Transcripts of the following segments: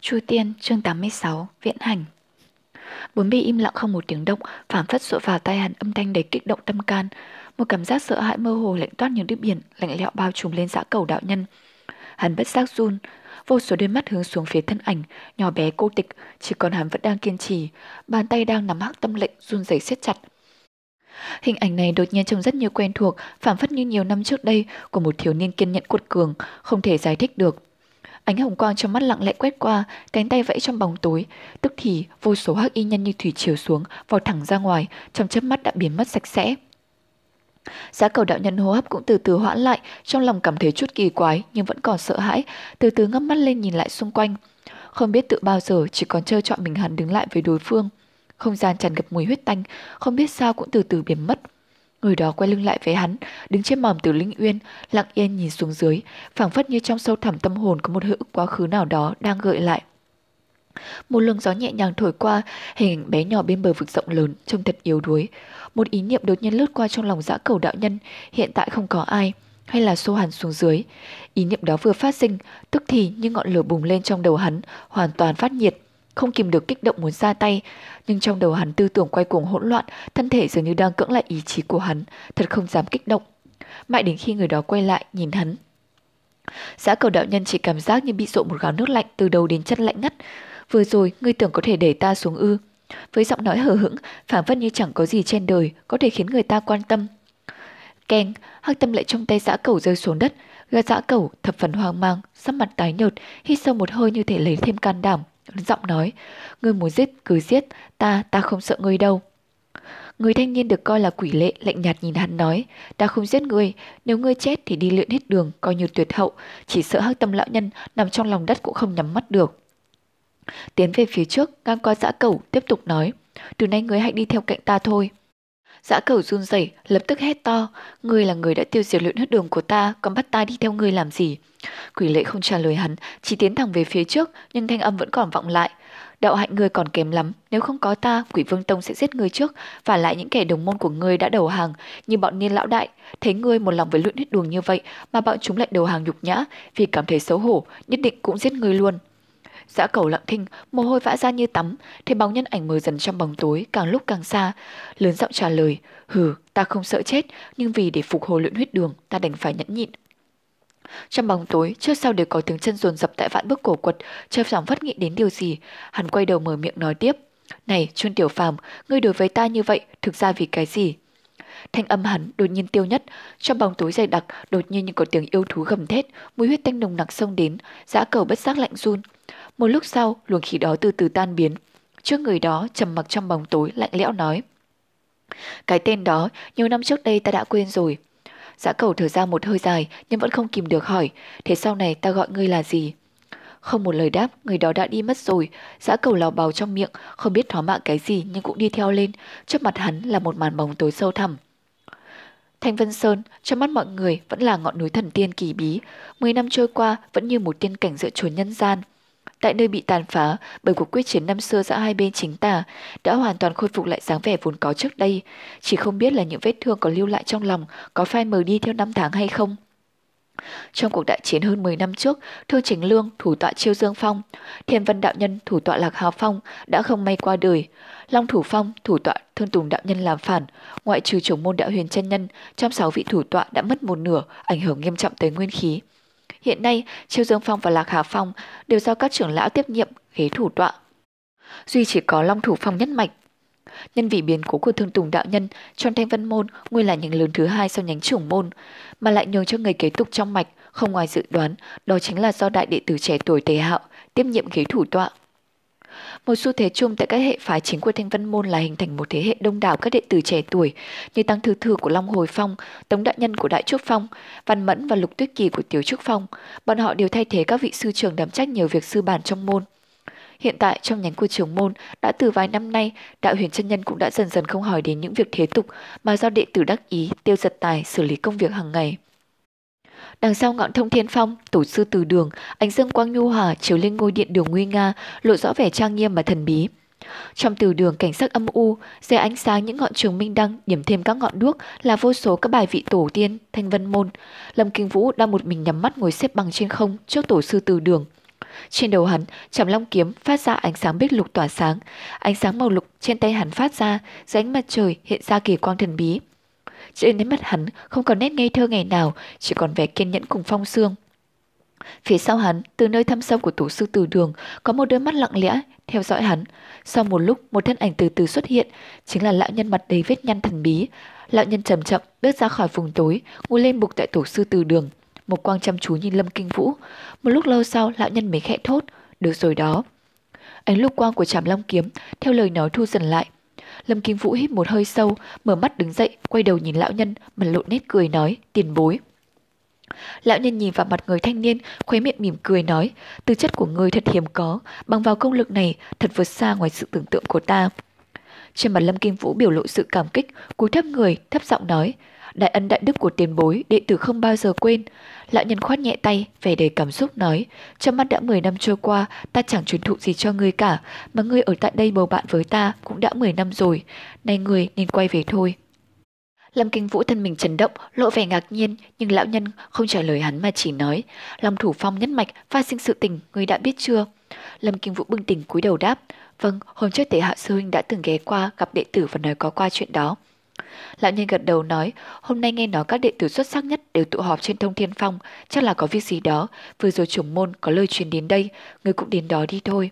Chu Tiên, chương 86, Viễn Hành Bốn bề im lặng không một tiếng động, phảng phất sụa vào tai hắn âm thanh đầy kích động tâm can. Một cảm giác sợ hãi mơ hồ lạnh toát như nước biển, lạnh lẽo bao trùm lên dã cầu đạo nhân. Hắn bất giác run, vô số đôi mắt hướng xuống phía thân ảnh, nhỏ bé cô tịch, chỉ còn hắn vẫn đang kiên trì, bàn tay đang nắm hắc tâm lệnh run rẩy siết chặt. Hình ảnh này đột nhiên trông rất như quen thuộc, phảng phất như nhiều năm trước đây của một thiếu niên kiên nhẫn cuột cường, không thể giải thích được. Ánh hồng quang trong mắt lặng lẽ quét qua, cánh tay vẫy trong bóng tối, tức thì vô số hắc y nhân như thủy chiều xuống, vào thẳng ra ngoài, trong chớp mắt đã biến mất sạch sẽ. Giá cầu đạo nhân hô hấp cũng từ từ hoãn lại, trong lòng cảm thấy chút kỳ quái nhưng vẫn còn sợ hãi, từ từ ngấp mắt lên nhìn lại xung quanh. Không biết tự bao giờ chỉ còn chơi chọn mình hắn đứng lại với đối phương. Không gian tràn ngập mùi huyết tanh, không biết sao cũng từ từ biến mất. Người đó quay lưng lại với hắn, đứng trên mỏm từ linh uyên, lặng yên nhìn xuống dưới, phảng phất như trong sâu thẳm tâm hồn có một hữu quá khứ nào đó đang gợi lại. Một luồng gió nhẹ nhàng thổi qua, hình ảnh bé nhỏ bên bờ vực rộng lớn, trông thật yếu đuối. Một ý niệm đột nhiên lướt qua trong lòng dã cầu đạo nhân, hiện tại không có ai, hay là xô hẳn xuống dưới. Ý niệm đó vừa phát sinh, tức thì như ngọn lửa bùng lên trong đầu hắn, hoàn toàn phát nhiệt, không kìm được kích động muốn ra tay, nhưng trong đầu hắn tư tưởng quay cuồng hỗn loạn, thân thể dường như đang cưỡng lại ý chí của hắn, thật không dám kích động. Mãi đến khi người đó quay lại nhìn hắn. Giã cầu đạo nhân chỉ cảm giác như bị rộ một gáo nước lạnh từ đầu đến chân lạnh ngắt. Vừa rồi, ngươi tưởng có thể để ta xuống ư. Với giọng nói hờ hững, phảng phất như chẳng có gì trên đời có thể khiến người ta quan tâm. Keng, hắc tâm lệ trong tay giã cầu rơi xuống đất, gã giã cầu thập phần hoang mang, sắc mặt tái nhợt, hít sâu một hơi như thể lấy thêm can đảm, giọng nói, ngươi muốn giết cứ giết, ta, ta không sợ ngươi đâu. Người thanh niên được coi là quỷ lệ lạnh nhạt nhìn hắn nói, ta không giết ngươi, nếu ngươi chết thì đi luyện hết đường, coi như tuyệt hậu, chỉ sợ hắc tâm lão nhân nằm trong lòng đất cũng không nhắm mắt được. Tiến về phía trước, ngang qua dã cẩu, tiếp tục nói, từ nay ngươi hãy đi theo cạnh ta thôi. Dã cẩu run rẩy, lập tức hét to, ngươi là người đã tiêu diệt luyện huyết đường của ta, còn bắt ta đi theo ngươi làm gì? Quỷ lệ không trả lời hắn, chỉ tiến thẳng về phía trước, nhưng thanh âm vẫn còn vọng lại. Đạo hạnh ngươi còn kém lắm, nếu không có ta, quỷ vương tông sẽ giết ngươi trước, và lại những kẻ đồng môn của ngươi đã đầu hàng, như bọn niên lão đại, thấy ngươi một lòng với luyện huyết đường như vậy, mà bọn chúng lại đầu hàng nhục nhã, vì cảm thấy xấu hổ, nhất định cũng giết ngươi luôn. Dã cầu lặng thinh, mồ hôi vã ra như tắm, thấy bóng nhân ảnh mờ dần trong bóng tối, càng lúc càng xa. Lớn giọng trả lời, hừ, ta không sợ chết, nhưng vì để phục hồi luyện huyết đường, ta đành phải nhẫn nhịn. Trong bóng tối, trước sau đều có tiếng chân dồn dập tại vạn bước cổ quật, chờ phảng phất nghĩ đến điều gì. Hắn quay đầu mở miệng nói tiếp. Này, Chuân Tiểu Phàm, ngươi đối với ta như vậy, thực ra vì cái gì? Thanh âm hắn đột nhiên tiêu nhất, trong bóng tối dày đặc, đột nhiên như có tiếng yêu thú gầm thét, mùi huyết tanh nồng nặc xông đến, dã cầu bất giác lạnh run. Một lúc sau, luồng khí đó từ từ tan biến. Trước người đó, trầm mặc trong bóng tối, lạnh lẽo nói. Cái tên đó, nhiều năm trước đây ta đã quên rồi. Giã cầu thở ra một hơi dài nhưng vẫn không kìm được hỏi, thế sau này ta gọi ngươi là gì? Không một lời đáp, người đó đã đi mất rồi. Giã cầu lào bào trong miệng, không biết thỏa mạ cái gì nhưng cũng đi theo lên. Trước mặt hắn là một màn bóng tối sâu thẳm. Thanh Vân Sơn, trong mắt mọi người vẫn là ngọn núi thần tiên kỳ bí. Mười năm trôi qua vẫn như một tiên cảnh giữa chốn nhân gian. Tại nơi bị tàn phá bởi cuộc quyết chiến năm xưa giữa hai bên chính tả, đã hoàn toàn khôi phục lại dáng vẻ vốn có trước đây. Chỉ không biết là những vết thương còn lưu lại trong lòng có phai mờ đi theo năm tháng hay không. Trong cuộc đại chiến hơn 10 năm trước, Thương Chính Lương, thủ tọa Chiêu Dương Phong, Thiên Vân Đạo Nhân, thủ tọa Lạc Hào Phong đã không may qua đời. Long Thủ Phong, thủ tọa Thương Tùng Đạo Nhân làm phản, ngoại trừ trưởng môn đạo huyền chân nhân, trong 6 vị thủ tọa đã mất một nửa, ảnh hưởng nghiêm trọng tới nguyên khí. Hiện nay, Chiêu Dương Phong và Lạc Hà Phong đều do các trưởng lão tiếp nhiệm ghế thủ tọa. Duy chỉ có Long Thủ Phong nhất mạch. Nhân vị biến cố của Thương Tùng Đạo Nhân trong Thanh Vân Môn nguyên là nhánh lớn thứ hai sau nhánh trưởng môn, mà lại nhường cho người kế tục trong mạch, không ngoài dự đoán, đó chính là do đại đệ tử trẻ tuổi Tề Hạo tiếp nhiệm ghế thủ tọa. Một xu thế chung tại các hệ phái chính của Thanh văn Môn là hình thành một thế hệ đông đảo các đệ tử trẻ tuổi như Tăng Thư Thư của Long Hồi Phong, Tống Đại Nhân của Đại Trúc Phong, Văn Mẫn và Lục Tuyết Kỳ của Tiểu Trúc Phong. Bọn họ đều thay thế các vị sư trưởng đảm trách nhiều việc sư bản trong môn. Hiện tại trong nhánh của trường môn, đã từ vài năm nay, đạo huyền chân nhân cũng đã dần dần không hỏi đến những việc thế tục mà do đệ tử đắc ý, tiêu giật tài xử lý công việc hàng ngày. Đằng sau ngọn thông thiên phong, tổ sư từ đường, ánh dương quang nhu hòa chiếu lên ngôi điện đường nguy nga, lộ rõ vẻ trang nghiêm và thần bí. Trong từ đường cảnh sắc âm u, dưới ánh sáng những ngọn trường minh đăng điểm thêm các ngọn đuốc là vô số các bài vị tổ tiên, thanh vân môn. Lâm Kinh Vũ đang một mình nhắm mắt ngồi xếp bằng trên không trước tổ sư từ đường. Trên đầu hắn, trầm long kiếm phát ra ánh sáng bích lục tỏa sáng. Ánh sáng màu lục trên tay hắn phát ra, dưới ánh mặt trời hiện ra kỳ quang thần bí. Trên đến mắt hắn không còn nét ngây thơ ngày nào, chỉ còn vẻ kiên nhẫn cùng phong xương. Phía sau hắn, từ nơi thăm sâu của tổ sư từ đường, có một đôi mắt lặng lẽ theo dõi hắn. Sau một lúc, một thân ảnh từ từ xuất hiện, chính là lão nhân mặt đầy vết nhăn thần bí. Lão nhân chậm chậm bước ra khỏi vùng tối, ngồi lên bục tại tổ sư từ đường. Một quang chăm chú nhìn Lâm Kinh Vũ. Một lúc lâu sau, lão nhân mới khẽ thốt, được rồi đó. Ánh lục quang của Trảm Long kiếm theo lời nói thu dần lại. Lâm Kim Vũ hít một hơi sâu, mở mắt đứng dậy, quay đầu nhìn lão nhân, mặt lộ nét cười nói, tiền bối. Lão nhân nhìn vào mặt người thanh niên, khóe miệng mỉm cười nói, tư chất của người thật hiếm có, bằng vào công lực này thật vượt xa ngoài sự tưởng tượng của ta. Trên mặt Lâm Kim Vũ biểu lộ sự cảm kích, cúi thấp người, thấp giọng nói, đại ân đại đức của tiền bối, đệ tử không bao giờ quên. Lão nhân khoát nhẹ tay, vẻ đầy cảm xúc nói, trong mắt đã 10 năm trôi qua, ta chẳng truyền thụ gì cho ngươi cả, mà ngươi ở tại đây bầu bạn với ta cũng đã 10 năm rồi, nay ngươi nên quay về thôi. Lâm Kinh Vũ thân mình chấn động, lộ vẻ ngạc nhiên, nhưng lão nhân không trả lời hắn mà chỉ nói, Long Thủ Phong nhất mạch phát sinh sự tình, người đã biết chưa? Lâm Kinh Vũ bừng tỉnh cúi đầu đáp, vâng, hôm trước Tề Hạ sư huynh đã từng ghé qua gặp đệ tử và nói có qua chuyện đó. Lão nhân gật đầu nói, hôm nay nghe nói các đệ tử xuất sắc nhất đều tụ họp trên thông thiên phong, chắc là có việc gì đó, vừa rồi trưởng môn có lời truyền đến đây, người cũng đến đó đi thôi.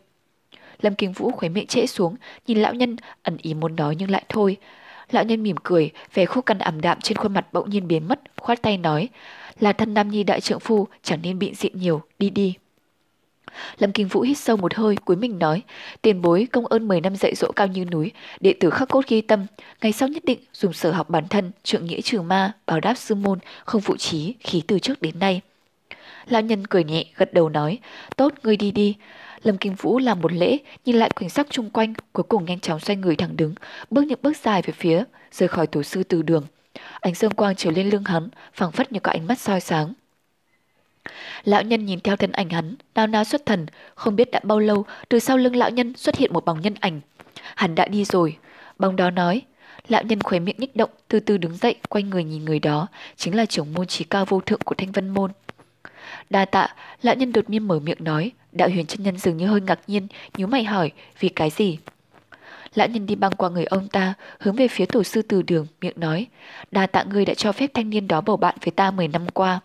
Lâm Kinh Vũ khuấy miệng trễ xuống, nhìn lão nhân ẩn ý muốn nói nhưng lại thôi. Lão nhân mỉm cười, vẻ khúc căn ảm đạm trên khuôn mặt bỗng nhiên biến mất, khoát tay nói, là thân Nam Nhi đại trượng phu, chẳng nên bị diện nhiều, đi đi. Lâm Kinh Vũ hít sâu một hơi, cuối mình nói, tiền bối công ơn 10 năm dạy dỗ cao như núi, đệ tử khắc cốt ghi tâm, ngày sau nhất định dùng sở học bản thân, trượng nghĩa trừ ma, bảo đáp sư môn, không phụ trí, khí từ trước đến nay. Lão nhân cười nhẹ, gật đầu nói, tốt, ngươi đi đi. Lâm Kinh Vũ làm một lễ, nhìn lại quyển sắc chung quanh, cuối cùng nhanh chóng xoay người thẳng đứng, bước những bước dài về phía, rời khỏi tổ sư từ đường. Ánh dương quang chiếu lên lưng hắn, phẳng phất như có ánh mắt soi sáng. Lão nhân nhìn theo thân ảnh hắn, nao nao xuất thần, không biết đã bao lâu, từ sau lưng lão nhân xuất hiện một bóng nhân ảnh. Hắn đã đi rồi. Bóng đó nói, lão nhân khóe miệng nhích động, từ từ đứng dậy, quay người nhìn người đó, chính là trưởng môn trí cao vô thượng của Thanh Vân Môn. Đa tạ, lão nhân đột nhiên mở miệng nói, đạo huyền chân nhân dường như hơi ngạc nhiên, nhíu mày hỏi, vì cái gì? Lão nhân đi băng qua người ông ta, hướng về phía tổ sư từ đường, miệng nói, đa tạ ngươi đã cho phép thanh niên đó bầu bạn với ta 10 năm qua.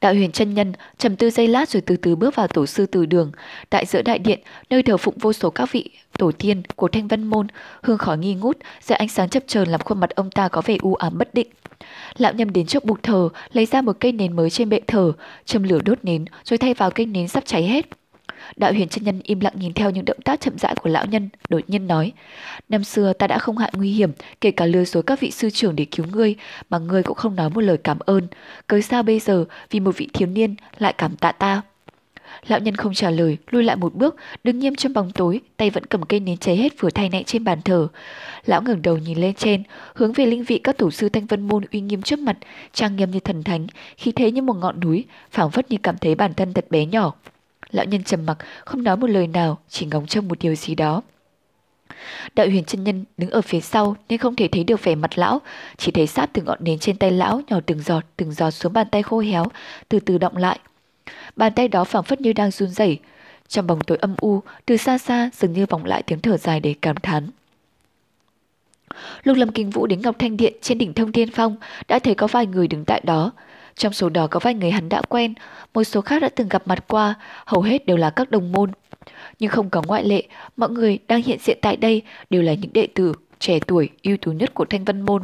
Đạo huyền chân nhân trầm tư giây lát rồi từ từ bước vào tổ sư từ đường, tại giữa đại điện, nơi thờ phụng vô số các vị tổ tiên của thanh văn môn, hương khói nghi ngút, dưới ánh sáng chập chờn làm khuôn mặt ông ta có vẻ u ám bất định. Lão nhầm đến trước bục thờ, lấy ra một cây nến mới trên bệ thờ, châm lửa đốt nến, rồi thay vào cây nến sắp cháy hết. Đạo huyền chân nhân im lặng nhìn theo những động tác chậm rãi của lão nhân, đột nhiên nói. Năm xưa ta đã không hại nguy hiểm, kể cả lừa dối các vị sư trưởng để cứu ngươi, mà ngươi cũng không nói một lời cảm ơn. Cớ sao bây giờ vì một vị thiếu niên lại cảm tạ ta? Lão nhân không trả lời, lui lại một bước, đứng nghiêm trong bóng tối, tay vẫn cầm cây nến cháy hết vừa thay nạy trên bàn thờ. Lão ngẩng đầu nhìn lên trên, hướng về linh vị các tổ sư Thanh Vân Môn uy nghiêm trước mặt, trang nghiêm như thần thánh, khi thế như một ngọn núi, phảng phất như cảm thấy bản thân thật bé nhỏ. Lão nhân trầm mặc, không nói một lời nào, chỉ ngóng trông một điều gì đó. Đạo huyền chân nhân đứng ở phía sau nên không thể thấy được vẻ mặt lão, chỉ thấy sáp từng ngọn nến trên tay lão nhỏ từng giọt, từng giọt xuống bàn tay khô héo, từ từ động lại. Bàn tay đó phảng phất như đang run rẩy. Trong bóng tối âm u, từ xa xa dường như vọng lại tiếng thở dài để cảm thán. Lúc Lâm Kinh Vũ đến Ngọc Thanh Điện trên đỉnh Thông Thiên Phong, đã thấy có vài người đứng tại đó. Trong số đó có vài người hắn đã quen, một số khác đã từng gặp mặt qua, hầu hết đều là các đồng môn. Nhưng không có ngoại lệ, mọi người đang hiện diện tại đây đều là những đệ tử trẻ tuổi ưu tú nhất của Thanh Văn Môn.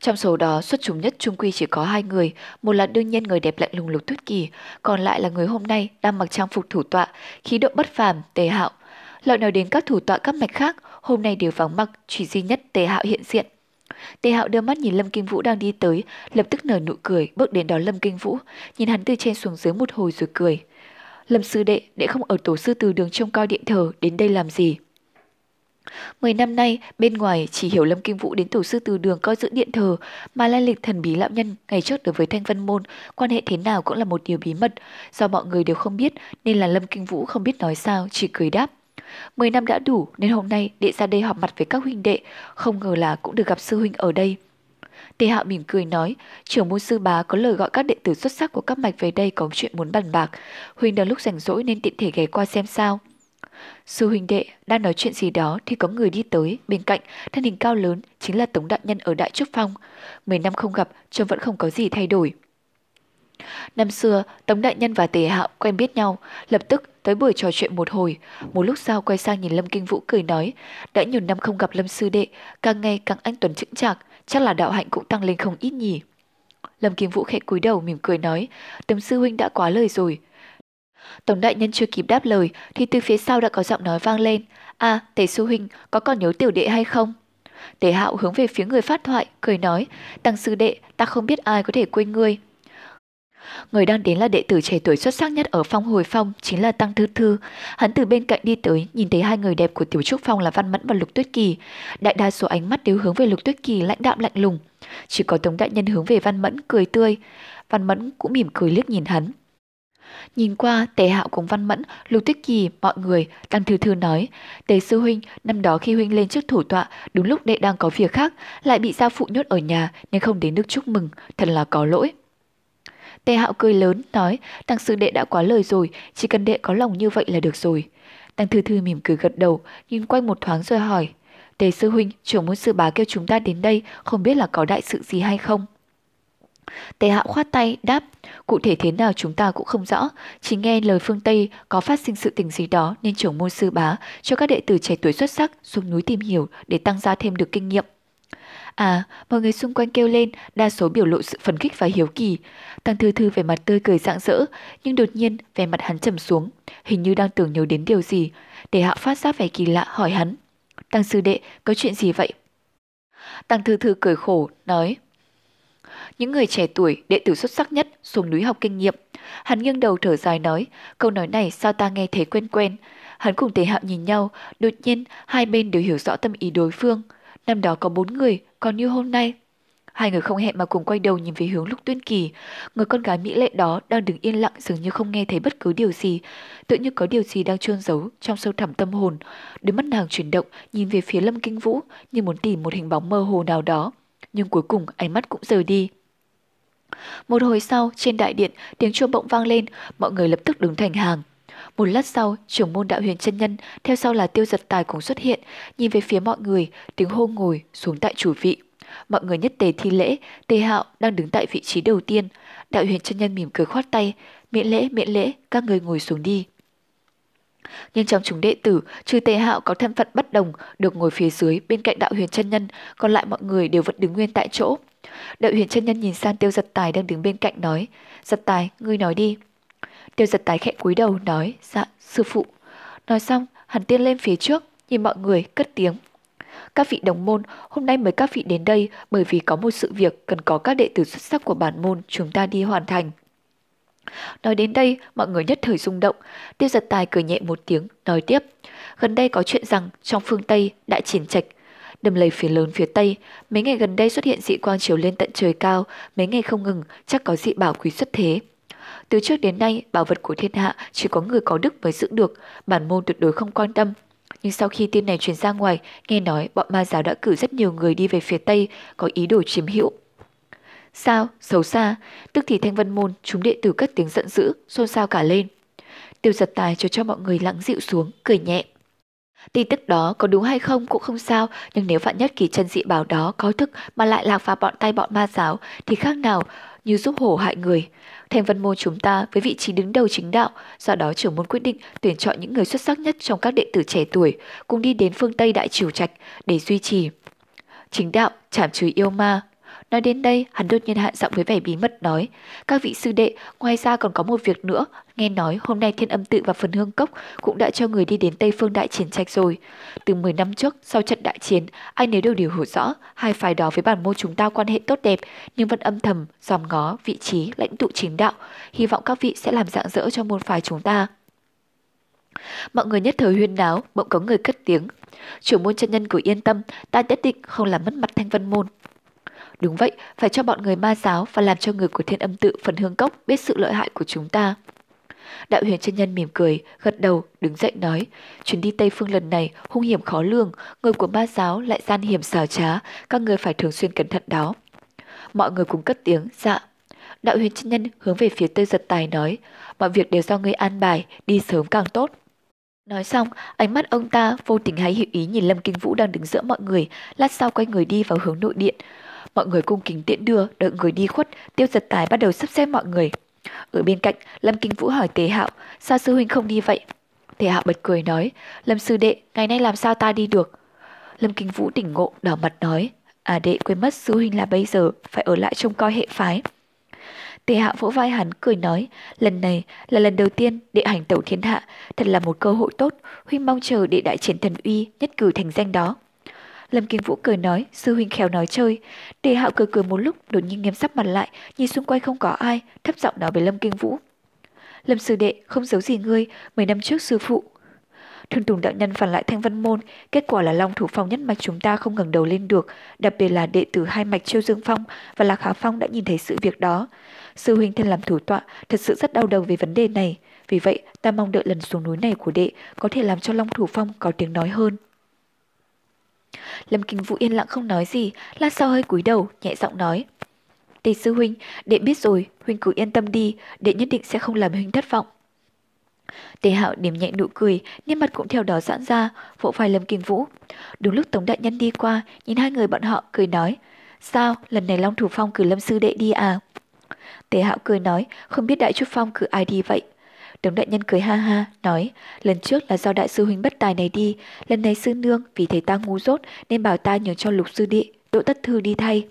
Trong số đó xuất chúng nhất trung quy chỉ có hai người, một là đương nhiên người đẹp lạnh lùng lục tuyết kỳ, còn lại là người hôm nay đang mặc trang phục thủ tọa, khí độ bất phàm, tề hạo. Lợi nói đến các thủ tọa các mạch khác, hôm nay đều vắng mặc, chỉ duy nhất tề hạo hiện diện. Tề Hạo đưa mắt nhìn Lâm Kinh Vũ đang đi tới, lập tức nở nụ cười, bước đến đó Lâm Kinh Vũ, nhìn hắn từ trên xuống dưới một hồi rồi cười. Lâm sư đệ, đệ không ở tổ sư từ đường trông coi điện thờ, đến đây làm gì? Mười năm nay, bên ngoài chỉ hiểu Lâm Kinh Vũ đến tổ sư từ đường coi giữ điện thờ, mà lai lịch thần bí lão nhân ngày trước đối với Thanh vân Môn, quan hệ thế nào cũng là một điều bí mật, do mọi người đều không biết nên là Lâm Kinh Vũ không biết nói sao, chỉ cười đáp. Mười năm đã đủ nên hôm nay đệ ra đây họp mặt với các huynh đệ, không ngờ là cũng được gặp sư huynh ở đây. Tề Hạo mỉm cười nói, trưởng môn sư bá có lời gọi các đệ tử xuất sắc của các mạch về đây có chuyện muốn bàn bạc. Huynh đang lúc rảnh rỗi nên tiện thể ghé qua xem sao. Sư huynh đệ đang nói chuyện gì đó thì có người đi tới, bên cạnh, thân hình cao lớn, chính là Tống Đại Nhân ở Đại Trúc Phong. Mười năm không gặp, trông vẫn không có gì thay đổi. Năm xưa, Tống Đại Nhân và Tề Hạo quen biết nhau, lập tức tới buổi trò chuyện một hồi. Một lúc sau quay sang nhìn Lâm Kinh Vũ cười nói, đã nhiều năm không gặp Lâm Sư Đệ, càng ngày càng anh tuấn chững chạc, chắc là đạo hạnh cũng tăng lên không ít nhỉ. Lâm Kinh Vũ khẽ cúi đầu mỉm cười nói, Tống Sư Huynh đã quá lời rồi. tổng Đại Nhân chưa kịp đáp lời thì từ phía sau đã có giọng nói vang lên, À, Tề Sư Huynh, có còn nhớ tiểu đệ hay không? Tề Hạo hướng về phía người phát thoại, cười nói, Tăng Sư Đệ, ta không biết ai có thể quên ngươi. Người đang đến là đệ tử trẻ tuổi xuất sắc nhất ở phong hồi phong, chính là Tăng Thư Thư. Hắn từ bên cạnh đi tới, nhìn thấy hai người đẹp của Tiểu Trúc Phong là Văn Mẫn và Lục Tuyết Kỳ. Đại đa số ánh mắt đều hướng về Lục Tuyết Kỳ lãnh đạm lạnh lùng. Chỉ có Tống Đại Nhân hướng về Văn Mẫn cười tươi. Văn Mẫn cũng mỉm cười liếc nhìn hắn. Nhìn qua, Tề Hạo cùng Văn Mẫn, Lục Tuyết Kỳ, mọi người, Tăng Thư Thư nói, Tề Sư Huynh, năm đó khi Huynh lên trước thủ tọa, đúng lúc đệ đang có việc khác, lại bị gia phụ nhốt ở nhà nên không đến nước chúc mừng, thật là có lỗi. Tề Hạo cười lớn, nói, Tăng Sư Đệ đã quá lời rồi, chỉ cần đệ có lòng như vậy là được rồi. Tăng Thư Thư mỉm cười gật đầu, nhìn quanh một thoáng rồi hỏi, Tề Sư Huynh, trưởng môn sư bá kêu chúng ta đến đây, không biết là có đại sự gì hay không? Tề Hạo khoát tay, đáp, cụ thể thế nào chúng ta cũng không rõ, chỉ nghe lời phương Tây có phát sinh sự tình gì đó nên trưởng môn sư bá cho các đệ tử trẻ tuổi xuất sắc xuống núi tìm hiểu để tăng gia thêm được kinh nghiệm. À, mọi người xung quanh kêu lên, đa số biểu lộ sự phấn khích và hiếu kỳ. Tăng Thư Thư vẻ mặt tươi cười rạng rỡ, nhưng đột nhiên vẻ mặt hắn trầm xuống, hình như đang tưởng nhớ đến điều gì. Để Hạ phát ra vẻ kỳ lạ hỏi hắn. Tăng Sư Đệ, có chuyện gì vậy? Tăng Thư Thư cười khổ, nói. Những người trẻ tuổi, đệ tử xuất sắc nhất xuống núi học kinh nghiệm. Hắn nghiêng đầu thở dài nói, câu nói này sao ta nghe thấy quen quen. Hắn cùng Tế Hạo nhìn nhau, đột nhiên hai bên đều hiểu rõ tâm ý đối phương. Năm đó có bốn người, còn như hôm nay. Hai người không hẹn mà cùng quay đầu nhìn về hướng Lục Tuyên Kỳ. Người con gái mỹ lệ đó đang đứng yên lặng dường như không nghe thấy bất cứ điều gì. Tự như có điều gì đang trôn giấu trong sâu thẳm tâm hồn. Đôi mắt nàng chuyển động, nhìn về phía Lâm Kinh Vũ như muốn tìm một hình bóng mơ hồ nào đó. Nhưng cuối cùng ánh mắt cũng rời đi. Một hồi sau, trên đại điện, tiếng chuông bỗng vang lên, mọi người lập tức đứng thành hàng. Một lát sau, trưởng môn đạo huyền chân nhân, theo sau là tiêu giật tài cũng xuất hiện, nhìn về phía mọi người, tiếng hô ngồi xuống tại chủ vị. Mọi người nhất tề thi lễ, tề hạo đang đứng tại vị trí đầu tiên. Đạo huyền chân nhân mỉm cười khoát tay, miễn lễ, miễn lễ, các người ngồi xuống đi. Nhưng trong chúng đệ tử, trừ tề hạo có thân phận bất đồng, được ngồi phía dưới bên cạnh đạo huyền chân nhân, còn lại mọi người đều vẫn đứng nguyên tại chỗ. Đạo huyền chân nhân nhìn sang tiêu giật tài đang đứng bên cạnh nói, giật tài, ngươi nói đi. Tiêu giật tái khẽ cúi đầu nói, dạ, sư phụ. Nói xong, hắn tiên lên phía trước, nhìn mọi người, cất tiếng. Các vị đồng môn, hôm nay mời các vị đến đây bởi vì có một sự việc cần có các đệ tử xuất sắc của bản môn chúng ta đi hoàn thành. Nói đến đây, mọi người nhất thời rung động. Tiêu giật tài cười nhẹ một tiếng, nói tiếp. Gần đây có chuyện rằng trong phương Tây, đại triển trạch, đầm lầy phía lớn phía Tây, mấy ngày gần đây xuất hiện dị quang chiếu lên tận trời cao, mấy ngày không ngừng, chắc có dị bảo quý xuất thế. Từ trước đến nay, bảo vật của thiên hạ chỉ có người có đức mới giữ được, bản môn tuyệt đối không quan tâm. Nhưng sau khi tin này truyền ra ngoài, nghe nói bọn ma giáo đã cử rất nhiều người đi về phía Tây, có ý đồ chiếm hữu. Sao? Xấu xa. Tức thì thanh vân môn, chúng đệ tử cất tiếng giận dữ, xôn xao cả lên. Tiêu giật tài cho cho mọi người lắng dịu xuống, cười nhẹ. Tin tức đó có đúng hay không cũng không sao, nhưng nếu vạn nhất kỳ chân dị bảo đó có thức mà lại lạc vào bọn tay bọn ma giáo thì khác nào như giúp hổ hại người. Thành văn môn chúng ta với vị trí đứng đầu chính đạo, do đó trưởng môn quyết định tuyển chọn những người xuất sắc nhất trong các đệ tử trẻ tuổi cùng đi đến phương Tây Đại Triều Trạch để duy trì. Chính đạo, chảm trừ yêu ma, Nói đến đây, hắn đột nhiên hạ giọng với vẻ bí mật nói, các vị sư đệ, ngoài ra còn có một việc nữa, nghe nói hôm nay thiên âm tự và phần hương cốc cũng đã cho người đi đến Tây Phương Đại Chiến trạch rồi. Từ 10 năm trước, sau trận đại chiến, ai nấy đều điều hiểu rõ, hai phái đó với bản môn chúng ta quan hệ tốt đẹp, nhưng vẫn âm thầm, dòm ngó, vị trí, lãnh tụ chính đạo. Hy vọng các vị sẽ làm dạng dỡ cho môn phái chúng ta. Mọi người nhất thời huyên náo, bỗng có người cất tiếng. Chủ môn chân nhân cứ yên tâm, ta nhất định không làm mất mặt thanh vân môn. Đúng vậy, phải cho bọn người ma giáo và làm cho người của thiên âm tự phần hương cốc biết sự lợi hại của chúng ta. Đạo huyền chân nhân mỉm cười, gật đầu, đứng dậy nói, chuyến đi Tây Phương lần này hung hiểm khó lường, người của ma giáo lại gian hiểm xảo trá, các người phải thường xuyên cẩn thận đó. Mọi người cùng cất tiếng, dạ. Đạo huyền chân nhân hướng về phía tây giật tài nói, mọi việc đều do ngươi an bài, đi sớm càng tốt. Nói xong, ánh mắt ông ta vô tình hay hiểu ý nhìn Lâm Kinh Vũ đang đứng giữa mọi người, lát sau quay người đi vào hướng nội điện. Mọi người cung kính tiễn đưa, đợi người đi khuất, tiêu giật tài bắt đầu sắp xếp mọi người. Ở bên cạnh, Lâm Kinh Vũ hỏi Tế Hạo, sao sư huynh không đi vậy? Tế Hạo bật cười nói, Lâm sư đệ, ngày nay làm sao ta đi được? Lâm Kinh Vũ tỉnh ngộ, đỏ mặt nói, à đệ quên mất sư huynh là bây giờ, phải ở lại trông coi hệ phái. Tề Hạo vỗ vai hắn cười nói, lần này là lần đầu tiên đệ hành tẩu thiên hạ, thật là một cơ hội tốt, huynh mong chờ đệ đại triển thần uy, nhất cử thành danh đó. Lâm Kinh Vũ cười nói, sư huynh khéo nói chơi. Đề hạo cười cười một lúc, đột nhiên nghiêm sắc mặt lại, nhìn xung quanh không có ai, thấp giọng nói với Lâm Kinh Vũ. Lâm sư đệ, không giấu gì ngươi, mấy năm trước sư phụ. thường Tùng đạo nhân phản lại Thanh Văn Môn, kết quả là Long Thủ Phong nhất mạch chúng ta không ngẩng đầu lên được, đặc biệt là đệ tử hai mạch Chiêu Dương Phong và Lạc Hà Phong đã nhìn thấy sự việc đó. Sư huynh thân làm thủ tọa, thật sự rất đau đầu về vấn đề này. Vì vậy, ta mong đợi lần xuống núi này của đệ có thể làm cho Long Thủ Phong có tiếng nói hơn. Lâm Kinh Vũ yên lặng không nói gì, lan sau hơi cúi đầu, nhẹ giọng nói. Tề sư huynh, đệ biết rồi, huynh cứ yên tâm đi, đệ nhất định sẽ không làm huynh thất vọng. Tề hạo điểm nhẹ nụ cười, nét mặt cũng theo đó giãn ra, vỗ vai Lâm Kinh Vũ. Đúng lúc Tống Đại Nhân đi qua, nhìn hai người bọn họ cười nói. Sao, lần này Long Thủ Phong cử Lâm Sư Đệ đi à? Tề hạo cười nói, không biết Đại Trúc Phong cử ai đi vậy? Đống đại nhân cười ha ha, nói, lần trước là do đại sư huynh bất tài này đi, lần này sư nương vì thấy ta ngu dốt nên bảo ta nhường cho lục sư đệ, đỗ tất thư đi thay.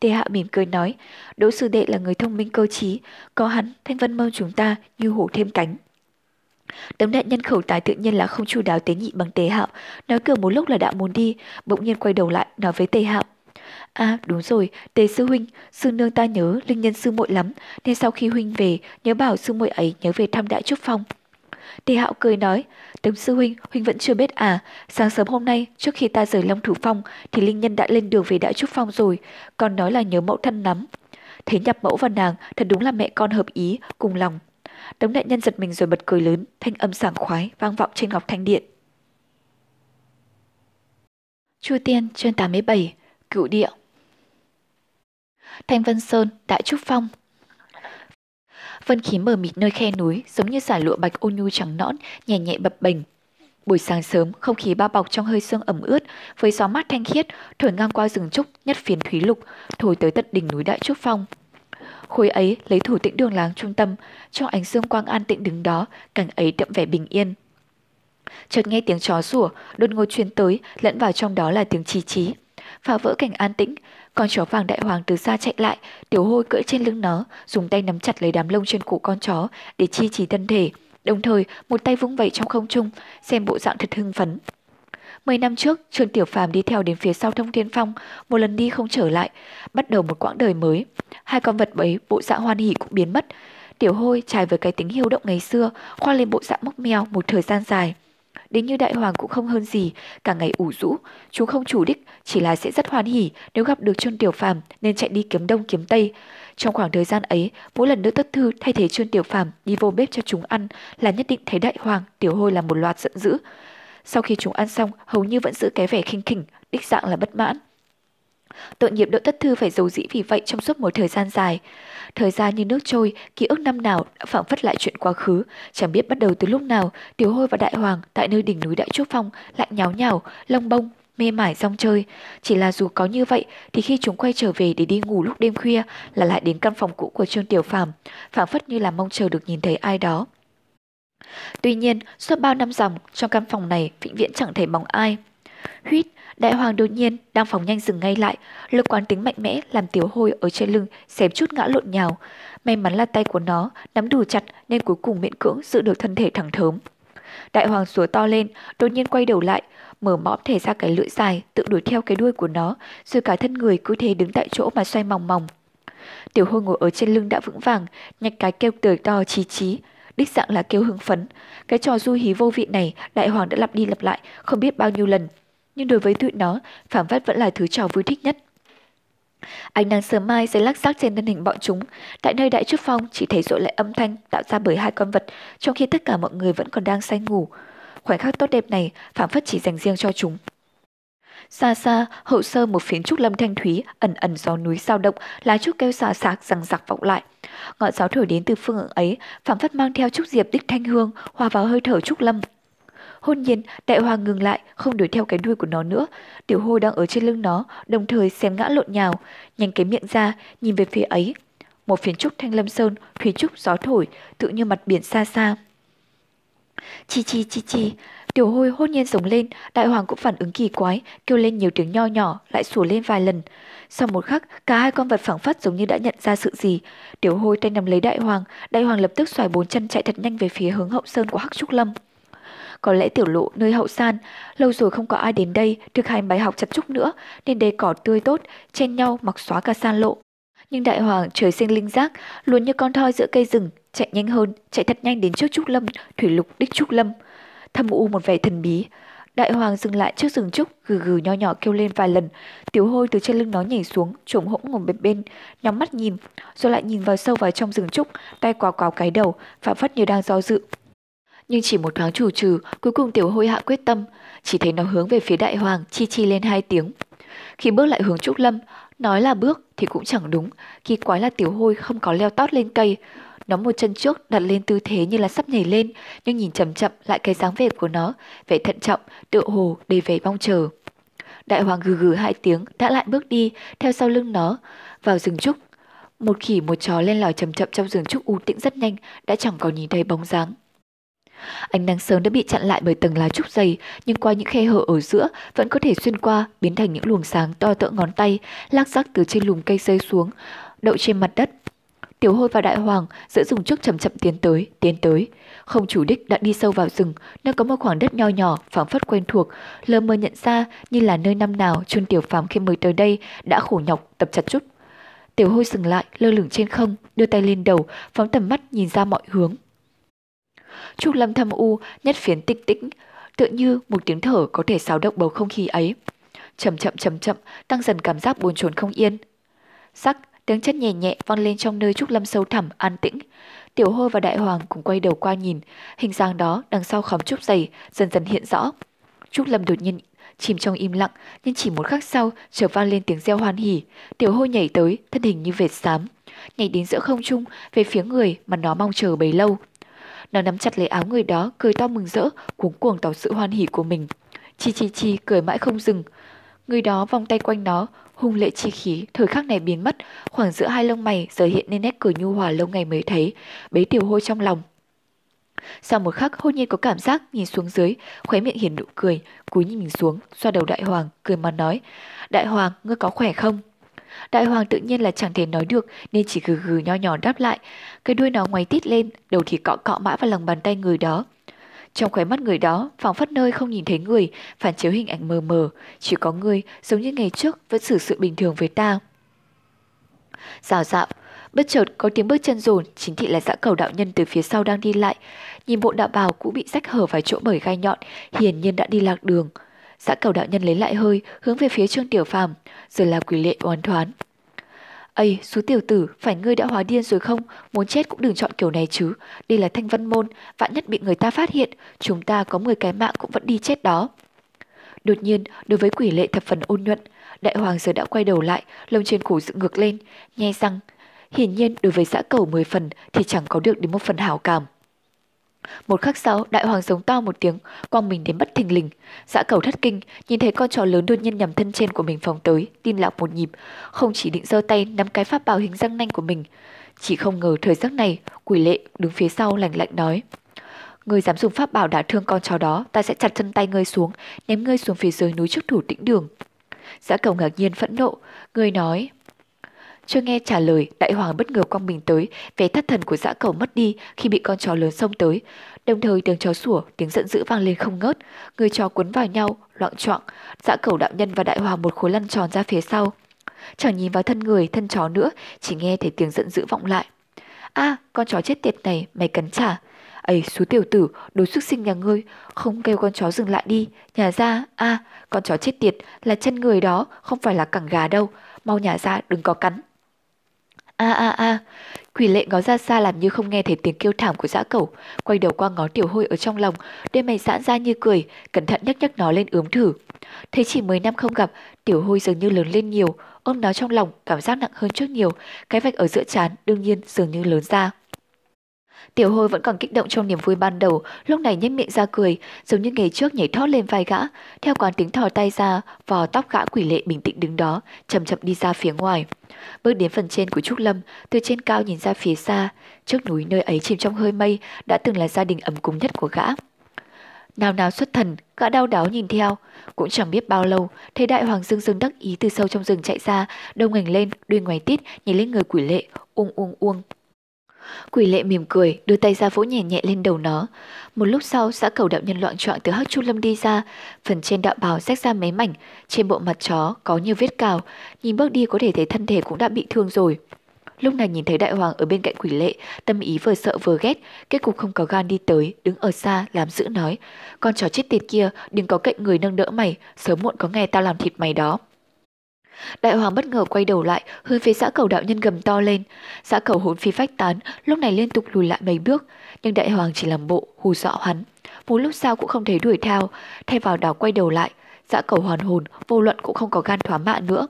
Tề hạ mỉm cười nói, đỗ sư đệ là người thông minh cơ trí, có hắn, thanh vân mơ chúng ta như hổ thêm cánh. tấm đại nhân khẩu tài tự nhiên là không chu đáo tế nhị bằng tề hạo, nói cửa một lúc là đã muốn đi, bỗng nhiên quay đầu lại nói với tề hạo. À đúng rồi, Tề sư huynh, sư nương ta nhớ linh nhân sư muội lắm, nên sau khi huynh về, nhớ bảo sư muội ấy nhớ về thăm đại trúc phong. Tề hạo cười nói, Tống sư huynh, huynh vẫn chưa biết à, sáng sớm hôm nay, trước khi ta rời Long Thủ Phong, thì linh nhân đã lên đường về đại trúc phong rồi, còn nói là nhớ mẫu thân lắm. Thế nhập mẫu và nàng, thật đúng là mẹ con hợp ý, cùng lòng. Tống đại nhân giật mình rồi bật cười lớn, thanh âm sảng khoái, vang vọng trên ngọc thanh điện. Chu Tiên, chương 87, Cựu Địa Thanh Vân Sơn, Đại Trúc Phong. Vân khí mờ mịt nơi khe núi, giống như giải lụa bạch ôn nhu trắng nõn, nhẹ nhẹ bập bềnh. Buổi sáng sớm, không khí bao bọc trong hơi sương ẩm ướt, với gió mát thanh khiết, thổi ngang qua rừng trúc, nhất phiến thúy lục, thổi tới tận đỉnh núi Đại Trúc Phong. Khối ấy lấy thủ tĩnh đường láng trung tâm, trong ánh dương quang an tĩnh đứng đó, cảnh ấy đậm vẻ bình yên. Chợt nghe tiếng chó sủa, đột ngột truyền tới, lẫn vào trong đó là tiếng chi chí. Phá vỡ cảnh an tĩnh, con chó vàng đại hoàng từ xa chạy lại, tiểu hôi cưỡi trên lưng nó, dùng tay nắm chặt lấy đám lông trên cổ con chó để chi trì thân thể. Đồng thời, một tay vung vẩy trong không trung, xem bộ dạng thật hưng phấn. Mười năm trước, Trương Tiểu Phàm đi theo đến phía sau Thông Thiên Phong, một lần đi không trở lại, bắt đầu một quãng đời mới. Hai con vật ấy, bộ dạng hoan hỉ cũng biến mất. Tiểu Hôi trải với cái tính hiếu động ngày xưa, khoa lên bộ dạng mốc mèo một thời gian dài. Đến như đại hoàng cũng không hơn gì, cả ngày ủ rũ, chú không chủ đích, chỉ là sẽ rất hoan hỉ nếu gặp được Trương Tiểu Phàm nên chạy đi kiếm đông kiếm tây. Trong khoảng thời gian ấy, mỗi lần nữ tất thư thay thế Trương Tiểu Phàm đi vô bếp cho chúng ăn là nhất định thấy đại hoàng, tiểu hôi là một loạt giận dữ. Sau khi chúng ăn xong, hầu như vẫn giữ cái vẻ khinh khỉnh, đích dạng là bất mãn. Tội nghiệp Đỗ Tất Thư phải giấu dĩ vì vậy trong suốt một thời gian dài. Thời gian như nước trôi, ký ức năm nào đã phảng phất lại chuyện quá khứ, chẳng biết bắt đầu từ lúc nào, Tiểu Hôi và Đại Hoàng tại nơi đỉnh núi Đại Trúc Phong lại nháo nhào, lông bông, mê mải rong chơi. Chỉ là dù có như vậy thì khi chúng quay trở về để đi ngủ lúc đêm khuya là lại đến căn phòng cũ của Trương Tiểu Phàm, phảng phất như là mong chờ được nhìn thấy ai đó. Tuy nhiên, suốt bao năm dòng, trong căn phòng này vĩnh viễn chẳng thấy bóng ai. Huyết, đại hoàng đột nhiên đang phóng nhanh dừng ngay lại, lực quán tính mạnh mẽ làm tiểu hôi ở trên lưng xém chút ngã lộn nhào. May mắn là tay của nó nắm đủ chặt nên cuối cùng miễn cưỡng giữ được thân thể thẳng thớm. Đại hoàng sủa to lên, đột nhiên quay đầu lại, mở mõm thể ra cái lưỡi dài, tự đuổi theo cái đuôi của nó, rồi cả thân người cứ thế đứng tại chỗ mà xoay mòng mòng. Tiểu hôi ngồi ở trên lưng đã vững vàng, nhạch cái kêu tời to chí chí, đích dạng là kêu hưng phấn. Cái trò du hí vô vị này, đại hoàng đã lặp đi lặp lại không biết bao nhiêu lần, nhưng đối với tụi nó, phản phất vẫn là thứ trò vui thích nhất. Ánh nắng sớm mai sẽ lắc sắc trên thân hình bọn chúng. Tại nơi đại trúc phong chỉ thấy rội lại âm thanh tạo ra bởi hai con vật, trong khi tất cả mọi người vẫn còn đang say ngủ. Khoảnh khắc tốt đẹp này phản phất chỉ dành riêng cho chúng. Xa xa, hậu sơ một phiến trúc lâm thanh thúy, ẩn ẩn gió núi sao động, lá trúc kêu xà xạc rằng giặc vọng lại. Ngọn gió thổi đến từ phương hướng ấy, phảng phất mang theo trúc diệp đích thanh hương, hòa vào hơi thở trúc lâm. Hôn nhiên, đại hoàng ngừng lại, không đuổi theo cái đuôi của nó nữa. Tiểu hôi đang ở trên lưng nó, đồng thời xem ngã lộn nhào, nhanh cái miệng ra, nhìn về phía ấy. Một phiến trúc thanh lâm sơn, thủy trúc gió thổi, tự như mặt biển xa xa. Chi chi chi chi, tiểu hôi hôn nhiên giống lên, đại hoàng cũng phản ứng kỳ quái, kêu lên nhiều tiếng nho nhỏ, lại sủa lên vài lần. Sau một khắc, cả hai con vật phẳng phất giống như đã nhận ra sự gì. Tiểu hôi tay nắm lấy đại hoàng, đại hoàng lập tức xoài bốn chân chạy thật nhanh về phía hướng hậu sơn của Hắc Trúc Lâm. Có lẽ tiểu lộ nơi hậu san, lâu rồi không có ai đến đây thực hành bài học chặt trúc nữa, nên đề cỏ tươi tốt, chen nhau mặc xóa cả san lộ. Nhưng đại hoàng trời sinh linh giác, luôn như con thoi giữa cây rừng, chạy nhanh hơn, chạy thật nhanh đến trước trúc lâm, thủy lục đích trúc lâm. Thâm u một vẻ thần bí, Đại hoàng dừng lại trước rừng trúc, gừ gừ nho nhỏ kêu lên vài lần. Tiểu hôi từ trên lưng nó nhảy xuống, trộm hỗn ngồi bên bên, nhắm mắt nhìn, rồi lại nhìn vào sâu vào trong rừng trúc, tay quào quào cái đầu, phạm phất như đang do dự. Nhưng chỉ một thoáng chủ trừ, cuối cùng tiểu hôi hạ quyết tâm, chỉ thấy nó hướng về phía đại hoàng, chi chi lên hai tiếng. Khi bước lại hướng trúc lâm, nói là bước thì cũng chẳng đúng, khi quái là tiểu hôi không có leo tót lên cây, nó một chân trước đặt lên tư thế như là sắp nhảy lên, nhưng nhìn chậm chậm lại cái dáng vẻ của nó, vẻ thận trọng, tựa hồ đầy vẻ mong chờ. Đại hoàng gừ gừ hai tiếng đã lại bước đi theo sau lưng nó vào rừng trúc. Một khỉ một chó lên lòi chậm chậm trong rừng trúc u tĩnh rất nhanh đã chẳng còn nhìn thấy bóng dáng. Ánh nắng sớm đã bị chặn lại bởi tầng lá trúc dày, nhưng qua những khe hở ở giữa vẫn có thể xuyên qua, biến thành những luồng sáng to tỡ ngón tay, lác rắc từ trên lùm cây rơi xuống, đậu trên mặt đất. Tiểu hôi và đại hoàng giữa dùng trước chậm chậm tiến tới, tiến tới. Không chủ đích đã đi sâu vào rừng, nơi có một khoảng đất nho nhỏ, phảng phất quen thuộc, lờ mơ nhận ra như là nơi năm nào Chuân Tiểu Phàm khi mới tới đây đã khổ nhọc tập chặt chút. Tiểu hôi dừng lại, lơ lửng trên không, đưa tay lên đầu, phóng tầm mắt nhìn ra mọi hướng. Trúc lâm thâm u, nhất phiến tịch tĩnh, tựa như một tiếng thở có thể xáo động bầu không khí ấy. Chậm chậm chậm chậm, tăng dần cảm giác buồn chồn không yên. Sắc, tiếng chân nhẹ nhẹ vang lên trong nơi trúc lâm sâu thẳm, an tĩnh. Tiểu hôi và đại hoàng cùng quay đầu qua nhìn, hình dáng đó đằng sau khóm trúc dày dần dần hiện rõ. Trúc lâm đột nhiên chìm trong im lặng, nhưng chỉ một khắc sau trở vang lên tiếng reo hoan hỉ. Tiểu hôi nhảy tới, thân hình như vệt xám, nhảy đến giữa không trung về phía người mà nó mong chờ bấy lâu. Nó nắm chặt lấy áo người đó, cười to mừng rỡ, cuống cuồng tỏ sự hoan hỉ của mình. Chi chi chi cười mãi không dừng. Người đó vòng tay quanh nó, hung lệ chi khí, thời khắc này biến mất, khoảng giữa hai lông mày giờ hiện nên nét cười nhu hòa lâu ngày mới thấy, bế tiểu hôi trong lòng. Sau một khắc hôn nhiên có cảm giác nhìn xuống dưới, khóe miệng hiển nụ cười, cúi nhìn xuống, xoa đầu đại hoàng, cười mà nói, đại hoàng, ngươi có khỏe không? Đại hoàng tự nhiên là chẳng thể nói được nên chỉ gừ gừ nho nhỏ đáp lại. Cái đuôi nó ngoáy tít lên, đầu thì cọ cọ mãi vào lòng bàn tay người đó. Trong khóe mắt người đó, phảng phất nơi không nhìn thấy người, phản chiếu hình ảnh mờ mờ, chỉ có người giống như ngày trước vẫn xử sự bình thường với ta. Rào rạo, bất chợt có tiếng bước chân rồn, chính thị là dã cầu đạo nhân từ phía sau đang đi lại. Nhìn bộ đạo bào cũng bị rách hở vài chỗ bởi gai nhọn, hiển nhiên đã đi lạc đường. Xã cầu đạo nhân lấy lại hơi, hướng về phía Trương Tiểu Phàm, rồi là quỷ lệ oán thoán. Ây, số tiểu tử, phải ngươi đã hóa điên rồi không? Muốn chết cũng đừng chọn kiểu này chứ. Đây là thanh văn môn, vạn nhất bị người ta phát hiện, chúng ta có 10 cái mạng cũng vẫn đi chết đó. Đột nhiên, đối với quỷ lệ thập phần ôn nhuận, đại hoàng giờ đã quay đầu lại, lông trên cổ dựng ngược lên, nghe rằng, hiển nhiên đối với xã cầu 10 phần thì chẳng có được đến một phần hảo cảm. Một khắc sau, đại hoàng giống to một tiếng, quăng mình đến bất thình lình. Dã cầu thất kinh, nhìn thấy con chó lớn đột nhiên nhằm thân trên của mình phóng tới, tin lạc một nhịp, không chỉ định giơ tay nắm cái pháp bảo hình răng nanh của mình. Chỉ không ngờ thời giấc này, quỷ lệ đứng phía sau lạnh lạnh nói. Người dám dùng pháp bảo đả thương con chó đó, ta sẽ chặt chân tay ngươi xuống, ném ngươi xuống phía dưới núi trước thủ tĩnh đường. Dã cầu ngạc nhiên phẫn nộ, người nói, chưa nghe trả lời, đại hoàng bất ngờ quăng mình tới, vẻ thất thần của dã cầu mất đi khi bị con chó lớn xông tới. Đồng thời tiếng chó sủa, tiếng giận dữ vang lên không ngớt, người chó cuốn vào nhau, loạn trọng, dã cầu đạo nhân và đại hoàng một khối lăn tròn ra phía sau. Chẳng nhìn vào thân người, thân chó nữa, chỉ nghe thấy tiếng giận dữ vọng lại. a con chó chết tiệt này, mày cắn trả. ấy số tiểu tử, đối sức sinh nhà ngươi, không kêu con chó dừng lại đi, nhà ra, a con chó chết tiệt là chân người đó, không phải là cẳng gà đâu, mau nhà ra đừng có cắn A a a, quỷ lệ ngó ra xa làm như không nghe thấy tiếng kêu thảm của dã cẩu, quay đầu qua ngó tiểu hôi ở trong lòng, đôi mày giãn ra như cười, cẩn thận nhấc nhấc nó lên ướm thử. Thấy chỉ 10 năm không gặp, tiểu hôi dường như lớn lên nhiều, ôm nó trong lòng, cảm giác nặng hơn trước nhiều, cái vạch ở giữa trán đương nhiên dường như lớn ra. Tiểu hôi vẫn còn kích động trong niềm vui ban đầu, lúc này nhếch miệng ra cười, giống như ngày trước nhảy thoát lên vai gã, theo quán tính thò tay ra, vò tóc gã quỷ lệ bình tĩnh đứng đó, chậm chậm đi ra phía ngoài. Bước đến phần trên của Trúc Lâm, từ trên cao nhìn ra phía xa, trước núi nơi ấy chìm trong hơi mây, đã từng là gia đình ấm cúng nhất của gã. Nào nào xuất thần, gã đau đáo nhìn theo, cũng chẳng biết bao lâu, thấy đại hoàng dương dương đắc ý từ sâu trong rừng chạy ra, đông ngành lên, đuôi ngoài tít, nhìn lên người quỷ lệ, uông uông uông. Quỷ lệ mỉm cười, đưa tay ra vỗ nhẹ nhẹ lên đầu nó. Một lúc sau, xã cầu đạo nhân loạn trọng từ hắc chu lâm đi ra, phần trên đạo bào rách ra mấy mảnh, trên bộ mặt chó có nhiều vết cào, nhìn bước đi có thể thấy thân thể cũng đã bị thương rồi. Lúc này nhìn thấy đại hoàng ở bên cạnh quỷ lệ, tâm ý vừa sợ vừa ghét, kết cục không có gan đi tới, đứng ở xa làm giữ nói. Con chó chết tiệt kia, đừng có cạnh người nâng đỡ mày, sớm muộn có ngày tao làm thịt mày đó. Đại hoàng bất ngờ quay đầu lại, hướng phía xã cầu đạo nhân gầm to lên. Xã cầu hồn phi phách tán, lúc này liên tục lùi lại mấy bước, nhưng đại hoàng chỉ làm bộ, hù dọa hắn. Một lúc sau cũng không thấy đuổi theo, thay vào đó quay đầu lại. Xã cầu hoàn hồn, vô luận cũng không có gan thoá mạ nữa.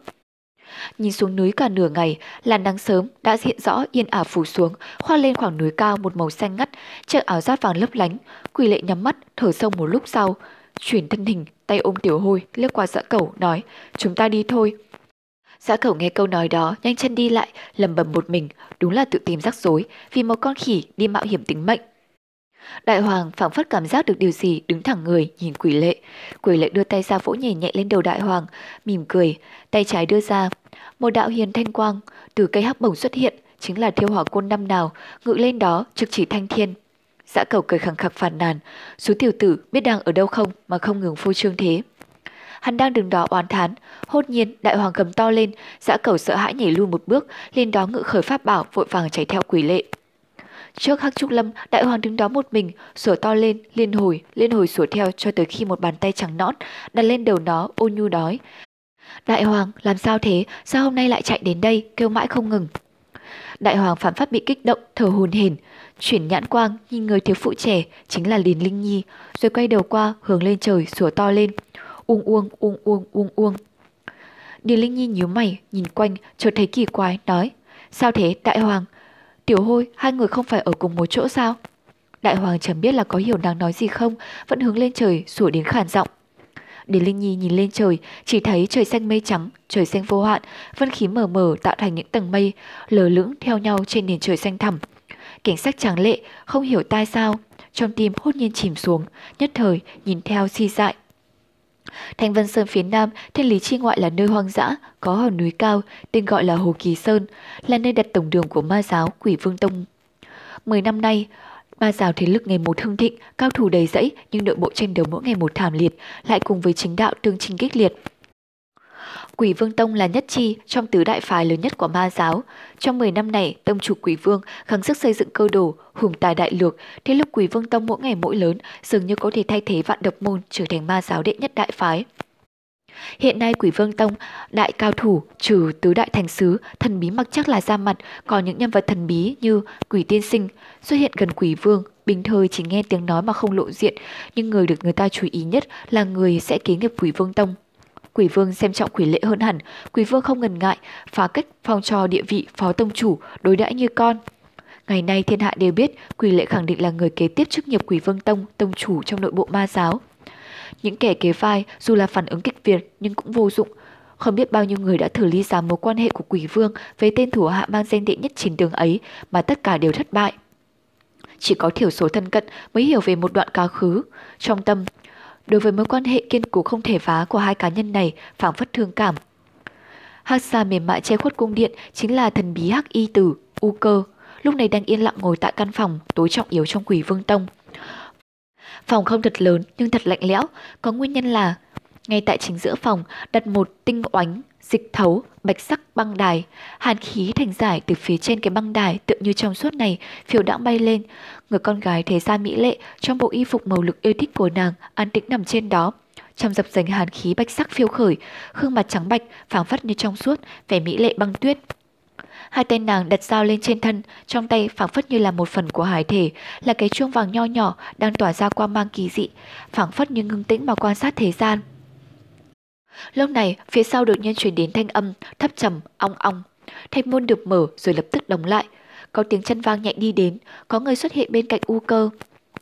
Nhìn xuống núi cả nửa ngày, làn nắng sớm đã hiện rõ yên ả phủ xuống, khoa lên khoảng núi cao một màu xanh ngắt, chiếc áo giáp vàng lấp lánh. Quỳ lệ nhắm mắt, thở sâu một lúc sau, chuyển thân hình, tay ôm tiểu hôi, liếc qua dã cẩu, nói, chúng ta đi thôi giã cẩu nghe câu nói đó, nhanh chân đi lại, lầm bầm một mình, đúng là tự tìm rắc rối, vì một con khỉ đi mạo hiểm tính mệnh. Đại hoàng phảng phất cảm giác được điều gì đứng thẳng người nhìn quỷ lệ. Quỷ lệ đưa tay ra vỗ nhẹ nhẹ lên đầu đại hoàng, mỉm cười, tay trái đưa ra. Một đạo hiền thanh quang từ cây hắc bổng xuất hiện, chính là thiêu hỏa côn năm nào, ngự lên đó trực chỉ thanh thiên. Dã cầu cười khẳng khặc phàn nàn, số tiểu tử biết đang ở đâu không mà không ngừng phô trương thế. Hắn đang đứng đó oán thán, hốt nhiên đại hoàng gầm to lên, dã cầu sợ hãi nhảy lui một bước, lên đó ngự khởi pháp bảo vội vàng chạy theo quỷ lệ. Trước Hắc Trúc Lâm, đại hoàng đứng đó một mình, sủa to lên, liên hồi, liên hồi sủa theo cho tới khi một bàn tay trắng nõn đặt lên đầu nó ôn nhu đói. Đại hoàng, làm sao thế? Sao hôm nay lại chạy đến đây, kêu mãi không ngừng? Đại hoàng phản phát bị kích động, thở hồn hển, chuyển nhãn quang nhìn người thiếu phụ trẻ chính là Liền Linh Nhi, rồi quay đầu qua hướng lên trời sủa to lên, uông uông uông uông uông uông. Điền Linh Nhi nhíu mày, nhìn quanh, chợt thấy kỳ quái, nói, sao thế, đại hoàng? Tiểu hôi, hai người không phải ở cùng một chỗ sao? Đại hoàng chẳng biết là có hiểu nàng nói gì không, vẫn hướng lên trời, sủa đến khản giọng. Điền Linh Nhi nhìn lên trời, chỉ thấy trời xanh mây trắng, trời xanh vô hạn, vân khí mờ mờ tạo thành những tầng mây, lờ lững theo nhau trên nền trời xanh thẳm. Cảnh sắc tráng lệ, không hiểu tai sao, trong tim hốt nhiên chìm xuống, nhất thời nhìn theo si dại. Thanh Vân Sơn phía nam, thiên lý chi ngoại là nơi hoang dã, có hòn núi cao, tên gọi là Hồ Kỳ Sơn, là nơi đặt tổng đường của ma giáo Quỷ Vương Tông. Mười năm nay, ma giáo thế lực ngày một hưng thịnh, cao thủ đầy dẫy nhưng nội bộ tranh đấu mỗi ngày một thảm liệt, lại cùng với chính đạo tương trình kích liệt. Quỷ Vương Tông là nhất chi trong tứ đại phái lớn nhất của ma giáo. Trong 10 năm này, tông chủ Quỷ Vương gắng sức xây dựng cơ đồ, hùng tài đại lược, thế lực Quỷ Vương Tông mỗi ngày mỗi lớn, dường như có thể thay thế vạn độc môn trở thành ma giáo đệ nhất đại phái. Hiện nay Quỷ Vương Tông, đại cao thủ, trừ tứ đại thành sứ, thần bí mặc chắc là ra mặt, còn những nhân vật thần bí như Quỷ Tiên Sinh xuất hiện gần Quỷ Vương, bình thời chỉ nghe tiếng nói mà không lộ diện, nhưng người được người ta chú ý nhất là người sẽ kế nghiệp Quỷ Vương Tông. Quỷ Vương xem trọng quỷ lệ hơn hẳn, Quỷ Vương không ngần ngại, phá cách phong trò địa vị phó tông chủ, đối đãi như con. Ngày nay thiên hạ đều biết quỷ lệ khẳng định là người kế tiếp chức nghiệp quỷ vương tông, tông chủ trong nội bộ ma giáo. Những kẻ kế vai dù là phản ứng kịch việt nhưng cũng vô dụng. Không biết bao nhiêu người đã thử ly giám mối quan hệ của quỷ vương với tên thủ hạ mang danh đệ nhất chiến đường ấy mà tất cả đều thất bại. Chỉ có thiểu số thân cận mới hiểu về một đoạn quá khứ. Trong tâm, Đối với mối quan hệ kiên cố không thể phá của hai cá nhân này phảng phất thương cảm. Hắc xa mềm mại che khuất cung điện chính là thần bí Hắc Y Tử, U Cơ, lúc này đang yên lặng ngồi tại căn phòng tối trọng yếu trong Quỷ Vương Tông. Phòng không thật lớn nhưng thật lạnh lẽo, có nguyên nhân là ngay tại chính giữa phòng đặt một tinh oánh dịch thấu, bạch sắc băng đài, hàn khí thành giải từ phía trên cái băng đài tựa như trong suốt này, phiêu đãng bay lên. Người con gái thế ra mỹ lệ trong bộ y phục màu lực yêu thích của nàng, an tĩnh nằm trên đó. Trong dập dành hàn khí bạch sắc phiêu khởi, gương mặt trắng bạch, phảng phất như trong suốt, vẻ mỹ lệ băng tuyết. Hai tên nàng đặt dao lên trên thân, trong tay phảng phất như là một phần của hải thể, là cái chuông vàng nho nhỏ đang tỏa ra quang mang kỳ dị, phảng phất như ngưng tĩnh mà quan sát thế gian. Lúc này, phía sau đột nhiên truyền đến thanh âm thấp trầm, ong ong. Thanh môn được mở rồi lập tức đóng lại. Có tiếng chân vang nhẹ đi đến, có người xuất hiện bên cạnh U cơ.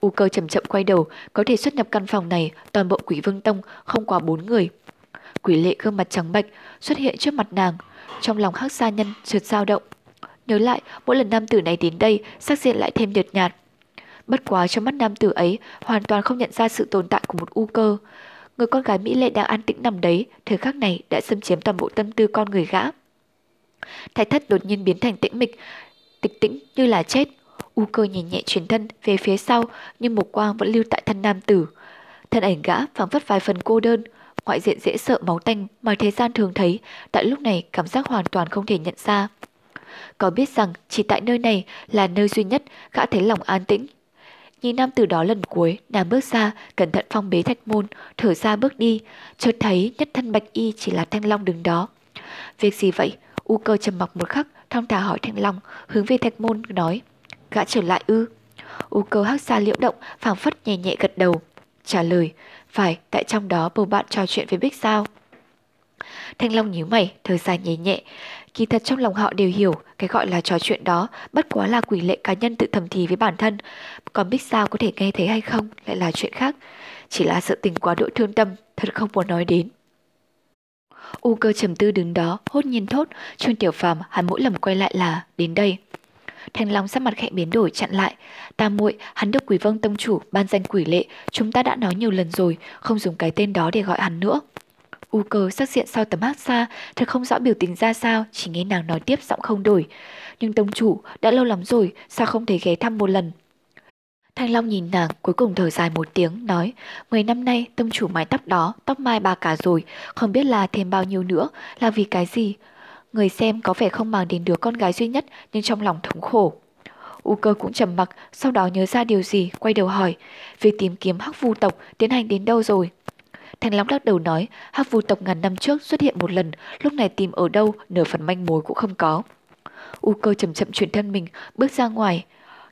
U cơ chậm chậm quay đầu, có thể xuất nhập căn phòng này, toàn bộ quỷ vương tông không quá bốn người. Quỷ lệ gương mặt trắng bệch xuất hiện trước mặt nàng, trong lòng hắc sa nhân trượt dao động. Nhớ lại, mỗi lần nam tử này đến đây, sắc diện lại thêm nhợt nhạt. Bất quá trong mắt nam tử ấy, hoàn toàn không nhận ra sự tồn tại của một u cơ. Người con gái Mỹ Lệ đang an tĩnh nằm đấy, thời khắc này đã xâm chiếm toàn bộ tâm tư con người gã. Thái thất đột nhiên biến thành tĩnh mịch, tịch tĩnh như là chết. U cơ nhìn nhẹ chuyển thân về phía sau nhưng một quang vẫn lưu tại thân nam tử. Thân ảnh gã phảng phất vài phần cô đơn, ngoại diện dễ sợ máu tanh mà thế gian thường thấy, tại lúc này cảm giác hoàn toàn không thể nhận ra. Có biết rằng chỉ tại nơi này là nơi duy nhất gã thấy lòng an tĩnh. Nhìn nam từ đó lần cuối, nàng bước ra, cẩn thận phong bế thạch môn, thở ra bước đi, chợt thấy nhất thân bạch y chỉ là thanh long đứng đó. Việc gì vậy? U cơ trầm mặc một khắc, thong thả hỏi thanh long, hướng về thạch môn nói. Gã trở lại ư? U cơ hắc xa liễu động, phảng phất nhẹ nhẹ gật đầu. Trả lời, phải, tại trong đó bầu bạn trò chuyện với Bích sao? Thanh Long nhíu mày, thở dài nhẹ nhẹ. Kỳ thật trong lòng họ đều hiểu cái gọi là trò chuyện đó bất quá là quỷ lệ cá nhân tự thầm thì với bản thân. Còn biết sao có thể nghe thấy hay không lại là chuyện khác. Chỉ là sự tình quá độ thương tâm, thật không muốn nói đến. U cơ trầm tư đứng đó, hốt nhiên thốt, chuyên Tiểu Phàm hắn mỗi lần quay lại là đến đây. Thanh Long sắc mặt khẽ biến đổi chặn lại. Ta muội, hắn được Quỷ Vâng tông chủ ban danh quỷ lệ, chúng ta đã nói nhiều lần rồi, không dùng cái tên đó để gọi hắn nữa. U cơ sắc diện sau tấm hát xa, thật không rõ biểu tình ra sao, chỉ nghe nàng nói tiếp giọng không đổi. Nhưng tông chủ, đã lâu lắm rồi, sao không thể ghé thăm một lần? Thanh Long nhìn nàng, cuối cùng thở dài một tiếng, nói, mười năm nay tông chủ mái tóc đó, tóc mai bà cả rồi, không biết là thêm bao nhiêu nữa, là vì cái gì? Người xem có vẻ không màng đến đứa con gái duy nhất nhưng trong lòng thống khổ. U cơ cũng trầm mặc, sau đó nhớ ra điều gì, quay đầu hỏi, việc tìm kiếm hắc vu tộc tiến hành đến đâu rồi? Thành Long lắc đầu nói, hắc vu tộc ngàn năm trước xuất hiện một lần, lúc này tìm ở đâu, nửa phần manh mối cũng không có. U cơ chậm chậm chuyển thân mình, bước ra ngoài.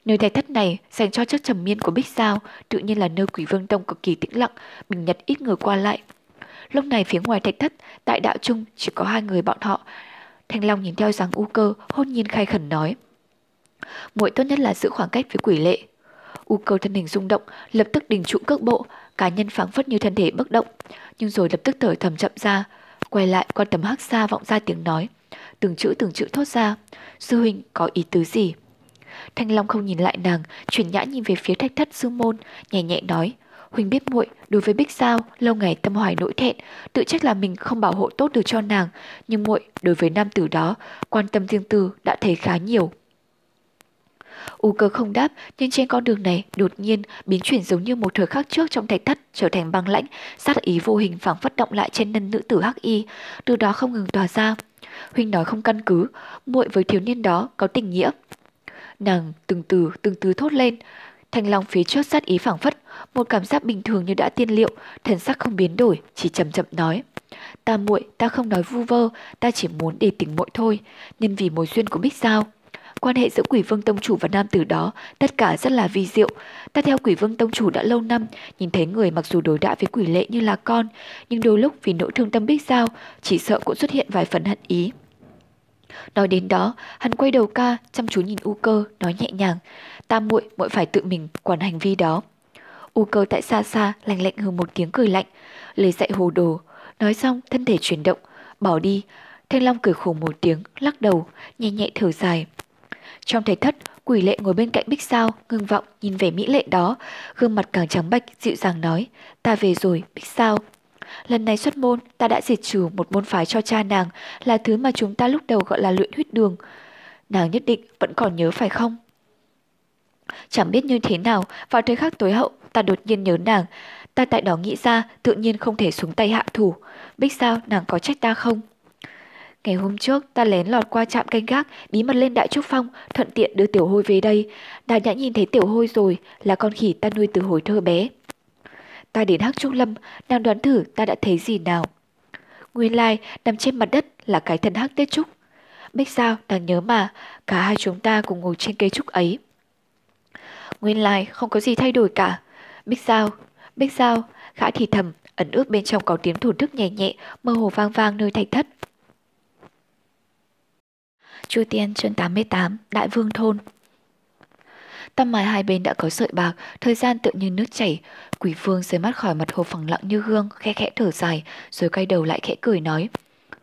Nơi thạch thất này dành cho chiếc trầm miên của Bích Sao, tự nhiên là nơi quỷ vương tông cực kỳ tĩnh lặng, bình nhật ít người qua lại. Lúc này phía ngoài thạch thất, tại đạo trung chỉ có hai người bọn họ Thanh Long nhìn theo dáng u cơ, hôn nhiên khai khẩn nói. Muội tốt nhất là giữ khoảng cách với quỷ lệ. U cơ thân hình rung động, lập tức đình trụ cước bộ, cá nhân phảng phất như thân thể bất động, nhưng rồi lập tức thở thầm chậm ra, quay lại quan tấm hắc xa vọng ra tiếng nói, từng chữ từng chữ thốt ra, sư huynh có ý tứ gì? Thanh Long không nhìn lại nàng, chuyển nhã nhìn về phía thạch thất sư môn, nhẹ nhẹ nói, huynh biết muội đối với Bích Sao lâu ngày tâm hoài nỗi thẹn, tự trách là mình không bảo hộ tốt được cho nàng, nhưng muội đối với nam tử đó, quan tâm riêng tư đã thấy khá nhiều. U cơ không đáp, nhưng trên con đường này đột nhiên biến chuyển giống như một thời khắc trước trong thạch thất trở thành băng lãnh, sát ý vô hình phảng phất động lại trên thân nữ tử hắc y, từ đó không ngừng tỏa ra. Huynh nói không căn cứ, muội với thiếu niên đó có tình nghĩa. Nàng từng từ từng từ thốt lên, Thanh Long phía trước sát ý phảng phất, một cảm giác bình thường như đã tiên liệu, thần sắc không biến đổi, chỉ chậm chậm nói. Ta muội, ta không nói vu vơ, ta chỉ muốn để tỉnh muội thôi, nên vì mối duyên của Bích Giao. Quan hệ giữa quỷ vương tông chủ và nam tử đó, tất cả rất là vi diệu. Ta theo quỷ vương tông chủ đã lâu năm, nhìn thấy người mặc dù đối đãi với quỷ lệ như là con, nhưng đôi lúc vì nỗi thương tâm Bích Giao, chỉ sợ cũng xuất hiện vài phần hận ý. Nói đến đó, hắn quay đầu ca, chăm chú nhìn U cơ, nói nhẹ nhàng, tam muội muội phải tự mình quản hành vi đó. U cơ tại xa xa lạnh lạnh hừ một tiếng cười lạnh, lời dạy hồ đồ, nói xong thân thể chuyển động, bỏ đi. Thanh Long cười khổ một tiếng, lắc đầu, nhẹ nhẹ thở dài. Trong thầy thất, quỷ lệ ngồi bên cạnh bích sao, ngưng vọng nhìn về mỹ lệ đó, gương mặt càng trắng bạch, dịu dàng nói, ta về rồi, bích sao. Lần này xuất môn, ta đã diệt trừ một môn phái cho cha nàng, là thứ mà chúng ta lúc đầu gọi là luyện huyết đường. Nàng nhất định vẫn còn nhớ phải không? Chẳng biết như thế nào, vào thời khắc tối hậu, ta đột nhiên nhớ nàng. Ta tại đó nghĩ ra, tự nhiên không thể xuống tay hạ thủ. Bích sao, nàng có trách ta không? Ngày hôm trước, ta lén lọt qua trạm canh gác, bí mật lên Đại Trúc Phong, thuận tiện đưa Tiểu Hôi về đây. Đã đã nhìn thấy Tiểu Hôi rồi, là con khỉ ta nuôi từ hồi thơ bé. Ta đến Hắc Trúc Lâm, nàng đoán thử ta đã thấy gì nào. Nguyên lai, nằm trên mặt đất là cái thân Hắc Tết Trúc. Bích sao, đang nhớ mà, cả hai chúng ta cùng ngồi trên cây trúc ấy. Nguyên lai không có gì thay đổi cả. Bích sao, Bích sao, gã thì thầm, ẩn ước bên trong có tiếng thổn thức nhẹ nhẹ, mơ hồ vang vang nơi thạch thất. Chu Tiên chương 88, Đại Vương Thôn Tăm mái hai bên đã có sợi bạc, thời gian tự như nước chảy. Quỷ vương rời mắt khỏi mặt hồ phẳng lặng như gương, khẽ khẽ thở dài, rồi quay đầu lại khẽ cười nói.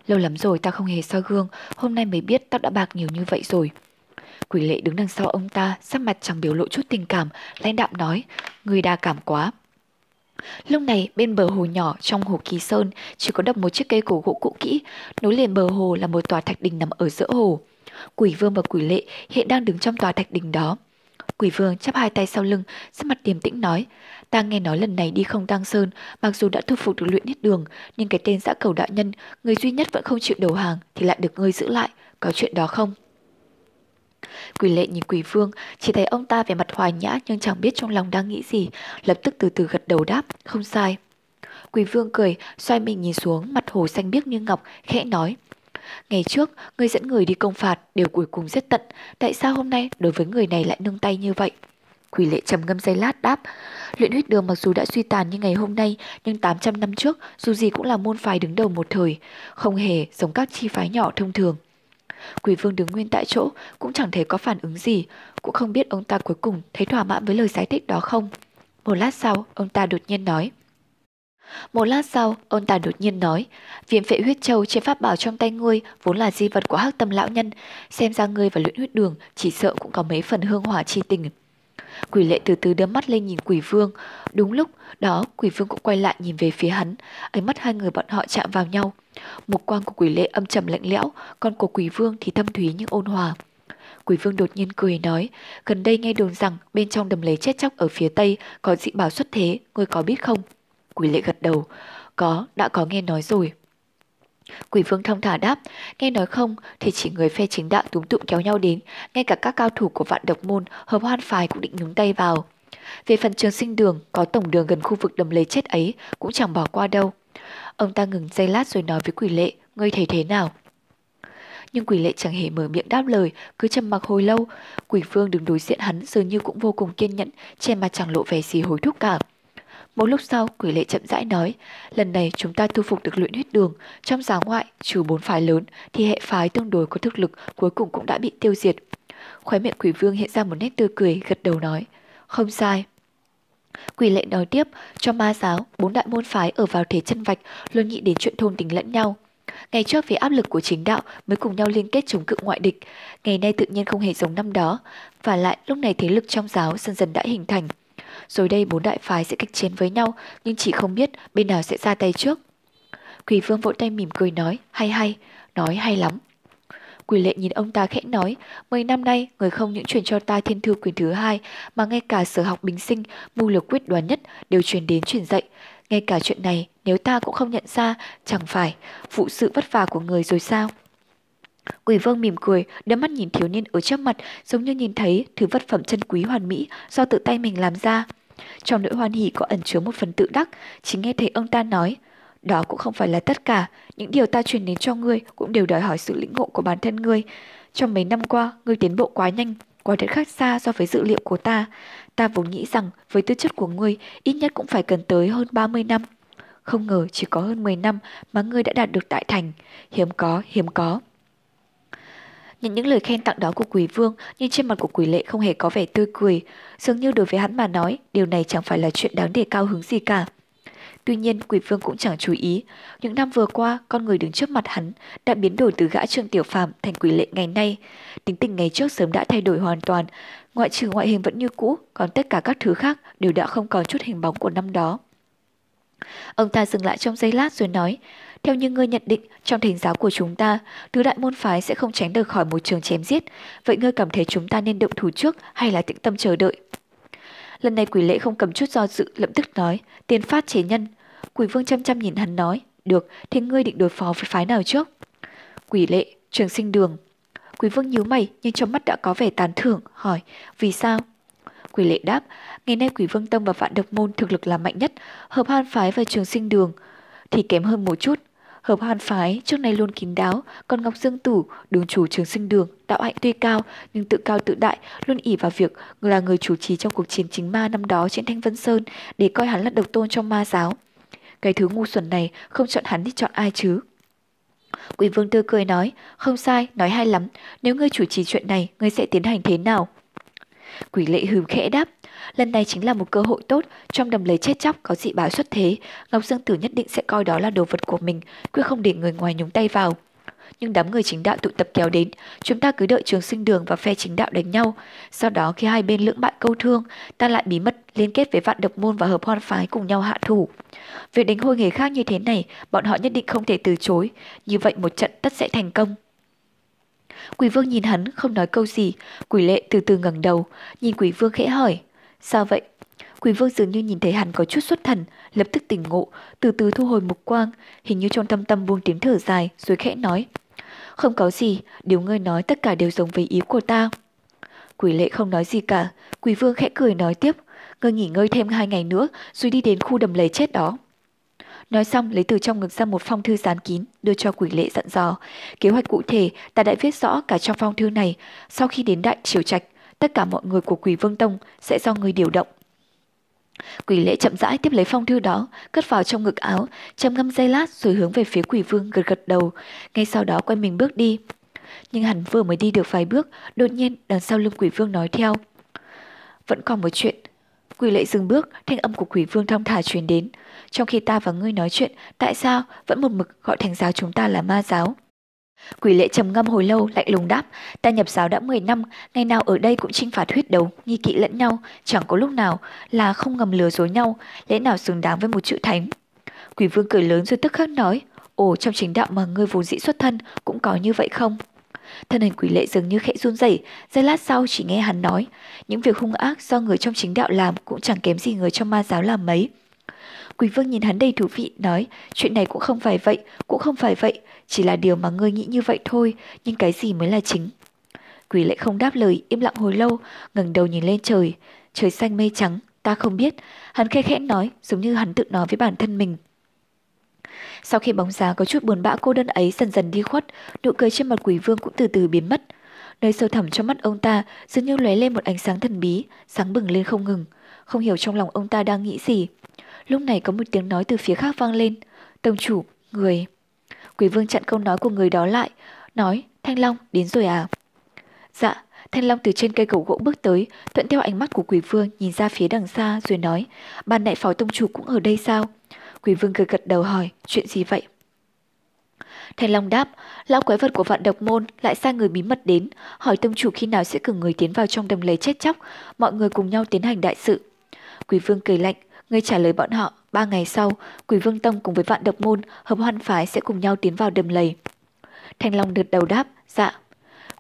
Lâu lắm rồi ta không hề soi gương, hôm nay mới biết tao đã bạc nhiều như vậy rồi. Quỷ lệ đứng đằng sau ông ta, sắc mặt chẳng biểu lộ chút tình cảm, lãnh đạm nói, người đa cảm quá. Lúc này bên bờ hồ nhỏ trong hồ Kỳ Sơn chỉ có đập một chiếc cây cổ gỗ cũ kỹ, nối liền bờ hồ là một tòa thạch đình nằm ở giữa hồ. Quỷ vương và quỷ lệ hiện đang đứng trong tòa thạch đình đó. Quỷ vương chắp hai tay sau lưng, sắc mặt điềm tĩnh nói, ta nghe nói lần này đi không tăng sơn, mặc dù đã thu phục được luyện hết đường, nhưng cái tên giã cầu đạo nhân, người duy nhất vẫn không chịu đầu hàng thì lại được ngươi giữ lại, có chuyện đó không? Quỷ lệ nhìn quỷ vương, chỉ thấy ông ta vẻ mặt hoài nhã nhưng chẳng biết trong lòng đang nghĩ gì, lập tức từ từ gật đầu đáp, không sai. Quỷ vương cười, xoay mình nhìn xuống, mặt hồ xanh biếc như ngọc, khẽ nói, Ngày trước, người dẫn người đi công phạt đều cuối cùng rất tận. Tại sao hôm nay đối với người này lại nâng tay như vậy? Quỷ lệ trầm ngâm giây lát đáp. Luyện huyết đường mặc dù đã suy tàn như ngày hôm nay, nhưng 800 năm trước, dù gì cũng là môn phái đứng đầu một thời, không hề giống các chi phái nhỏ thông thường. Quỷ vương đứng nguyên tại chỗ, cũng chẳng thể có phản ứng gì, cũng không biết ông ta cuối cùng thấy thỏa mãn với lời giải thích đó không. Một lát sau, ông ta đột nhiên nói. Một lát sau, ông ta đột nhiên nói, viêm phệ huyết châu trên pháp bảo trong tay ngươi vốn là di vật của hắc tâm lão nhân, xem ra ngươi và luyện huyết đường chỉ sợ cũng có mấy phần hương hỏa chi tình. Quỷ lệ từ từ đưa mắt lên nhìn quỷ vương. Đúng lúc đó quỷ vương cũng quay lại nhìn về phía hắn. Ánh mắt hai người bọn họ chạm vào nhau. Một quang của quỷ lệ âm trầm lạnh lẽo, còn của quỷ vương thì thâm thúy nhưng ôn hòa. Quỷ vương đột nhiên cười nói, gần đây nghe đồn rằng bên trong đầm lầy chết chóc ở phía tây có dị bảo xuất thế, ngươi có biết không? Quỷ lệ gật đầu. Có, đã có nghe nói rồi. Quỷ vương thông thả đáp, nghe nói không thì chỉ người phe chính đạo túm tụm kéo nhau đến, ngay cả các cao thủ của vạn độc môn hợp hoan phái cũng định nhúng tay vào. Về phần trường sinh đường, có tổng đường gần khu vực đầm lầy chết ấy cũng chẳng bỏ qua đâu. Ông ta ngừng giây lát rồi nói với quỷ lệ, ngươi thấy thế nào? Nhưng quỷ lệ chẳng hề mở miệng đáp lời, cứ trầm mặc hồi lâu. Quỷ vương đứng đối diện hắn dường như cũng vô cùng kiên nhẫn, trên mặt chẳng lộ vẻ gì hối thúc cả. Một lúc sau, quỷ lệ chậm rãi nói, lần này chúng ta thu phục được luyện huyết đường, trong giáo ngoại, trừ bốn phái lớn, thì hệ phái tương đối có thực lực cuối cùng cũng đã bị tiêu diệt. Khóe miệng quỷ vương hiện ra một nét tươi cười, gật đầu nói, không sai. Quỷ lệ nói tiếp, cho ma giáo, bốn đại môn phái ở vào thế chân vạch luôn nghĩ đến chuyện thôn tình lẫn nhau. Ngày trước vì áp lực của chính đạo mới cùng nhau liên kết chống cự ngoại địch, ngày nay tự nhiên không hề giống năm đó, và lại lúc này thế lực trong giáo dần dần đã hình thành. Rồi đây bốn đại phái sẽ kịch chiến với nhau, nhưng chỉ không biết bên nào sẽ ra tay trước. Quỷ vương vỗ tay mỉm cười nói, hay hay, nói hay lắm. Quỷ lệ nhìn ông ta khẽ nói, mấy năm nay người không những truyền cho ta thiên thư quyền thứ hai, mà ngay cả sở học bình sinh, mưu lược quyết đoán nhất đều truyền đến truyền dạy. Ngay cả chuyện này, nếu ta cũng không nhận ra, chẳng phải phụ sự vất vả của người rồi sao? Quỷ vương mỉm cười, đôi mắt nhìn thiếu niên ở trước mặt, giống như nhìn thấy thứ vật phẩm chân quý hoàn mỹ do tự tay mình làm ra. Trong nỗi hoan hỉ có ẩn chứa một phần tự đắc, chỉ nghe thấy ông ta nói, đó cũng không phải là tất cả, những điều ta truyền đến cho ngươi cũng đều đòi hỏi sự lĩnh ngộ của bản thân ngươi. Trong mấy năm qua, ngươi tiến bộ quá nhanh, quá đến khác xa so với dự liệu của ta. Ta vốn nghĩ rằng với tư chất của ngươi, ít nhất cũng phải cần tới hơn 30 năm. Không ngờ chỉ có hơn 10 năm mà ngươi đã đạt được đại thành. Hiếm có, hiếm có. Nhận những lời khen tặng đó của quỷ vương, nhưng trên mặt của quỷ lệ không hề có vẻ tươi cười. Dường như đối với hắn mà nói, điều này chẳng phải là chuyện đáng để cao hứng gì cả. Tuy nhiên, quỷ vương cũng chẳng chú ý. Những năm vừa qua, con người đứng trước mặt hắn đã biến đổi từ gã trương tiểu phàm thành quỷ lệ ngày nay. Tính tình ngày trước sớm đã thay đổi hoàn toàn. Ngoại trừ ngoại hình vẫn như cũ, còn tất cả các thứ khác đều đã không còn chút hình bóng của năm đó. Ông ta dừng lại trong giây lát rồi nói, theo như ngươi nhận định, trong thỉnh giáo của chúng ta, tứ đại môn phái sẽ không tránh được khỏi một trường chém giết. Vậy ngươi cảm thấy chúng ta nên động thủ trước hay là tĩnh tâm chờ đợi? Lần này quỷ lễ không cầm chút do dự, lập tức nói, tiền phát chế nhân. Quỷ vương chăm chăm nhìn hắn nói, được, thì ngươi định đối phó với phái nào trước? Quỷ lệ, trường sinh đường. Quỷ vương nhíu mày nhưng trong mắt đã có vẻ tán thưởng, hỏi, vì sao? Quỷ lệ đáp, ngày nay quỷ vương tông và vạn độc môn thực lực là mạnh nhất, hợp han phái và trường sinh đường thì kém hơn một chút. Hợp hoan phái trước nay luôn kín đáo, còn Ngọc Dương Tử, đường chủ trường sinh đường, đạo hạnh tuy cao nhưng tự cao tự đại, luôn ỉ vào việc là người chủ trì trong cuộc chiến chính ma năm đó trên Thanh Vân Sơn để coi hắn là độc tôn trong ma giáo. Cái thứ ngu xuẩn này không chọn hắn thì chọn ai chứ? Quỷ vương tươi cười nói, không sai, nói hay lắm, nếu ngươi chủ trì chuyện này, ngươi sẽ tiến hành thế nào? Quỷ lệ hừ khẽ đáp, lần này chính là một cơ hội tốt, trong đầm lấy chết chóc có dị báo xuất thế, Ngọc Dương Tử nhất định sẽ coi đó là đồ vật của mình, quyết không để người ngoài nhúng tay vào. Nhưng đám người chính đạo tụ tập kéo đến, chúng ta cứ đợi trường sinh đường và phe chính đạo đánh nhau. Sau đó khi hai bên lưỡng bại câu thương, ta lại bí mật liên kết với vạn độc môn và hợp hoan phái cùng nhau hạ thủ. Việc đánh hôi nghề khác như thế này, bọn họ nhất định không thể từ chối. Như vậy một trận tất sẽ thành công. Quỷ vương nhìn hắn không nói câu gì, quỷ lệ từ từ ngẩng đầu, nhìn quỷ vương khẽ hỏi. Sao vậy? Quỷ vương dường như nhìn thấy hắn có chút xuất thần, lập tức tỉnh ngộ, từ từ thu hồi mục quang, hình như trong tâm tâm buông tiếng thở dài, rồi khẽ nói. Không có gì, điều ngươi nói tất cả đều giống với ý của ta. Quỷ lệ không nói gì cả, quỷ vương khẽ cười nói tiếp, ngươi nghỉ ngơi thêm hai ngày nữa rồi đi đến khu đầm lầy chết đó. Nói xong lấy từ trong ngực ra một phong thư dán kín, đưa cho quỷ lệ dặn dò. Kế hoạch cụ thể ta đã viết rõ cả trong phong thư này. Sau khi đến đại triều trạch, tất cả mọi người của quỷ vương tông sẽ do người điều động. Quỷ lễ chậm rãi tiếp lấy phong thư đó, cất vào trong ngực áo, trầm ngâm dây lát rồi hướng về phía quỷ vương gật gật đầu, ngay sau đó quay mình bước đi. Nhưng hắn vừa mới đi được vài bước, đột nhiên đằng sau lưng quỷ vương nói theo. Vẫn còn một chuyện. Quỷ lệ dừng bước, thanh âm của quỷ vương thong thả truyền đến. Trong khi ta và ngươi nói chuyện, tại sao vẫn một mực gọi thành giáo chúng ta là ma giáo? Quỷ lệ trầm ngâm hồi lâu lạnh lùng đáp, ta nhập giáo đã 10 năm, ngày nào ở đây cũng chinh phạt huyết đấu, nghi kỵ lẫn nhau, chẳng có lúc nào là không ngầm lừa dối nhau, lẽ nào xứng đáng với một chữ thánh. Quỷ vương cười lớn rồi tức khắc nói, ồ trong chính đạo mà ngươi vốn dĩ xuất thân cũng có như vậy không? Thân hình quỷ lệ dường như khẽ run rẩy, giây lát sau chỉ nghe hắn nói, những việc hung ác do người trong chính đạo làm cũng chẳng kém gì người trong ma giáo làm mấy. Quỷ vương nhìn hắn đầy thú vị, nói, chuyện này cũng không phải vậy, cũng không phải vậy, chỉ là điều mà ngươi nghĩ như vậy thôi, nhưng cái gì mới là chính. Quỷ lại không đáp lời, im lặng hồi lâu, ngẩng đầu nhìn lên trời, trời xanh mây trắng, ta không biết, hắn khẽ khẽ nói, giống như hắn tự nói với bản thân mình. Sau khi bóng dáng có chút buồn bã cô đơn ấy dần dần đi khuất, nụ cười trên mặt quỷ vương cũng từ từ biến mất. Nơi sâu thẳm trong mắt ông ta dường như lóe lên một ánh sáng thần bí, sáng bừng lên không ngừng. Không hiểu trong lòng ông ta đang nghĩ gì. Lúc này có một tiếng nói từ phía khác vang lên. Tông chủ, người. Quỷ vương chặn câu nói của người đó lại, nói, Thanh Long, đến rồi à? Dạ, Thanh Long từ trên cây cầu gỗ bước tới, thuận theo ánh mắt của quỷ vương nhìn ra phía đằng xa rồi nói, ban đại phó tông chủ cũng ở đây sao? Quỷ vương gật gật đầu hỏi, chuyện gì vậy? Thanh Long đáp, lão quái vật của vạn độc môn lại sai người bí mật đến, hỏi tông chủ khi nào sẽ cử người tiến vào trong đầm lầy chết chóc, mọi người cùng nhau tiến hành đại sự. Quỷ vương cười lạnh, người trả lời bọn họ, ba ngày sau, Quỷ vương tông cùng với vạn độc môn, hợp hoan phái sẽ cùng nhau tiến vào đầm lầy. Thanh Long đợt đầu đáp, dạ.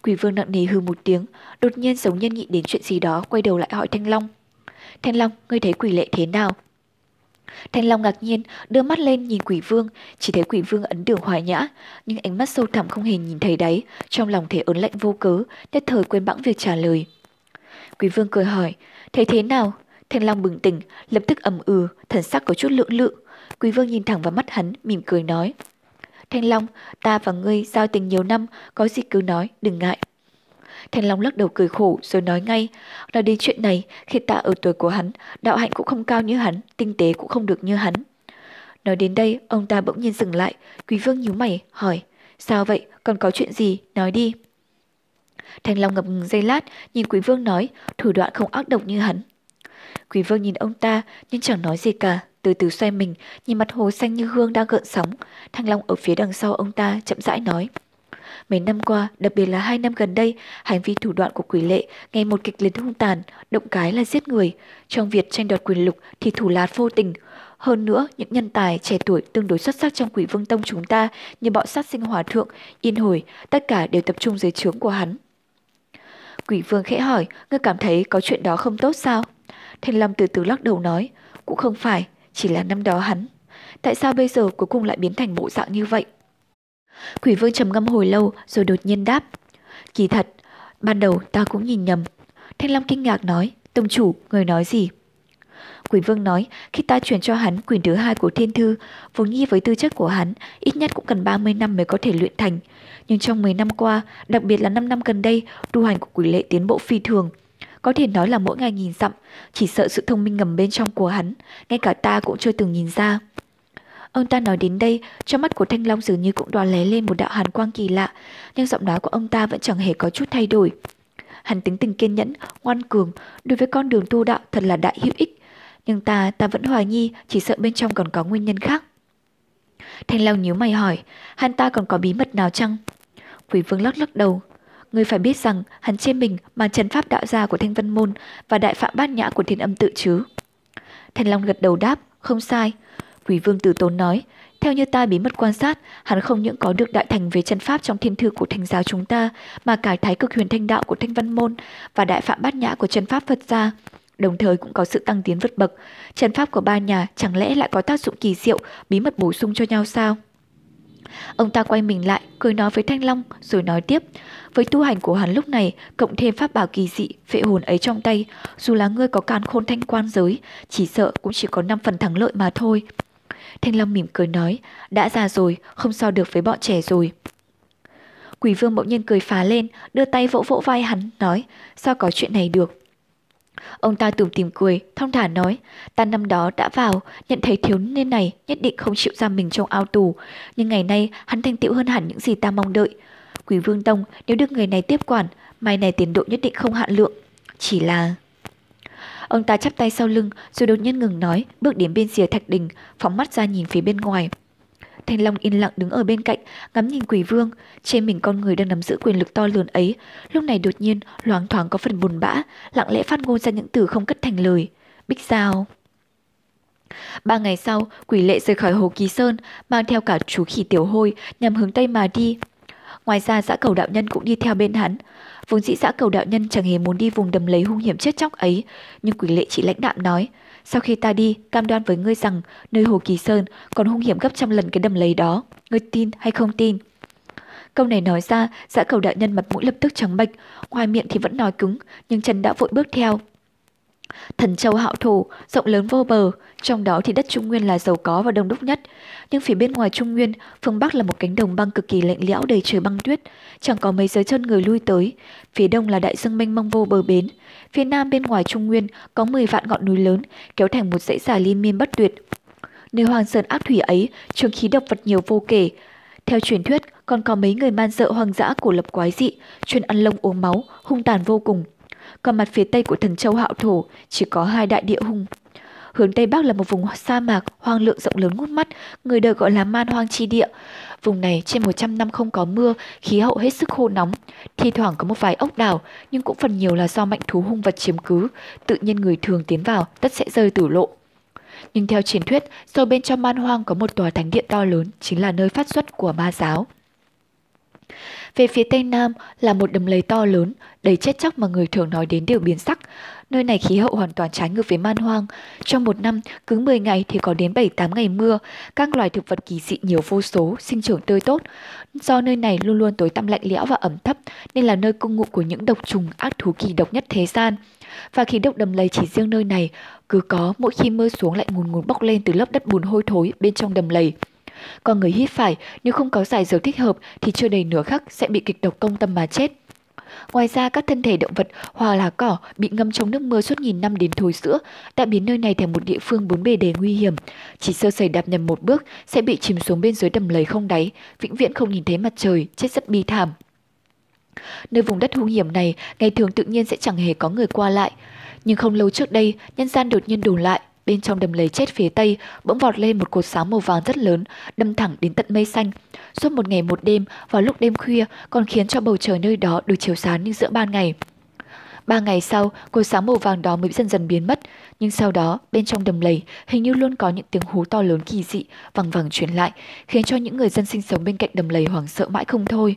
Quỷ vương nặng nề hư một tiếng, đột nhiên giống nhân nghĩ đến chuyện gì đó, quay đầu lại hỏi Thanh Long. Thanh Long, ngươi thấy quỷ lệ thế nào? Thanh Long ngạc nhiên, đưa mắt lên nhìn quỷ vương, chỉ thấy quỷ vương ấn đường hoài nhã, nhưng ánh mắt sâu thẳm không hề nhìn thấy đáy, trong lòng thể ớn lạnh vô cớ, nhất thời quên bẵng việc trả lời. Quỷ vương cười hỏi, thấy thế nào? Thanh Long bừng tỉnh, lập tức ầm ừ, thần sắc có chút lưỡng lự. Quý vương nhìn thẳng vào mắt hắn, mỉm cười nói. Thanh Long, ta và ngươi giao tình nhiều năm, có gì cứ nói, đừng ngại. Thanh Long lắc đầu cười khổ rồi nói ngay, nói đến chuyện này, khi ta ở tuổi của hắn, đạo hạnh cũng không cao như hắn, tinh tế cũng không được như hắn. Nói đến đây, ông ta bỗng nhiên dừng lại, Quý Vương nhíu mày, hỏi, sao vậy, còn có chuyện gì, nói đi. Thanh Long ngập ngừng giây lát, nhìn Quý Vương nói, thủ đoạn không ác độc như hắn. Quý Vương nhìn ông ta, nhưng chẳng nói gì cả, từ từ xoay mình, nhìn mặt hồ xanh như hương đang gợn sóng. Thăng Long ở phía đằng sau ông ta chậm rãi nói. Mấy năm qua, đặc biệt là hai năm gần đây, hành vi thủ đoạn của quỷ lệ ngày một kịch liệt hung tàn, động cái là giết người. Trong việc tranh đoạt quyền lực thì thủ lạt vô tình. Hơn nữa, những nhân tài trẻ tuổi tương đối xuất sắc trong quỷ vương tông chúng ta như bọn sát sinh hòa thượng, yên hồi, tất cả đều tập trung dưới trướng của hắn. Quỷ vương khẽ hỏi, ngươi cảm thấy có chuyện đó không tốt sao? Thanh Long từ từ lắc đầu nói, cũng không phải, chỉ là năm đó hắn. Tại sao bây giờ cuối cùng lại biến thành bộ dạng như vậy? Quỷ vương trầm ngâm hồi lâu rồi đột nhiên đáp. Kỳ thật, ban đầu ta cũng nhìn nhầm. Thanh Long kinh ngạc nói, tông chủ, người nói gì? Quỷ vương nói, khi ta chuyển cho hắn quyền thứ hai của thiên thư, vốn nghi với tư chất của hắn, ít nhất cũng cần 30 năm mới có thể luyện thành. Nhưng trong 10 năm qua, đặc biệt là 5 năm gần đây, tu hành của quỷ lệ tiến bộ phi thường. Có thể nói là mỗi ngày nhìn dặm, chỉ sợ sự thông minh ngầm bên trong của hắn, ngay cả ta cũng chưa từng nhìn ra. Ông ta nói đến đây, trong mắt của Thanh Long dường như cũng đoán lé lên một đạo hàn quang kỳ lạ, nhưng giọng nói của ông ta vẫn chẳng hề có chút thay đổi. Hắn tính tình kiên nhẫn, ngoan cường, đối với con đường tu đạo thật là đại hữu ích. Nhưng ta, ta vẫn hoài nghi, chỉ sợ bên trong còn có nguyên nhân khác. Thanh Long nhíu mày hỏi, hắn ta còn có bí mật nào chăng? Quỷ vương lắc lắc đầu. Người phải biết rằng hắn trên mình mà chân pháp đạo gia của Thanh Vân Môn và đại phạm bát nhã của thiên âm tự chứ. Thanh Long gật đầu đáp, không sai. Quỷ vương tử tốn nói, theo như ta bí mật quan sát, hắn không những có được đại thành về chân pháp trong thiên thư của thanh giáo chúng ta, mà cả thái cực huyền thanh đạo của thanh văn môn và đại phạm bát nhã của chân pháp Phật gia. Đồng thời cũng có sự tăng tiến vượt bậc. Chân pháp của ba nhà chẳng lẽ lại có tác dụng kỳ diệu, bí mật bổ sung cho nhau sao? Ông ta quay mình lại, cười nói với Thanh Long, rồi nói tiếp. Với tu hành của hắn lúc này, cộng thêm pháp bảo kỳ dị, phệ hồn ấy trong tay, dù là ngươi có càn khôn thanh quan giới, chỉ sợ cũng chỉ có 5 phần thắng lợi mà thôi. Thanh Long mỉm cười nói, đã già rồi, không so được với bọn trẻ rồi. Quỷ vương bỗng nhiên cười phá lên, đưa tay vỗ vỗ vai hắn, nói, sao có chuyện này được. Ông ta tủm tìm cười, thong thả nói, ta năm đó đã vào, nhận thấy thiếu niên này nhất định không chịu ra mình trong ao tù, nhưng ngày nay hắn thành tựu hơn hẳn những gì ta mong đợi. Quỷ vương tông nếu được người này tiếp quản, mai này tiến độ nhất định không hạn lượng. Chỉ là... Ông ta chắp tay sau lưng rồi đột nhiên ngừng nói, bước đến bên rìa thạch đình, phóng mắt ra nhìn phía bên ngoài. Thanh Long yên lặng đứng ở bên cạnh, ngắm nhìn quỷ vương, trên mình con người đang nắm giữ quyền lực to lớn ấy. Lúc này đột nhiên, loáng thoáng có phần buồn bã, lặng lẽ phát ngôn ra những từ không cất thành lời. Bích sao? Ba ngày sau, quỷ lệ rời khỏi Hồ Kỳ Sơn, mang theo cả chú khỉ tiểu hôi nhằm hướng Tây mà đi. Ngoài ra dã cầu đạo nhân cũng đi theo bên hắn. Vốn dĩ dã cầu đạo nhân chẳng hề muốn đi vùng đầm lấy hung hiểm chết chóc ấy, nhưng quỷ lệ chỉ lãnh đạm nói, sau khi ta đi, cam đoan với ngươi rằng nơi Hồ Kỳ Sơn còn hung hiểm gấp trăm lần cái đầm lấy đó, ngươi tin hay không tin? Câu này nói ra, dã cầu đạo nhân mặt mũi lập tức trắng bệch, ngoài miệng thì vẫn nói cứng, nhưng chân đã vội bước theo. Thần châu hạo thổ, rộng lớn vô bờ, trong đó thì đất Trung Nguyên là giàu có và đông đúc nhất. Nhưng phía bên ngoài Trung Nguyên, phương Bắc là một cánh đồng băng cực kỳ lạnh lẽo đầy trời băng tuyết, chẳng có mấy giới chân người lui tới. Phía đông là đại dương mênh mông vô bờ bến. Phía nam bên ngoài Trung Nguyên có 10 vạn ngọn núi lớn, kéo thành một dãy dài liên miên bất tuyệt. Nơi hoàng sơn áp thủy ấy, trường khí độc vật nhiều vô kể. Theo truyền thuyết, còn có mấy người man dợ hoang dã của lập quái dị, chuyên ăn lông uống máu, hung tàn vô cùng còn mặt phía tây của thần châu hạo thổ chỉ có hai đại địa hùng. Hướng tây bắc là một vùng sa mạc hoang lượng rộng lớn ngút mắt, người đời gọi là man hoang chi địa. Vùng này trên 100 năm không có mưa, khí hậu hết sức khô nóng. Thi thoảng có một vài ốc đảo, nhưng cũng phần nhiều là do mạnh thú hung vật chiếm cứ. Tự nhiên người thường tiến vào, tất sẽ rơi tử lộ. Nhưng theo truyền thuyết, sâu bên trong man hoang có một tòa thánh điện to lớn, chính là nơi phát xuất của ma giáo. Về phía tây nam là một đầm lầy to lớn, đầy chết chóc mà người thường nói đến đều biến sắc. Nơi này khí hậu hoàn toàn trái ngược với man hoang. Trong một năm, cứ 10 ngày thì có đến 7-8 ngày mưa. Các loài thực vật kỳ dị nhiều vô số, sinh trưởng tươi tốt. Do nơi này luôn luôn tối tăm lạnh lẽo và ẩm thấp, nên là nơi cung ngụ của những độc trùng ác thú kỳ độc nhất thế gian. Và khí độc đầm lầy chỉ riêng nơi này, cứ có mỗi khi mưa xuống lại ngùn ngùn bốc lên từ lớp đất bùn hôi thối bên trong đầm lầy. Còn người hít phải nếu không có giải dược thích hợp thì chưa đầy nửa khắc sẽ bị kịch độc công tâm mà chết. Ngoài ra các thân thể động vật hoa lá cỏ bị ngâm trong nước mưa suốt nghìn năm đến thối sữa đã biến nơi này thành một địa phương bốn bề đầy nguy hiểm. Chỉ sơ sẩy đạp nhầm một bước sẽ bị chìm xuống bên dưới đầm lầy không đáy, vĩnh viễn không nhìn thấy mặt trời, chết rất bi thảm. Nơi vùng đất hung hiểm này ngày thường tự nhiên sẽ chẳng hề có người qua lại. Nhưng không lâu trước đây, nhân gian đột nhiên đổ lại, Bên trong đầm lầy chết phía tây bỗng vọt lên một cột sáng màu vàng rất lớn, đâm thẳng đến tận mây xanh. Suốt một ngày một đêm, vào lúc đêm khuya còn khiến cho bầu trời nơi đó được chiếu sáng như giữa ban ngày. Ba ngày sau, cột sáng màu vàng đó mới dần dần biến mất, nhưng sau đó, bên trong đầm lầy, hình như luôn có những tiếng hú to lớn kỳ dị, vằng vẳng truyền lại, khiến cho những người dân sinh sống bên cạnh đầm lầy hoảng sợ mãi không thôi.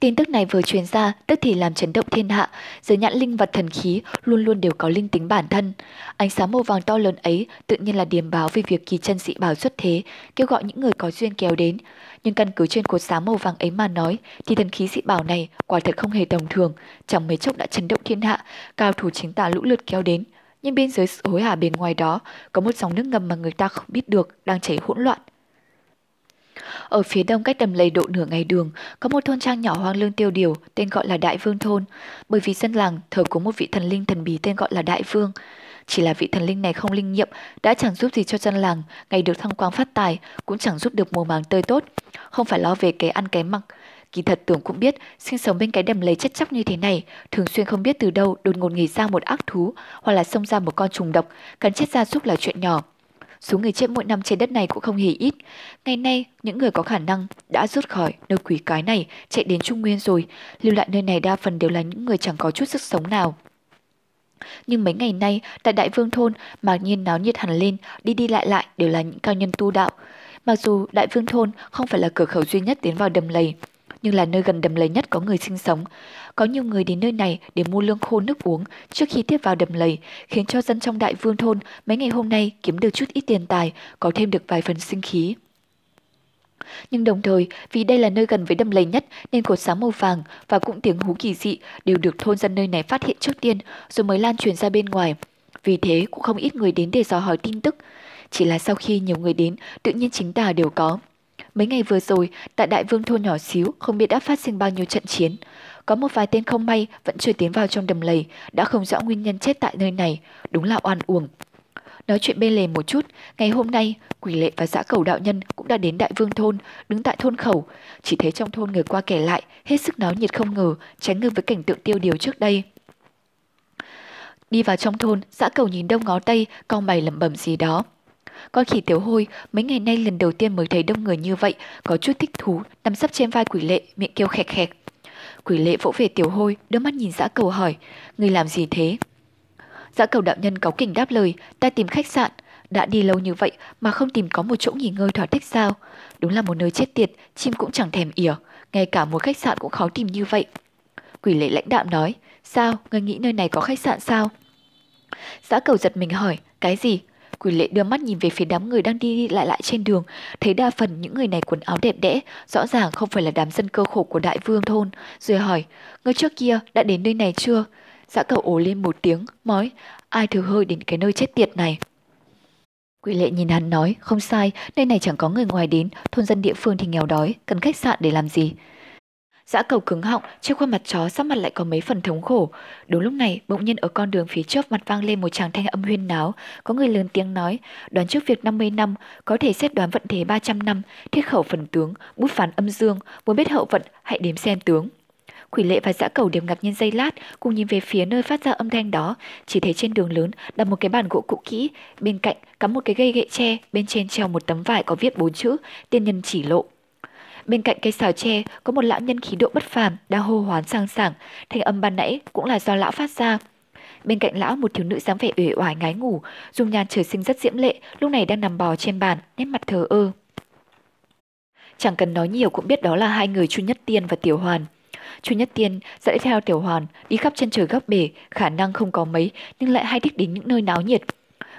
Tin tức này vừa truyền ra, tức thì làm chấn động thiên hạ, dưới nhãn linh vật thần khí luôn luôn đều có linh tính bản thân. Ánh sáng màu vàng to lớn ấy tự nhiên là điềm báo về việc kỳ chân dị bảo xuất thế, kêu gọi những người có duyên kéo đến. Nhưng căn cứ trên cột sáng màu vàng ấy mà nói, thì thần khí dị bảo này quả thật không hề tầm thường, chẳng mấy chốc đã chấn động thiên hạ, cao thủ chính tả lũ lượt kéo đến. nhưng bên dưới hối hả bên ngoài đó có một dòng nước ngầm mà người ta không biết được đang chảy hỗn loạn. Ở phía đông cách đầm lầy độ nửa ngày đường, có một thôn trang nhỏ hoang lương tiêu điều tên gọi là Đại Vương Thôn, bởi vì dân làng thờ có một vị thần linh thần bí tên gọi là Đại Vương. Chỉ là vị thần linh này không linh nghiệm, đã chẳng giúp gì cho dân làng, ngày được thăng quang phát tài, cũng chẳng giúp được mùa màng tươi tốt, không phải lo về cái ăn cái mặc. Kỳ thật tưởng cũng biết, sinh sống bên cái đầm lầy chết chóc như thế này, thường xuyên không biết từ đâu đột ngột nghỉ ra một ác thú, hoặc là xông ra một con trùng độc, cắn chết gia súc là chuyện nhỏ. Số người chết mỗi năm trên đất này cũng không hề ít. Ngày nay, những người có khả năng đã rút khỏi nơi quỷ cái này chạy đến Trung Nguyên rồi, lưu lại nơi này đa phần đều là những người chẳng có chút sức sống nào. Nhưng mấy ngày nay, tại Đại Vương Thôn, mạc nhiên náo nhiệt hẳn lên, đi đi lại lại đều là những cao nhân tu đạo. Mặc dù Đại Vương Thôn không phải là cửa khẩu duy nhất tiến vào đầm lầy, nhưng là nơi gần đầm lầy nhất có người sinh sống. Có nhiều người đến nơi này để mua lương khô nước uống trước khi tiếp vào đầm lầy, khiến cho dân trong đại vương thôn mấy ngày hôm nay kiếm được chút ít tiền tài, có thêm được vài phần sinh khí. Nhưng đồng thời, vì đây là nơi gần với đầm lầy nhất nên cột sáng màu vàng và cũng tiếng hú kỳ dị đều được thôn dân nơi này phát hiện trước tiên rồi mới lan truyền ra bên ngoài. Vì thế cũng không ít người đến để dò hỏi tin tức. Chỉ là sau khi nhiều người đến, tự nhiên chính tà đều có. Mấy ngày vừa rồi, tại đại vương thôn nhỏ xíu không biết đã phát sinh bao nhiêu trận chiến. Có một vài tên không may vẫn chưa tiến vào trong đầm lầy, đã không rõ nguyên nhân chết tại nơi này, đúng là oan uổng. Nói chuyện bên lề một chút, ngày hôm nay, quỷ lệ và xã cầu đạo nhân cũng đã đến đại vương thôn, đứng tại thôn khẩu. Chỉ thấy trong thôn người qua kẻ lại, hết sức náo nhiệt không ngờ, tránh ngược với cảnh tượng tiêu điều trước đây. Đi vào trong thôn, xã cầu nhìn đông ngó tây, con mày lẩm bẩm gì đó. Con khỉ tiểu hôi mấy ngày nay lần đầu tiên mới thấy đông người như vậy, có chút thích thú, nằm sấp trên vai quỷ lệ, miệng kêu khẹt khẹt. Quỷ lệ vỗ về tiểu hôi, đưa mắt nhìn dã cầu hỏi, người làm gì thế? Dã cầu đạo nhân cáu kỉnh đáp lời, ta tìm khách sạn, đã đi lâu như vậy mà không tìm có một chỗ nghỉ ngơi thỏa thích sao? Đúng là một nơi chết tiệt, chim cũng chẳng thèm ỉa, ngay cả một khách sạn cũng khó tìm như vậy. Quỷ lệ lãnh đạm nói, sao, người nghĩ nơi này có khách sạn sao? Dã cầu giật mình hỏi, cái gì? Quỷ lệ đưa mắt nhìn về phía đám người đang đi lại lại trên đường, thấy đa phần những người này quần áo đẹp đẽ, rõ ràng không phải là đám dân cơ khổ của đại vương thôn, rồi hỏi, người trước kia đã đến nơi này chưa? Dã cậu ồ lên một tiếng, nói, ai thừa hơi đến cái nơi chết tiệt này. Quỷ lệ nhìn hắn nói, không sai, nơi này chẳng có người ngoài đến, thôn dân địa phương thì nghèo đói, cần khách sạn để làm gì. Dã cầu cứng họng, trên khuôn mặt chó sắc mặt lại có mấy phần thống khổ. Đúng lúc này, bỗng nhiên ở con đường phía trước mặt vang lên một tràng thanh âm huyên náo. Có người lớn tiếng nói, đoán trước việc 50 năm, có thể xét đoán vận thế 300 năm, thiết khẩu phần tướng, bút phán âm dương, muốn biết hậu vận, hãy đếm xem tướng. Quỷ lệ và dã cầu đều ngạc nhiên giây lát, cùng nhìn về phía nơi phát ra âm thanh đó, chỉ thấy trên đường lớn đặt một cái bàn gỗ cũ kỹ, bên cạnh cắm một cái gây gậy tre, bên trên treo một tấm vải có viết bốn chữ, tiên nhân chỉ lộ. Bên cạnh cây xào tre có một lão nhân khí độ bất phàm đang hô hoán sang sảng, thanh âm ban nãy cũng là do lão phát ra. Bên cạnh lão một thiếu nữ dáng vẻ uể oải ngái ngủ, dung nhan trời sinh rất diễm lệ, lúc này đang nằm bò trên bàn, nét mặt thờ ơ. Chẳng cần nói nhiều cũng biết đó là hai người Chu Nhất Tiên và Tiểu Hoàn. Chu Nhất Tiên dẫn theo Tiểu Hoàn đi khắp chân trời góc bể, khả năng không có mấy nhưng lại hay thích đến những nơi náo nhiệt.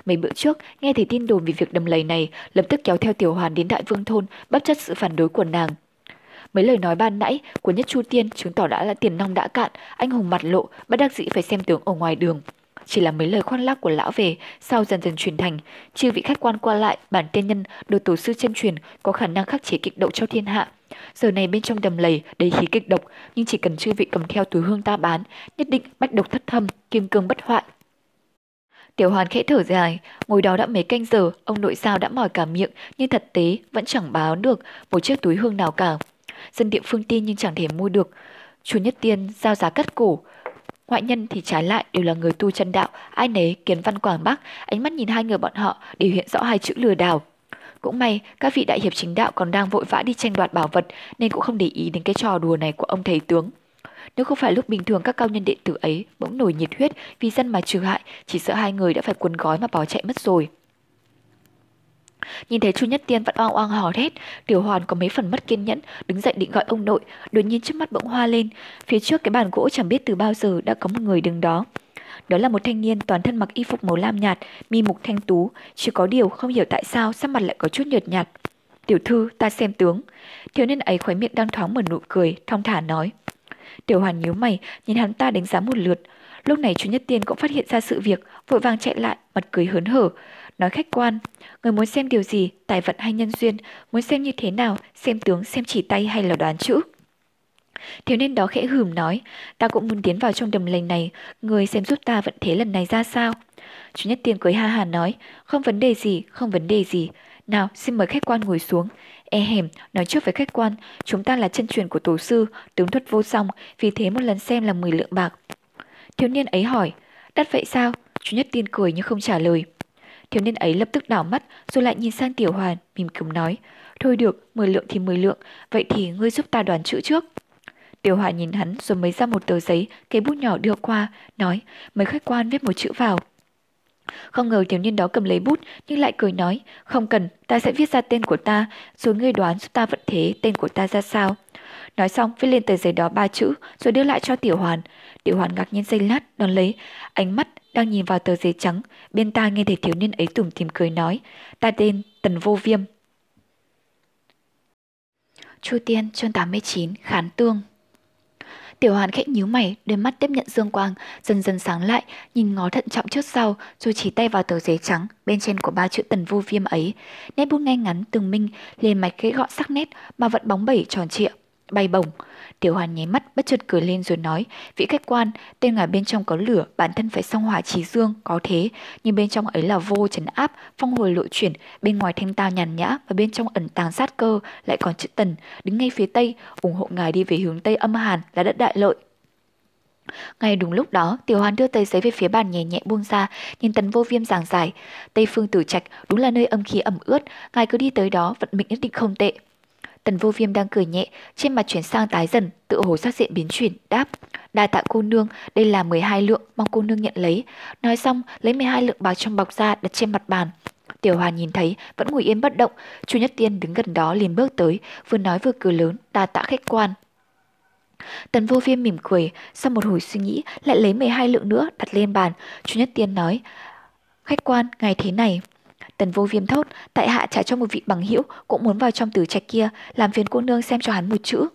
Mấy bữa trước, nghe thấy tin đồn về việc đầm lầy này, lập tức kéo theo Tiểu Hoàn đến Đại Vương Thôn, bất chấp sự phản đối của nàng. Mấy lời nói ban nãy của Nhất Chu Tiên chứng tỏ đã là tiền nong đã cạn, anh hùng mặt lộ, bất đắc dĩ phải xem tướng ở ngoài đường. Chỉ là mấy lời khoan lác của lão về, sau dần dần truyền thành, chư vị khách quan qua lại, bản tiên nhân, đồ tổ sư chân truyền có khả năng khắc chế kịch độc cho thiên hạ. Giờ này bên trong đầm lầy đầy khí kịch độc, nhưng chỉ cần chư vị cầm theo túi hương ta bán, nhất định bách độc thất thâm, kim cương bất hoại, Tiểu hoàn khẽ thở dài, ngồi đó đã mấy canh giờ, ông nội sao đã mỏi cả miệng, nhưng thật tế vẫn chẳng báo được một chiếc túi hương nào cả. Dân địa phương tin nhưng chẳng thể mua được. Chú Nhất Tiên giao giá cắt cổ. Ngoại nhân thì trái lại đều là người tu chân đạo, ai nấy kiến văn quảng bắc, ánh mắt nhìn hai người bọn họ đều hiện rõ hai chữ lừa đảo. Cũng may, các vị đại hiệp chính đạo còn đang vội vã đi tranh đoạt bảo vật nên cũng không để ý đến cái trò đùa này của ông thầy tướng. Nếu không phải lúc bình thường các cao nhân đệ tử ấy bỗng nổi nhiệt huyết vì dân mà trừ hại, chỉ sợ hai người đã phải quấn gói mà bỏ chạy mất rồi. Nhìn thấy Chu Nhất Tiên vẫn oang oang hò hét, Tiểu Hoàn có mấy phần mất kiên nhẫn, đứng dậy định gọi ông nội, đột nhiên trước mắt bỗng hoa lên, phía trước cái bàn gỗ chẳng biết từ bao giờ đã có một người đứng đó. Đó là một thanh niên toàn thân mặc y phục màu lam nhạt, mi mục thanh tú, chỉ có điều không hiểu tại sao sắc mặt lại có chút nhợt nhạt. "Tiểu thư, ta xem tướng." Thiếu niên ấy khóe miệng đang thoáng một nụ cười, thong thả nói. Tiểu Hoàn nhíu mày, nhìn hắn ta đánh giá một lượt. Lúc này chú Nhất Tiên cũng phát hiện ra sự việc, vội vàng chạy lại, mặt cười hớn hở. Nói khách quan, người muốn xem điều gì, tài vận hay nhân duyên, muốn xem như thế nào, xem tướng, xem chỉ tay hay là đoán chữ. Thiếu niên đó khẽ hửm nói, ta cũng muốn tiến vào trong đầm lầy này, người xem giúp ta vận thế lần này ra sao. Chú Nhất Tiên cười ha hà nói, không vấn đề gì, không vấn đề gì. Nào, xin mời khách quan ngồi xuống. E hẻm, nói trước với khách quan, chúng ta là chân truyền của tổ sư, tướng thuật vô song, vì thế một lần xem là 10 lượng bạc. Thiếu niên ấy hỏi, đắt vậy sao? Chú Nhất Tiên cười nhưng không trả lời. Thiếu niên ấy lập tức đảo mắt rồi lại nhìn sang Tiểu Hoàn, mỉm cười nói, thôi được, 10 lượng thì 10 lượng, vậy thì ngươi giúp ta đoán chữ trước. Tiểu Hoàn nhìn hắn rồi mới ra một tờ giấy, cái bút nhỏ đưa qua, nói, mấy khách quan viết một chữ vào. Không ngờ thiếu niên đó cầm lấy bút nhưng lại cười nói, không cần, ta sẽ viết ra tên của ta, rồi ngươi đoán giúp ta vận thế tên của ta ra sao. Nói xong viết lên tờ giấy đó ba chữ rồi đưa lại cho Tiểu Hoàn. Tiểu Hoàn ngạc nhiên giây lát đón lấy, ánh mắt đang nhìn vào tờ giấy trắng, bên tai nghe thấy thiếu niên ấy tủm tìm cười nói, ta tên Tần Vô Viêm. Chu Tiên chương 89 Khán Tương Tiểu Hoàn khẽ nhíu mày, đôi mắt tiếp nhận dương quang, dần dần sáng lại, nhìn ngó thận trọng trước sau, rồi chỉ tay vào tờ giấy trắng bên trên của ba chữ tần vô viêm ấy. Nét bút ngay ngắn từng minh, liền mạch khẽ gọn sắc nét mà vẫn bóng bẩy tròn trịa, bay bổng. Tiểu Hoàn nháy mắt bất chợt cười lên rồi nói, vị khách quan, tên ngài bên trong có lửa, bản thân phải song hỏa trí dương, có thế, nhưng bên trong ấy là vô trấn áp, phong hồi lộ chuyển, bên ngoài thanh tao nhàn nhã và bên trong ẩn tàng sát cơ, lại còn chữ tần, đứng ngay phía tây, ủng hộ ngài đi về hướng tây âm hàn là đất đại lợi. Ngay đúng lúc đó, Tiểu Hoàn đưa tờ giấy về phía bàn nhẹ nhẹ buông ra, nhìn tần vô viêm giảng giải. Tây phương tử trạch đúng là nơi âm khí ẩm ướt, ngài cứ đi tới đó vận mệnh nhất định không tệ. Tần vô viêm đang cười nhẹ, trên mặt chuyển sang tái dần, tự hồ sắc diện biến chuyển, đáp. Đa tạ cô nương, đây là 12 lượng, mong cô nương nhận lấy. Nói xong, lấy 12 lượng bạc trong bọc ra đặt trên mặt bàn. Tiểu Hoàn nhìn thấy, vẫn ngồi yên bất động, Chu Nhất Tiên đứng gần đó liền bước tới, vừa nói vừa cười lớn, đa tạ khách quan. Tần vô viêm mỉm cười, sau một hồi suy nghĩ, lại lấy 12 lượng nữa đặt lên bàn. Chu Nhất Tiên nói, khách quan, ngày thế này, Tần vô viêm thốt, tại hạ trả cho một vị bằng hữu cũng muốn vào trong tử trạch kia, làm phiền cô nương xem cho hắn một chữ.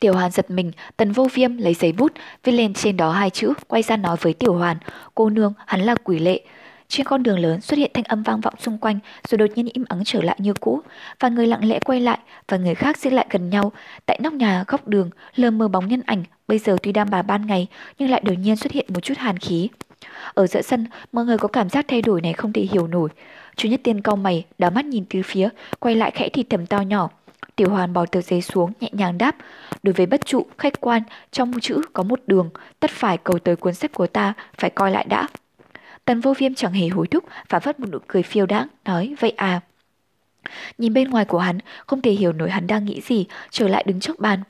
Tiểu Hoàn giật mình, tần vô viêm lấy giấy bút, viết lên trên đó hai chữ, quay ra nói với Tiểu Hoàn, cô nương, hắn là quỷ lệ. Trên con đường lớn xuất hiện thanh âm vang vọng xung quanh, rồi đột nhiên im ắng trở lại như cũ, và người lặng lẽ quay lại, và người khác xích lại gần nhau. Tại nóc nhà góc đường, lờ mờ bóng nhân ảnh, bây giờ tuy đang bà ban ngày, nhưng lại đột nhiên xuất hiện một chút hàn khí. Ở giữa sân, mọi người có cảm giác thay đổi này không thể hiểu nổi. chủ Nhất Tiên cau mày, đảo mắt nhìn từ phía, quay lại khẽ thì thầm to nhỏ. Tiểu Hoàn bỏ tờ giấy xuống, nhẹ nhàng đáp. Đối với bất trụ, khách quan, trong chữ có một đường, tất phải cầu tới cuốn sách của ta, phải coi lại đã. Tần vô viêm chẳng hề hối thúc, và phát một nụ cười phiêu đáng, nói, vậy à. Nhìn bên ngoài của hắn, không thể hiểu nổi hắn đang nghĩ gì, trở lại đứng trước bàn.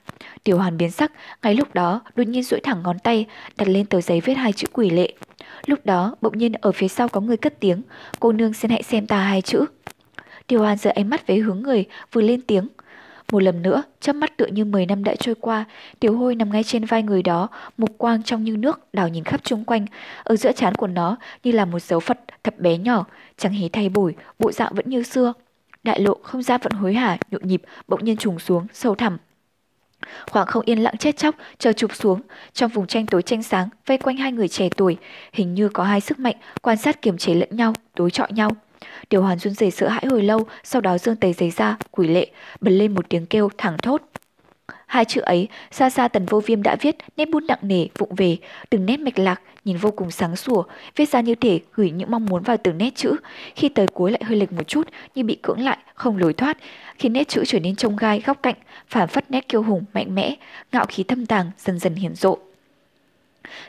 Tiểu hoàn biến sắc, ngay lúc đó, đột nhiên duỗi thẳng ngón tay, đặt lên tờ giấy viết hai chữ quỷ lệ. Lúc đó, bỗng nhiên ở phía sau có người cất tiếng, cô nương xin hãy xem ta hai chữ. Tiểu hoàn giờ ánh mắt về hướng người, vừa lên tiếng. Một lần nữa, chớp mắt tựa như 10 năm đã trôi qua, tiểu hôi nằm ngay trên vai người đó, mục quang trong như nước, đảo nhìn khắp chung quanh. Ở giữa trán của nó như là một dấu Phật thật bé nhỏ, chẳng hề thay đổi, bộ dạng vẫn như xưa. Đại lộ không gian vẫn hối hả, nhộn nhịp, bỗng nhiên trùng xuống, sâu thẳm. Khoảng không yên lặng chết chóc, chờ chụp xuống, trong vùng tranh tối tranh sáng, vây quanh hai người trẻ tuổi, hình như có hai sức mạnh, quan sát kiềm chế lẫn nhau, đối chọi nhau. Điều hoàn run rẩy sợ hãi hồi lâu, sau đó dương tề giấy ra, quỷ lệ, bật lên một tiếng kêu thẳng thốt. Hai chữ ấy, xa xa tần vô viêm đã viết, nét bút nặng nề, vụng về, từng nét mạch lạc, nhìn vô cùng sáng sủa, viết ra như thể gửi những mong muốn vào từng nét chữ. Khi tới cuối lại hơi lệch một chút, như bị cưỡng lại, không lối thoát, khiến nét chữ trở nên trông gai, góc cạnh, phản phất nét kiêu hùng, mạnh mẽ, ngạo khí thâm tàng, dần dần hiển rộ.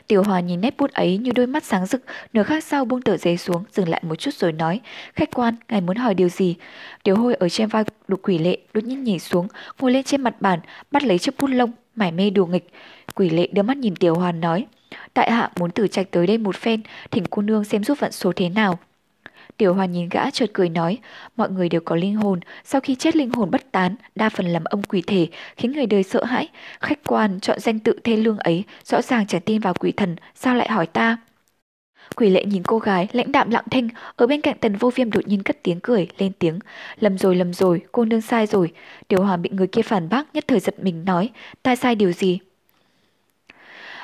Tiểu Hòa nhìn nét bút ấy như đôi mắt sáng rực, nửa khác sau buông tờ giấy xuống, dừng lại một chút rồi nói, khách quan, ngài muốn hỏi điều gì? Tiểu Hôi ở trên vai đục quỷ lệ, đột nhiên nhảy xuống, ngồi lên trên mặt bàn, bắt lấy chiếc bút lông, mải mê đùa nghịch. Quỷ lệ đưa mắt nhìn Tiểu Hoàn nói, tại hạ muốn tử trạch tới đây một phen, thỉnh cô nương xem giúp vận số thế nào. Tiểu Hoàn nhìn gã chợt cười nói, mọi người đều có linh hồn, sau khi chết linh hồn bất tán, đa phần làm âm quỷ thể, khiến người đời sợ hãi. Khách quan chọn danh tự thê lương ấy, rõ ràng chẳng tin vào quỷ thần, sao lại hỏi ta? Quỷ lệ nhìn cô gái, lãnh đạm lặng thinh, ở bên cạnh tần vô viêm đột nhiên cất tiếng cười, lên tiếng. Lầm rồi, lầm rồi, cô nương sai rồi. Tiểu Hoàn bị người kia phản bác, nhất thời giật mình nói, ta sai điều gì?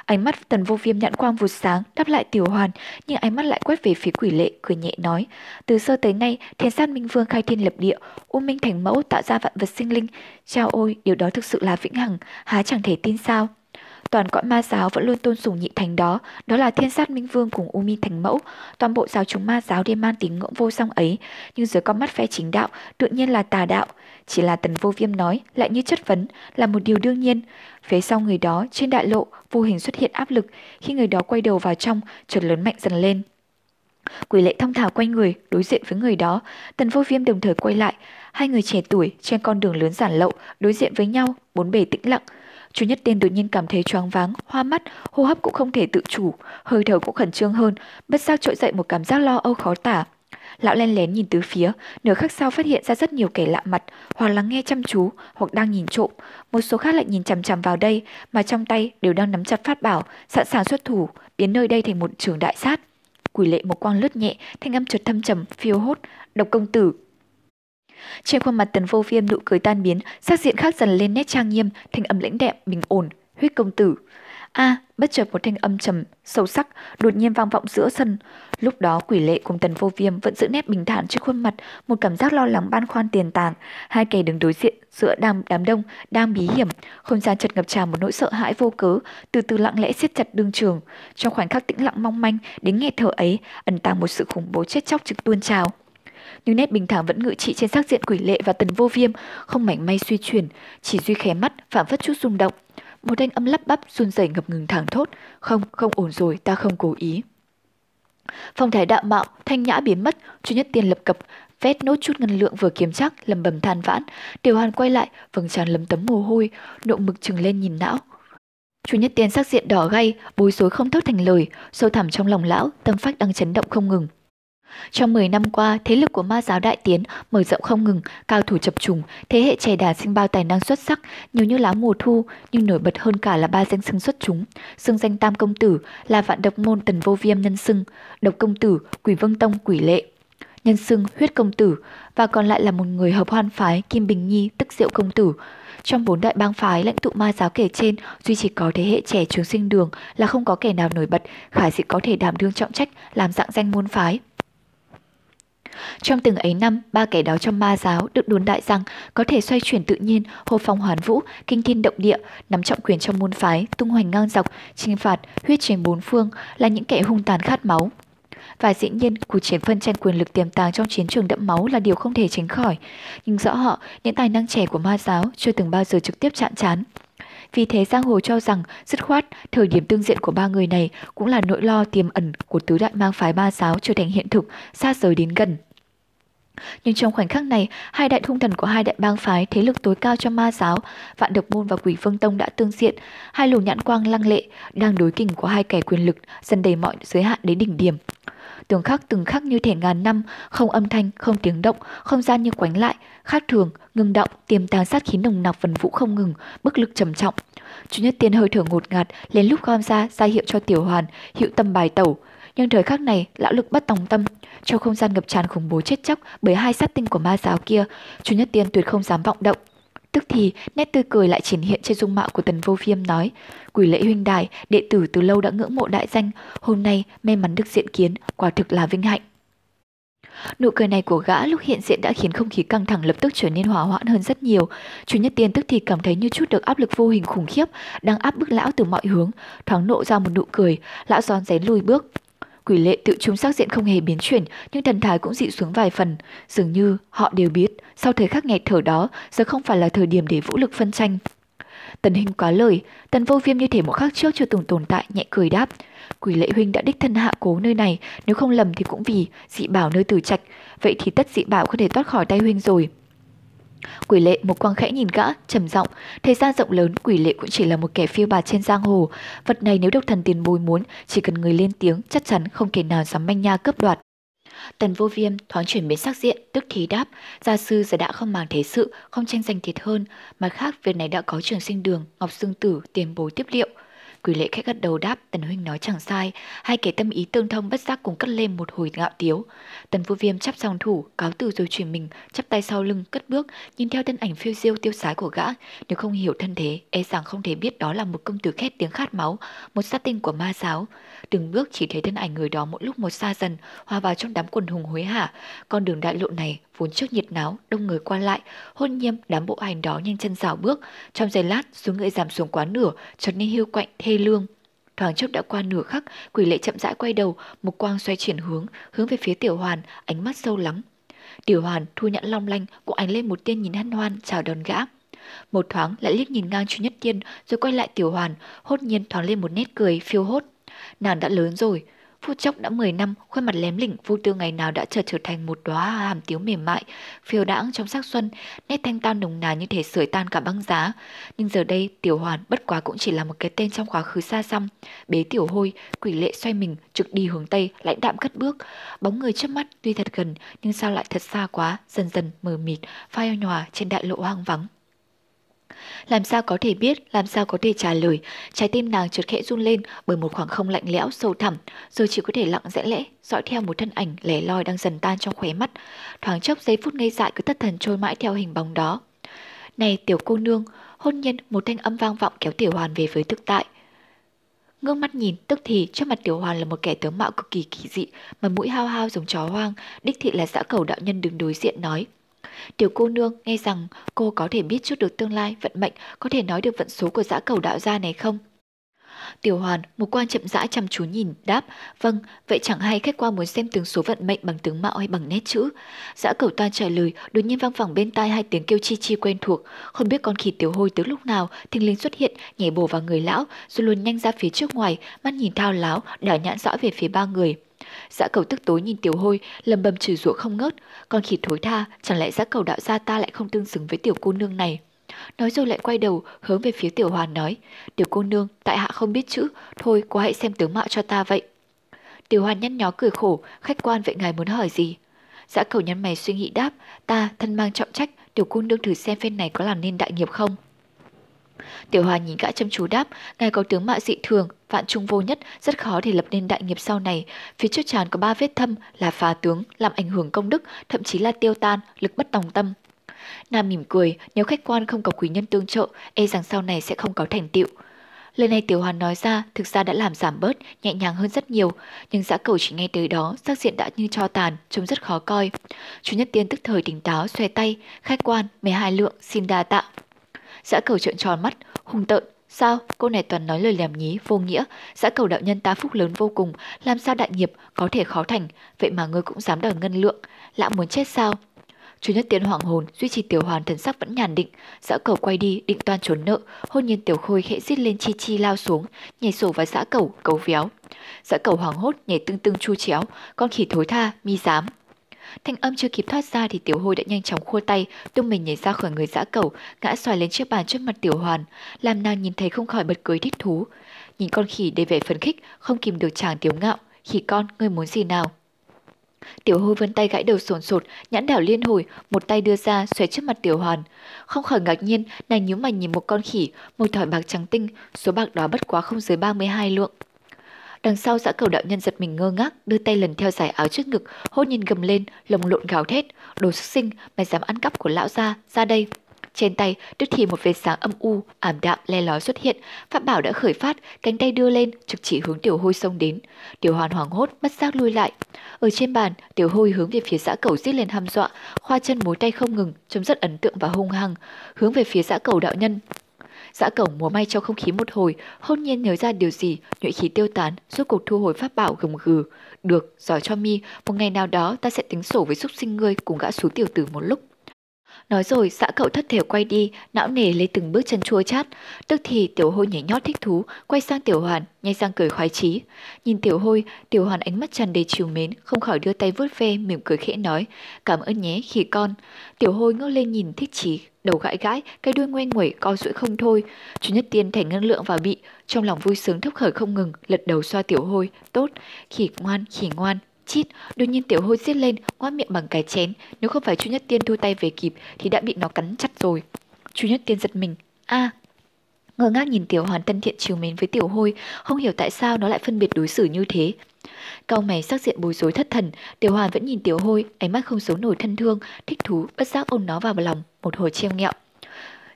Ánh mắt tần vô viêm nhãn quang vụt sáng, đáp lại tiểu hoàn, nhưng ánh mắt lại quét về phía quỷ lệ, cười nhẹ nói. Từ xưa tới nay, thiên sát minh vương khai thiên lập địa, u minh thành mẫu tạo ra vạn vật sinh linh. Chao ôi, điều đó thực sự là vĩnh hằng, há chẳng thể tin sao. Toàn cõi ma giáo vẫn luôn tôn sùng nhị thành đó, đó là thiên sát minh vương cùng U Mi thành mẫu. Toàn bộ giáo chúng ma giáo đều mang tính ngưỡng vô song ấy, nhưng dưới con mắt phe chính đạo, tự nhiên là tà đạo. Chỉ là tần vô viêm nói, lại như chất vấn, là một điều đương nhiên. Phía sau người đó, trên đại lộ, vô hình xuất hiện áp lực, khi người đó quay đầu vào trong, chợt lớn mạnh dần lên. Quỷ lệ thông thả quay người, đối diện với người đó, tần vô viêm đồng thời quay lại, hai người trẻ tuổi trên con đường lớn giản lậu, đối diện với nhau, bốn bề tĩnh lặng, Chu Nhất Tiên đột nhiên cảm thấy choáng váng, hoa mắt, hô hấp cũng không thể tự chủ, hơi thở cũng khẩn trương hơn, bất giác trỗi dậy một cảm giác lo âu khó tả. Lão len lén nhìn từ phía, nửa khắc sau phát hiện ra rất nhiều kẻ lạ mặt, hoặc lắng nghe chăm chú, hoặc đang nhìn trộm. Một số khác lại nhìn chằm chằm vào đây, mà trong tay đều đang nắm chặt phát bảo, sẵn sàng xuất thủ, biến nơi đây thành một trường đại sát. Quỷ lệ một quang lướt nhẹ, thanh âm chợt thâm trầm, phiêu hốt, độc công tử, trên khuôn mặt tần vô viêm nụ cười tan biến, sắc diện khác dần lên nét trang nghiêm, thanh âm lãnh đạm, bình ổn, huyết công tử. A, bất chợt một thanh âm trầm, sâu sắc, đột nhiên vang vọng giữa sân. Lúc đó quỷ lệ cùng tần vô viêm vẫn giữ nét bình thản trên khuôn mặt, một cảm giác lo lắng ban khoan tiền tàng. Hai kẻ đứng đối diện giữa đám, đám đông, đang bí hiểm, không gian chợt ngập tràn một nỗi sợ hãi vô cớ, từ từ lặng lẽ siết chặt đương trường. Trong khoảnh khắc tĩnh lặng mong manh, đến nghe thở ấy, ẩn tàng một sự khủng bố chết chóc trực tuôn trào nhưng nét bình thản vẫn ngự trị trên sắc diện quỷ lệ và tần vô viêm, không mảnh may suy chuyển, chỉ duy khé mắt, phạm vất chút rung động. Một thanh âm lắp bắp run rẩy ngập ngừng thẳng thốt, không, không ổn rồi, ta không cố ý. Phong thái đạo mạo, thanh nhã biến mất, chu nhất tiên lập cập, vét nốt chút ngân lượng vừa kiếm chắc, lầm bầm than vãn. Tiểu Hàn quay lại, vầng trán lấm tấm mồ hôi, nộ mực trừng lên nhìn não. Chu Nhất Tiên sắc diện đỏ gay, bối rối không thốt thành lời, sâu thẳm trong lòng lão, tâm phách đang chấn động không ngừng. Trong 10 năm qua, thế lực của ma giáo đại tiến mở rộng không ngừng, cao thủ chập trùng, thế hệ trẻ đà sinh bao tài năng xuất sắc, nhiều như lá mùa thu, nhưng nổi bật hơn cả là ba danh xưng xuất chúng. Xưng danh Tam công tử là vạn độc môn Tần Vô Viêm nhân xưng, độc công tử, Quỷ Vương Tông Quỷ Lệ. Nhân xưng huyết công tử và còn lại là một người hợp hoan phái Kim Bình Nhi tức Diệu công tử. Trong bốn đại bang phái lãnh tụ ma giáo kể trên, duy chỉ có thế hệ trẻ trường sinh đường là không có kẻ nào nổi bật, khả dĩ có thể đảm đương trọng trách làm dạng danh môn phái. Trong từng ấy năm, ba kẻ đó trong ma giáo được đồn đại rằng có thể xoay chuyển tự nhiên, hồ phong hoàn vũ, kinh thiên động địa, nắm trọng quyền trong môn phái, tung hoành ngang dọc, chinh phạt, huyết chiến bốn phương là những kẻ hung tàn khát máu. Và dĩ nhiên, cuộc chiến phân tranh quyền lực tiềm tàng trong chiến trường đẫm máu là điều không thể tránh khỏi. Nhưng rõ họ, những tài năng trẻ của ma giáo chưa từng bao giờ trực tiếp chạm trán. Vì thế Giang Hồ cho rằng dứt khoát thời điểm tương diện của ba người này cũng là nỗi lo tiềm ẩn của tứ đại mang phái ba giáo trở thành hiện thực, xa rời đến gần. Nhưng trong khoảnh khắc này, hai đại hung thần của hai đại bang phái thế lực tối cao trong ma giáo, Vạn Độc Môn và Quỷ vương Tông đã tương diện, hai luồng nhãn quang lăng lệ, đang đối kình của hai kẻ quyền lực dần đầy mọi giới hạn đến đỉnh điểm. Từng khắc từng khắc như thể ngàn năm, không âm thanh, không tiếng động, không gian như quánh lại, khác thường, ngừng động, tiềm tàng sát khí nồng nặc vần vũ không ngừng, bức lực trầm trọng. Chủ nhất tiên hơi thở ngột ngạt, lên lúc gom ra, ra hiệu cho tiểu hoàn, hiệu tâm bài tẩu, nhưng thời khắc này, lão lực bất tòng tâm, trong không gian ngập tràn khủng bố chết chóc bởi hai sát tinh của ma giáo kia, Chu Nhất Tiên tuyệt không dám vọng động. Tức thì, nét tươi cười lại triển hiện trên dung mạo của Tần Vô Viêm nói, quỷ lễ huynh đài, đệ tử từ lâu đã ngưỡng mộ đại danh, hôm nay may mắn được diện kiến, quả thực là vinh hạnh. Nụ cười này của gã lúc hiện diện đã khiến không khí căng thẳng lập tức trở nên hòa hoãn hơn rất nhiều. Chu Nhất Tiên tức thì cảm thấy như chút được áp lực vô hình khủng khiếp đang áp bức lão từ mọi hướng, thoáng nộ ra một nụ cười, lão giòn rén lùi bước, Quỷ lệ tự trung sắc diện không hề biến chuyển, nhưng thần thái cũng dị xuống vài phần. Dường như họ đều biết, sau thời khắc nghẹt thở đó, giờ không phải là thời điểm để vũ lực phân tranh. Tần hình quá lời, tần vô viêm như thể một khắc trước chưa từng tồn tại, nhẹ cười đáp. Quỷ lệ huynh đã đích thân hạ cố nơi này, nếu không lầm thì cũng vì dị bảo nơi tử trạch, vậy thì tất dị bảo có thể thoát khỏi tay huynh rồi. Quỷ lệ một quang khẽ nhìn gã, trầm giọng, thời gian rộng lớn quỷ lệ cũng chỉ là một kẻ phiêu bạt trên giang hồ, vật này nếu độc thần tiền bối muốn, chỉ cần người lên tiếng chắc chắn không kẻ nào dám manh nha cướp đoạt. Tần vô viêm thoáng chuyển biến sắc diện, tức thì đáp, gia sư giờ đã không màng thế sự, không tranh giành thiệt hơn, mặt khác việc này đã có trường sinh đường, ngọc xương tử, tiền bối tiếp liệu. Quỷ lệ khẽ gật đầu đáp, Tần Huynh nói chẳng sai, hai kẻ tâm ý tương thông bất giác cùng cất lên một hồi ngạo tiếu. Tần vô viêm chắp dòng thủ, cáo từ rồi chuyển mình, chắp tay sau lưng, cất bước, nhìn theo thân ảnh phiêu diêu tiêu sái của gã. Nếu không hiểu thân thế, e rằng không thể biết đó là một công tử khét tiếng khát máu, một sát tinh của ma giáo. Từng bước chỉ thấy thân ảnh người đó một lúc một xa dần, hòa vào trong đám quần hùng hối hả. Con đường đại lộ này vốn trước nhiệt náo, đông người qua lại, hôn nhiêm đám bộ hành đó nhanh chân rào bước, trong giây lát số người giảm xuống quá nửa, trở nên hưu quạnh thê lương. Thoáng chốc đã qua nửa khắc, quỷ lệ chậm rãi quay đầu, một quang xoay chuyển hướng, hướng về phía tiểu hoàn, ánh mắt sâu lắng. Tiểu hoàn thu nhãn long lanh, cũng ánh lên một tiên nhìn hân hoan, chào đón gã. Một thoáng lại liếc nhìn ngang chu nhất tiên, rồi quay lại tiểu hoàn, hốt nhiên thoáng lên một nét cười, phiêu hốt. Nàng đã lớn rồi, Phút chốc đã 10 năm, khuôn mặt lém lỉnh vô tư ngày nào đã trở trở thành một đóa hàm tiếu mềm mại, phiêu đãng trong sắc xuân, nét thanh tan nồng nàn như thể sưởi tan cả băng giá. Nhưng giờ đây, Tiểu Hoàn bất quá cũng chỉ là một cái tên trong quá khứ xa xăm. Bế Tiểu Hôi, quỷ lệ xoay mình, trực đi hướng Tây, lãnh đạm cất bước. Bóng người trước mắt tuy thật gần, nhưng sao lại thật xa quá, dần dần mờ mịt, phai nhòa trên đại lộ hoang vắng. Làm sao có thể biết, làm sao có thể trả lời, trái tim nàng chợt khẽ run lên bởi một khoảng không lạnh lẽo sâu thẳm, rồi chỉ có thể lặng rẽ lẽ, dõi theo một thân ảnh lẻ loi đang dần tan trong khóe mắt. Thoáng chốc giây phút ngây dại cứ thất thần trôi mãi theo hình bóng đó. Này tiểu cô nương, hôn nhân một thanh âm vang vọng kéo tiểu hoàn về với thực tại. Ngước mắt nhìn, tức thì trước mặt Tiểu Hoàn là một kẻ tướng mạo cực kỳ kỳ dị, mà mũi hao hao giống chó hoang, đích thị là xã cầu đạo nhân đứng đối diện nói. Tiểu cô nương nghe rằng cô có thể biết chút được tương lai, vận mệnh, có thể nói được vận số của dã cầu đạo gia này không? Tiểu Hoàn, một quan chậm rãi chăm chú nhìn, đáp, vâng, vậy chẳng hay khách qua muốn xem tướng số vận mệnh bằng tướng mạo hay bằng nét chữ. Dã cầu toan trả lời, đột nhiên vang vẳng bên tai hai tiếng kêu chi chi quen thuộc, không biết con khỉ tiểu hôi từ lúc nào, thình lình xuất hiện, nhảy bổ vào người lão, rồi luôn nhanh ra phía trước ngoài, mắt nhìn thao láo, đảo nhãn dõi về phía ba người. Dã cầu tức tối nhìn tiểu hôi, lầm bầm chửi rủa không ngớt, con khỉ thối tha, chẳng lẽ dã cầu đạo gia ta lại không tương xứng với tiểu cô nương này. Nói rồi lại quay đầu, hướng về phía tiểu hoàn nói, tiểu cô nương, tại hạ không biết chữ, thôi cô hãy xem tướng mạo cho ta vậy. Tiểu hoàn nhăn nhó cười khổ, khách quan vậy ngài muốn hỏi gì? Dã cầu nhăn mày suy nghĩ đáp, ta thân mang trọng trách, tiểu cô nương thử xem phen này có làm nên đại nghiệp không? Tiểu Hòa nhìn gã chăm chú đáp, ngài có tướng mạo dị thường, vạn trung vô nhất, rất khó để lập nên đại nghiệp sau này. Phía trước tràn có ba vết thâm là phá tướng, làm ảnh hưởng công đức, thậm chí là tiêu tan, lực bất tòng tâm. Nam mỉm cười, nếu khách quan không có quý nhân tương trợ, e rằng sau này sẽ không có thành tựu. Lời này Tiểu Hoàn nói ra thực ra đã làm giảm bớt, nhẹ nhàng hơn rất nhiều, nhưng giã cầu chỉ nghe tới đó, sắc diện đã như cho tàn, trông rất khó coi. Chú Nhất Tiên tức thời tỉnh táo, xòe tay, khách quan, mười hai lượng, xin đa tạ. Giã cầu trợn tròn mắt, hung tợn. Sao? Cô này toàn nói lời lèm nhí, vô nghĩa. Giã cầu đạo nhân ta phúc lớn vô cùng. Làm sao đại nghiệp có thể khó thành. Vậy mà ngươi cũng dám đòi ngân lượng. Lão muốn chết sao? Chú nhất tiến hoàng hồn, duy trì tiểu hoàn thần sắc vẫn nhàn định. Giã cầu quay đi, định toan trốn nợ. Hôn nhiên tiểu khôi khẽ giết lên chi chi lao xuống, nhảy sổ vào giã cầu, cầu véo. Giã cầu hoàng hốt, nhảy tương tương chu chéo. Con khỉ thối tha, mi dám. Thanh âm chưa kịp thoát ra thì tiểu hôi đã nhanh chóng khua tay, tung mình nhảy ra khỏi người dã cẩu, ngã xoài lên chiếc bàn trước mặt tiểu hoàn, làm nàng nhìn thấy không khỏi bật cười thích thú. Nhìn con khỉ đầy vẻ phấn khích, không kìm được chàng tiểu ngạo, khỉ con, ngươi muốn gì nào? Tiểu hôi vươn tay gãi đầu sồn sột, nhãn đảo liên hồi, một tay đưa ra xoay trước mặt tiểu hoàn. Không khỏi ngạc nhiên, nàng nhíu mày nhìn một con khỉ, một thỏi bạc trắng tinh, số bạc đó bất quá không dưới 32 lượng. Đằng sau xã cầu đạo nhân giật mình ngơ ngác, đưa tay lần theo giải áo trước ngực, hốt nhiên gầm lên, lồng lộn gào thét, đồ xuất sinh, mày dám ăn cắp của lão gia, ra đây. Trên tay, tức thì một vệt sáng âm u, ảm đạm le lói xuất hiện, Phạm bảo đã khởi phát, cánh tay đưa lên, trực chỉ hướng tiểu hôi xông đến. Tiểu hoàn hoảng hốt, mất giác lui lại. Ở trên bàn, tiểu hôi hướng về phía xã cầu giết lên hăm dọa, khoa chân mối tay không ngừng, trông rất ấn tượng và hung hăng, hướng về phía xã cầu đạo nhân, Dã cổng múa may trong không khí một hồi, hôn nhiên nhớ ra điều gì, nhuệ khí tiêu tán, rốt cuộc thu hồi pháp bảo gầm gừ. Được, giỏi cho mi, một ngày nào đó ta sẽ tính sổ với xúc sinh ngươi cùng gã xuống tiểu tử một lúc. Nói rồi, xã cậu thất thể quay đi, não nề lấy từng bước chân chua chát. Tức thì tiểu hôi nhảy nhót thích thú, quay sang tiểu hoàn, nhai sang cười khoái chí. Nhìn tiểu hôi, tiểu hoàn ánh mắt tràn đầy chiều mến, không khỏi đưa tay vuốt ve, mỉm cười khẽ nói, cảm ơn nhé, khỉ con. Tiểu hôi ngước lên nhìn thích chí, đầu gãi gãi, cái đuôi ngoe nguẩy co duỗi không thôi. Chú Nhất Tiên thành ngân lượng vào bị, trong lòng vui sướng thấp khởi không ngừng, lật đầu xoa tiểu hôi, tốt, khỉ ngoan, khỉ ngoan, Chít, đột nhiên tiểu hôi giết lên, ngoác miệng bằng cái chén. Nếu không phải chu Nhất Tiên thu tay về kịp thì đã bị nó cắn chặt rồi. Chu Nhất Tiên giật mình. a Ngơ ngác nhìn Tiểu Hoàn thân thiện chiều mến với Tiểu Hôi, không hiểu tại sao nó lại phân biệt đối xử như thế. Cao mày sắc diện bối rối thất thần, Tiểu Hoàn vẫn nhìn Tiểu Hôi, ánh mắt không giấu nổi thân thương, thích thú, bất giác ôm nó vào lòng, một hồi treo nghẹo.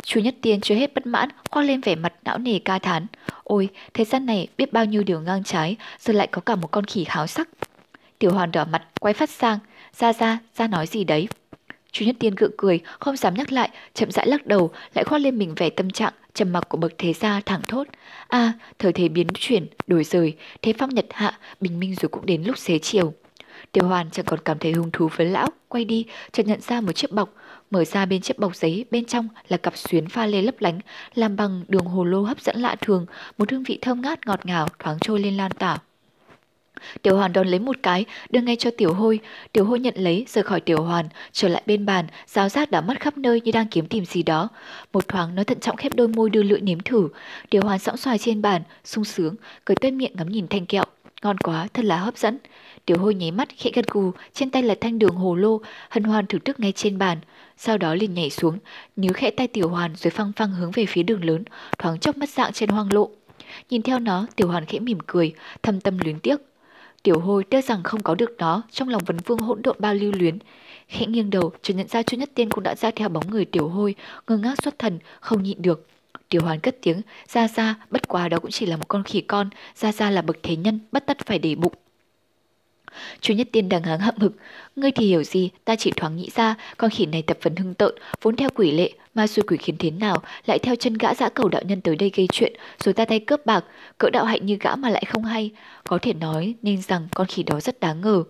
Chu Nhất Tiên chưa hết bất mãn, khoác lên vẻ mặt não nề ca thán. Ôi, thế gian này biết bao nhiêu điều ngang trái, giờ lại có cả một con khỉ háo sắc. Tiểu Hoàn đỏ mặt, quay phát sang, ra ra, ra nói gì đấy. Chu Nhất Tiên gượng cười, không dám nhắc lại, chậm rãi lắc đầu, lại khoác lên mình vẻ tâm trạng, trầm mặc của bậc thế gia thẳng thốt. a à, thời thế biến chuyển, đổi rời, thế phong nhật hạ, bình minh rồi cũng đến lúc xế chiều. Tiểu Hoàn chẳng còn cảm thấy hứng thú với lão, quay đi, chợt nhận ra một chiếc bọc, mở ra bên chiếc bọc giấy, bên trong là cặp xuyến pha lê lấp lánh, làm bằng đường hồ lô hấp dẫn lạ thường, một hương vị thơm ngát ngọt ngào thoáng trôi lên lan tỏa. Tiểu Hoàn đón lấy một cái, đưa ngay cho Tiểu Hôi. Tiểu Hôi nhận lấy, rời khỏi Tiểu Hoàn, trở lại bên bàn, giáo giác đã mắt khắp nơi như đang kiếm tìm gì đó. Một thoáng nó thận trọng khép đôi môi đưa lưỡi nếm thử. Tiểu Hoàn sõng xoài trên bàn, sung sướng, cười tuyết miệng ngắm nhìn thanh kẹo. Ngon quá, thật là hấp dẫn. Tiểu Hôi nháy mắt khẽ gật gù, trên tay là thanh đường hồ lô, hân hoan thưởng thức ngay trên bàn. Sau đó liền nhảy xuống, níu khẽ tay Tiểu Hoàn rồi phăng phăng hướng về phía đường lớn, thoáng chốc mất dạng trên hoang lộ. Nhìn theo nó, Tiểu Hoàn khẽ mỉm cười, thâm tâm luyến tiếc. Tiểu hôi tiếc rằng không có được nó, trong lòng vấn vương hỗn độn bao lưu luyến. Khẽ nghiêng đầu, chợt nhận ra chu nhất tiên cũng đã ra theo bóng người tiểu hôi, ngơ ngác xuất thần, không nhịn được. Tiểu hoàn cất tiếng, ra ra, bất quá đó cũng chỉ là một con khỉ con, ra ra là bậc thế nhân, bất tất phải để bụng. Chú Nhất Tiên đằng háng hậm hực, ngươi thì hiểu gì, ta chỉ thoáng nghĩ ra, con khỉ này tập phần hưng tợn, vốn theo quỷ lệ, ma xui quỷ khiến thế nào, lại theo chân gã dã cầu đạo nhân tới đây gây chuyện, rồi ta tay cướp bạc, cỡ đạo hạnh như gã mà lại không hay, có thể nói nên rằng con khỉ đó rất đáng ngờ.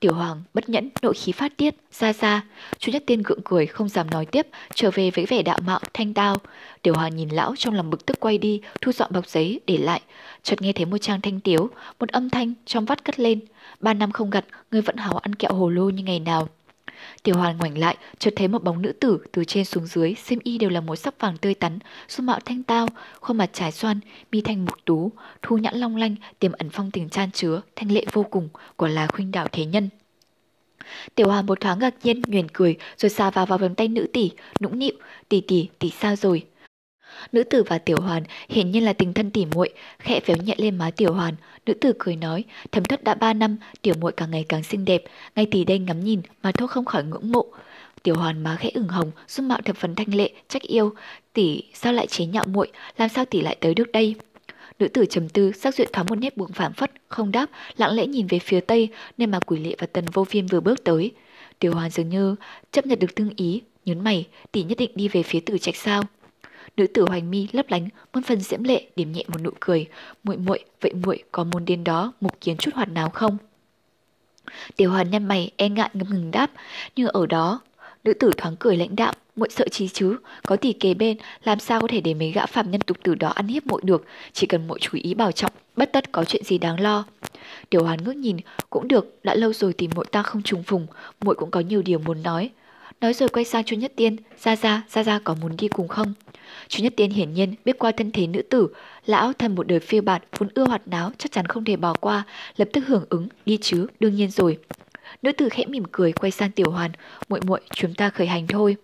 Tiểu Hoàng bất nhẫn, nội khí phát tiết, ra ra. Chu Nhất Tiên gượng cười, không dám nói tiếp, trở về với vẻ đạo mạo, thanh tao. Tiểu Hoàng nhìn lão trong lòng bực tức quay đi, thu dọn bọc giấy, để lại. Chợt nghe thấy một trang thanh tiếu, một âm thanh trong vắt cất lên. Ba năm không gặt, người vẫn hào ăn kẹo hồ lô như ngày nào. Tiểu Hoàn ngoảnh lại, chợt thấy một bóng nữ tử từ trên xuống dưới, xem y đều là mối sắc vàng tươi tắn, dung mạo thanh tao, khuôn mặt trái xoan, mi thanh mục tú, thu nhãn long lanh, tiềm ẩn phong tình chan chứa, thanh lệ vô cùng, quả là khuynh đảo thế nhân. Tiểu Hoàn một thoáng ngạc nhiên, nhuyền cười, rồi xà vào vào vòng tay nữ tỷ, nũng nịu, tỷ tỷ, tỷ sao rồi? Nữ tử và Tiểu Hoàn hiển nhiên là tình thân tỉ muội, khẽ véo nhẹ lên má Tiểu Hoàn, nữ tử cười nói, thấm thất đã ba năm, Tiểu muội càng ngày càng xinh đẹp, ngay tỷ đây ngắm nhìn mà thôi không khỏi ngưỡng mộ. Tiểu Hoàn má khẽ ửng hồng, dung mạo thập phần thanh lệ, trách yêu, tỷ sao lại chế nhạo muội, làm sao tỷ lại tới được đây? Nữ tử trầm tư, sắc duyệt thoáng một nét buồn phảng phất, không đáp, lặng lẽ nhìn về phía tây, nên mà quỷ lệ và tần vô phiên vừa bước tới. Tiểu Hoàn dường như chấp nhận được tương ý, nhấn mày, tỷ nhất định đi về phía tử trạch sao? Nữ tử hoành mi lấp lánh, muôn phần diễm lệ, điểm nhẹ một nụ cười. Muội muội, vậy muội có môn điên đó mục kiến chút hoạt nào không? Tiểu hoàn nhăn mày e ngại ngập ngừng đáp, nhưng ở đó, nữ tử thoáng cười lãnh đạo, muội sợ chi chứ, có tỷ kế bên, làm sao có thể để mấy gã phạm nhân tục tử đó ăn hiếp muội được, chỉ cần muội chú ý bảo trọng, bất tất có chuyện gì đáng lo. Tiểu hoàn ngước nhìn, cũng được, đã lâu rồi thì muội ta không trùng phùng, muội cũng có nhiều điều muốn nói. Nói rồi quay sang chu Nhất Tiên, ra ra, ra ra có muốn đi cùng không? Chu Nhất Tiên hiển nhiên biết qua thân thế nữ tử, lão thân một đời phiêu bạt vốn ưa hoạt náo chắc chắn không thể bỏ qua, lập tức hưởng ứng, đi chứ, đương nhiên rồi. Nữ tử khẽ mỉm cười quay sang Tiểu Hoàn, muội muội chúng ta khởi hành thôi.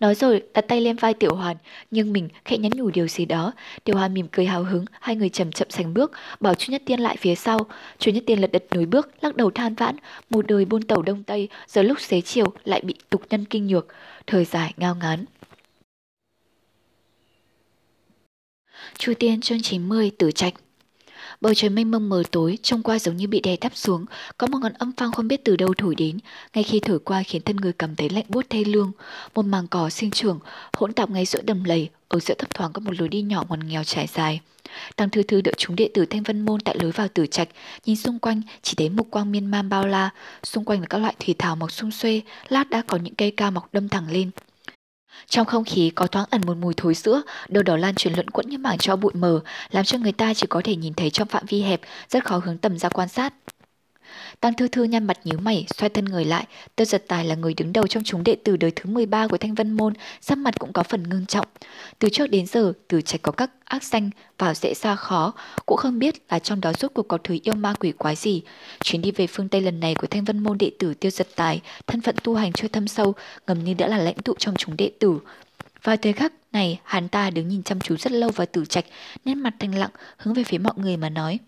Nói rồi đặt tay lên vai Tiểu Hoàn, nhưng mình khẽ nhắn nhủ điều gì đó. Tiểu Hoàn mỉm cười hào hứng, hai người chậm chậm sánh bước, bảo Chu Nhất Tiên lại phía sau. Chu Nhất Tiên lật đật nối bước, lắc đầu than vãn, một đời buôn tàu đông tây, giờ lúc xế chiều lại bị tục nhân kinh nhược, thời dài ngao ngán. Chu Tiên chương 90 Tử Trạch Bầu trời mênh mông mờ tối, trông qua giống như bị đè thấp xuống, có một ngọn âm phong không biết từ đâu thổi đến, ngay khi thổi qua khiến thân người cảm thấy lạnh buốt thê lương. Một màng cỏ sinh trưởng, hỗn tạp ngay giữa đầm lầy, ở giữa thấp thoáng có một lối đi nhỏ ngoằn nghèo trải dài. Tăng Thư Thư đợi chúng đệ tử Thanh Vân Môn tại lối vào tử trạch, nhìn xung quanh chỉ thấy mục quang miên man bao la, xung quanh là các loại thủy thảo mọc sung xuê, lát đã có những cây cao mọc đâm thẳng lên. Trong không khí có thoáng ẩn một mùi thối sữa, đâu đó lan truyền luận quẫn như mảng cho bụi mờ, làm cho người ta chỉ có thể nhìn thấy trong phạm vi hẹp, rất khó hướng tầm ra quan sát. Tăng Thư Thư nhăn mặt nhíu mày, xoay thân người lại. Tiêu giật tài là người đứng đầu trong chúng đệ tử đời thứ 13 của Thanh Vân Môn, sắc mặt cũng có phần ngưng trọng. Từ trước đến giờ, từ trạch có các ác danh vào dễ xa khó, cũng không biết là trong đó rốt cuộc có thứ yêu ma quỷ quái gì. Chuyến đi về phương Tây lần này của Thanh Vân Môn đệ tử Tiêu giật tài, thân phận tu hành chưa thâm sâu, ngầm như đã là lãnh tụ trong chúng đệ tử. Vào thời khắc này, hắn ta đứng nhìn chăm chú rất lâu vào tử trạch, nét mặt thanh lặng, hướng về phía mọi người mà nói.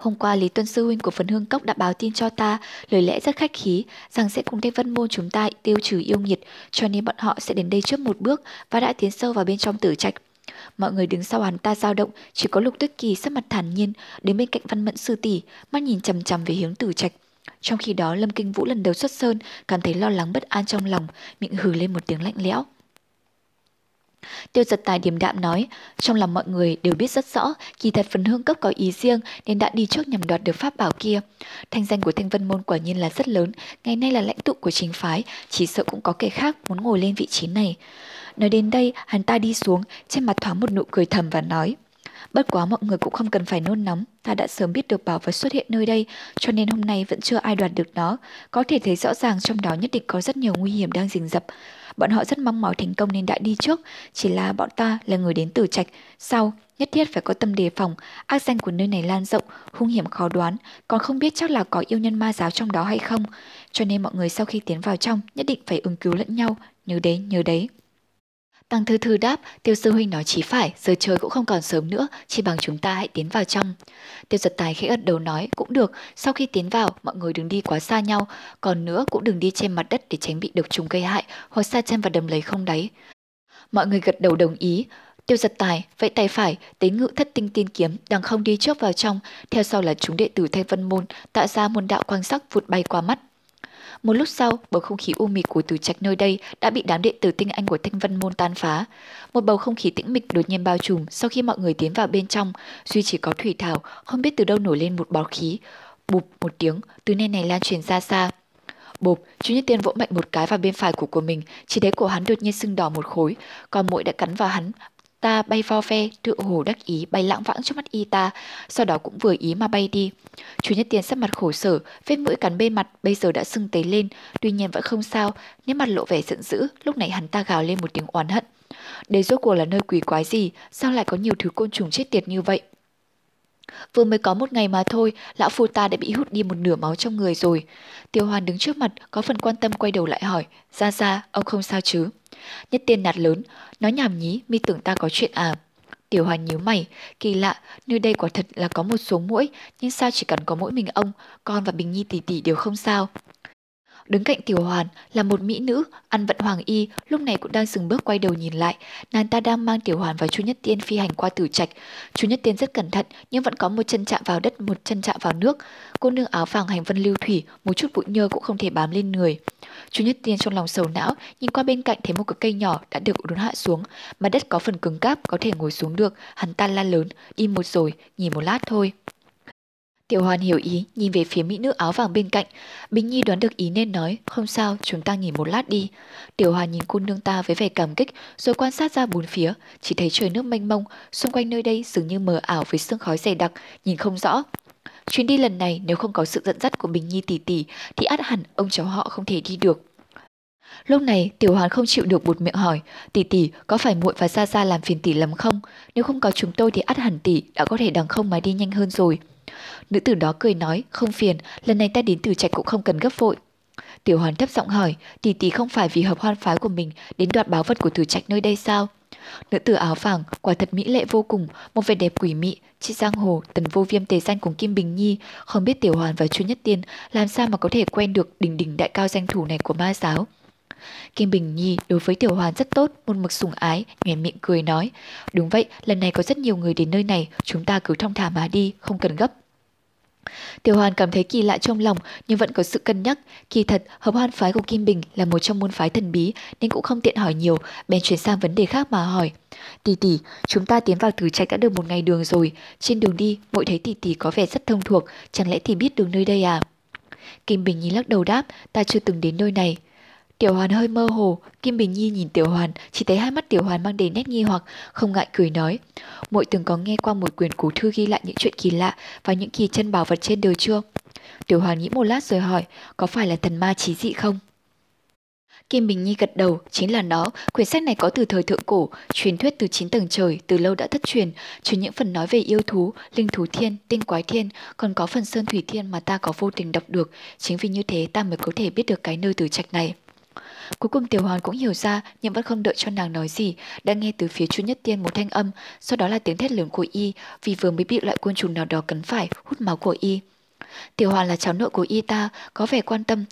Hôm qua Lý Tuân Sư Huynh của Phần Hương Cốc đã báo tin cho ta, lời lẽ rất khách khí, rằng sẽ cùng Thanh Vân Môn chúng ta tiêu trừ yêu nghiệt, cho nên bọn họ sẽ đến đây trước một bước và đã tiến sâu vào bên trong tử trạch. Mọi người đứng sau hắn ta dao động, chỉ có Lục Tuyết Kỳ sắc mặt thản nhiên, đến bên cạnh Văn Mẫn sư tỷ, mắt nhìn chằm chằm về hướng tử trạch. Trong khi đó Lâm Kinh Vũ lần đầu xuất sơn, cảm thấy lo lắng bất an trong lòng, miệng hừ lên một tiếng lạnh lẽo. Tiêu giật tài điềm đạm nói, trong lòng mọi người đều biết rất rõ, kỳ thật phần hương cấp có ý riêng nên đã đi trước nhằm đoạt được pháp bảo kia. Thanh danh của Thanh Vân Môn quả nhiên là rất lớn, ngày nay là lãnh tụ của chính phái, chỉ sợ cũng có kẻ khác muốn ngồi lên vị trí này. Nói đến đây, hắn ta đi xuống, trên mặt thoáng một nụ cười thầm và nói, Bất quá mọi người cũng không cần phải nôn nóng, ta đã sớm biết được bảo vật xuất hiện nơi đây, cho nên hôm nay vẫn chưa ai đoạt được nó. Có thể thấy rõ ràng trong đó nhất định có rất nhiều nguy hiểm đang rình rập. Bọn họ rất mong mỏi thành công nên đã đi trước, chỉ là bọn ta là người đến từ trạch, sau nhất thiết phải có tâm đề phòng, ác danh của nơi này lan rộng, hung hiểm khó đoán, còn không biết chắc là có yêu nhân ma giáo trong đó hay không. Cho nên mọi người sau khi tiến vào trong nhất định phải ứng cứu lẫn nhau, nhớ đấy, nhớ đấy. Tăng thư thư đáp, tiêu sư huynh nói chí phải, giờ trời cũng không còn sớm nữa, chỉ bằng chúng ta hãy tiến vào trong. Tiêu giật tài khẽ gật đầu nói, cũng được, sau khi tiến vào, mọi người đừng đi quá xa nhau, còn nữa cũng đừng đi trên mặt đất để tránh bị độc trùng gây hại, hoặc xa chân vào đầm lấy không đáy. Mọi người gật đầu đồng ý, Tiêu giật tài, vẫy tay phải, tế ngự thất tinh tiên kiếm, đang không đi trước vào trong, theo sau là chúng đệ tử Thanh Vân Môn, tạo ra môn đạo quang sắc vụt bay qua mắt. Một lúc sau, bầu không khí u mị của tử trạch nơi đây đã bị đám đệ tử tinh anh của Thanh Vân Môn tan phá. Một bầu không khí tĩnh mịch đột nhiên bao trùm sau khi mọi người tiến vào bên trong, duy chỉ có thủy thảo, không biết từ đâu nổi lên một bọt khí. Bụp một tiếng, từ nơi này lan truyền ra xa. Bộp, chú Nhất Tiên vỗ mạnh một cái vào bên phải của của mình, chỉ thấy cổ hắn đột nhiên sưng đỏ một khối, còn mũi đã cắn vào hắn, ta bay vo ve, tựa hồ đắc ý bay lãng vãng trước mắt y ta, sau đó cũng vừa ý mà bay đi. Chú Nhất Tiền sắc mặt khổ sở, vết mũi cắn bên mặt bây giờ đã sưng tấy lên, tuy nhiên vẫn không sao, nét mặt lộ vẻ giận dữ, lúc này hắn ta gào lên một tiếng oán hận. Đây rốt cuộc là nơi quỷ quái gì, sao lại có nhiều thứ côn trùng chết tiệt như vậy? Vừa mới có một ngày mà thôi, lão phu ta đã bị hút đi một nửa máu trong người rồi. Tiêu Hoàn đứng trước mặt, có phần quan tâm quay đầu lại hỏi, ra ra, ông không sao chứ? Nhất tiên nạt lớn, nói nhảm nhí, mi tưởng ta có chuyện à? Tiểu Hoàn nhíu mày, kỳ lạ, nơi đây quả thật là có một số mũi, nhưng sao chỉ cần có mỗi mình ông, con và Bình Nhi tỷ tỷ đều không sao. Đứng cạnh Tiểu Hoàn là một mỹ nữ, ăn vận hoàng y, lúc này cũng đang dừng bước quay đầu nhìn lại. Nàng ta đang mang Tiểu Hoàn và Chu Nhất Tiên phi hành qua tử trạch. Chu Nhất Tiên rất cẩn thận nhưng vẫn có một chân chạm vào đất, một chân chạm vào nước. Cô nương áo vàng hành vân lưu thủy, một chút bụi nhơ cũng không thể bám lên người. Chu Nhất Tiên trong lòng sầu não, nhìn qua bên cạnh thấy một cái cây nhỏ đã được đốn hạ xuống, mà đất có phần cứng cáp có thể ngồi xuống được, hắn ta la lớn, đi một rồi, nhìn một lát thôi. Tiểu Hoàn hiểu ý, nhìn về phía mỹ nữ áo vàng bên cạnh. Bình Nhi đoán được ý nên nói, không sao, chúng ta nghỉ một lát đi. Tiểu Hoàn nhìn cô nương ta với vẻ cảm kích, rồi quan sát ra bốn phía, chỉ thấy trời nước mênh mông, xung quanh nơi đây dường như mờ ảo với sương khói dày đặc, nhìn không rõ. Chuyến đi lần này nếu không có sự dẫn dắt của Bình Nhi tỷ tỷ thì át hẳn ông cháu họ không thể đi được. Lúc này Tiểu Hoàn không chịu được bụt miệng hỏi, tỷ tỷ có phải muội và Gia Gia làm phiền tỷ lắm không? Nếu không có chúng tôi thì át hẳn tỷ đã có thể đằng không mà đi nhanh hơn rồi. Nữ tử đó cười nói, không phiền, lần này ta đến từ trạch cũng không cần gấp vội. Tiểu hoàn thấp giọng hỏi, tỷ tỷ không phải vì hợp hoan phái của mình đến đoạt báo vật của tử trạch nơi đây sao? Nữ tử áo vàng, quả thật mỹ lệ vô cùng, một vẻ đẹp quỷ mị, chị giang hồ, tần vô viêm tề danh cùng Kim Bình Nhi, không biết Tiểu Hoàn và Chu Nhất Tiên làm sao mà có thể quen được đỉnh đỉnh đại cao danh thủ này của ma giáo. Kim Bình Nhi đối với Tiểu Hoàn rất tốt, một mực sủng ái, nhoẻn miệng cười nói. Đúng vậy, lần này có rất nhiều người đến nơi này, chúng ta cứ thong thả mà đi, không cần gấp. Tiểu Hoàn cảm thấy kỳ lạ trong lòng nhưng vẫn có sự cân nhắc. Kỳ thật, hợp hoan phái của Kim Bình là một trong môn phái thần bí nên cũng không tiện hỏi nhiều, bèn chuyển sang vấn đề khác mà hỏi. Tỷ tỷ, chúng ta tiến vào thử trạch đã được một ngày đường rồi. Trên đường đi, mỗi thấy tỷ tỷ có vẻ rất thông thuộc, chẳng lẽ tỷ biết đường nơi đây à? Kim Bình nhìn lắc đầu đáp, ta chưa từng đến nơi này. Tiểu Hoàn hơi mơ hồ, Kim Bình Nhi nhìn Tiểu Hoàn, chỉ thấy hai mắt Tiểu Hoàn mang đầy nét nghi hoặc, không ngại cười nói. Muội từng có nghe qua một quyển cổ thư ghi lại những chuyện kỳ lạ và những kỳ chân bảo vật trên đời chưa? Tiểu Hoàn nghĩ một lát rồi hỏi, có phải là thần ma trí dị không? Kim Bình Nhi gật đầu, chính là nó. Quyển sách này có từ thời thượng cổ, truyền thuyết từ chín tầng trời, từ lâu đã thất truyền, trừ những phần nói về yêu thú, linh thú thiên, tinh quái thiên, còn có phần sơn thủy thiên mà ta có vô tình đọc được. Chính vì như thế ta mới có thể biết được cái nơi từ trạch này. Cuối cùng Tiểu Hoàn cũng hiểu ra nhưng vẫn không đợi cho nàng nói gì, đã nghe từ phía Chu Nhất Tiên một thanh âm, sau đó là tiếng thét lớn của y vì vừa mới bị loại côn trùng nào đó cắn phải hút máu của y. Tiểu Hoàn là cháu nội của y ta, có vẻ quan tâm,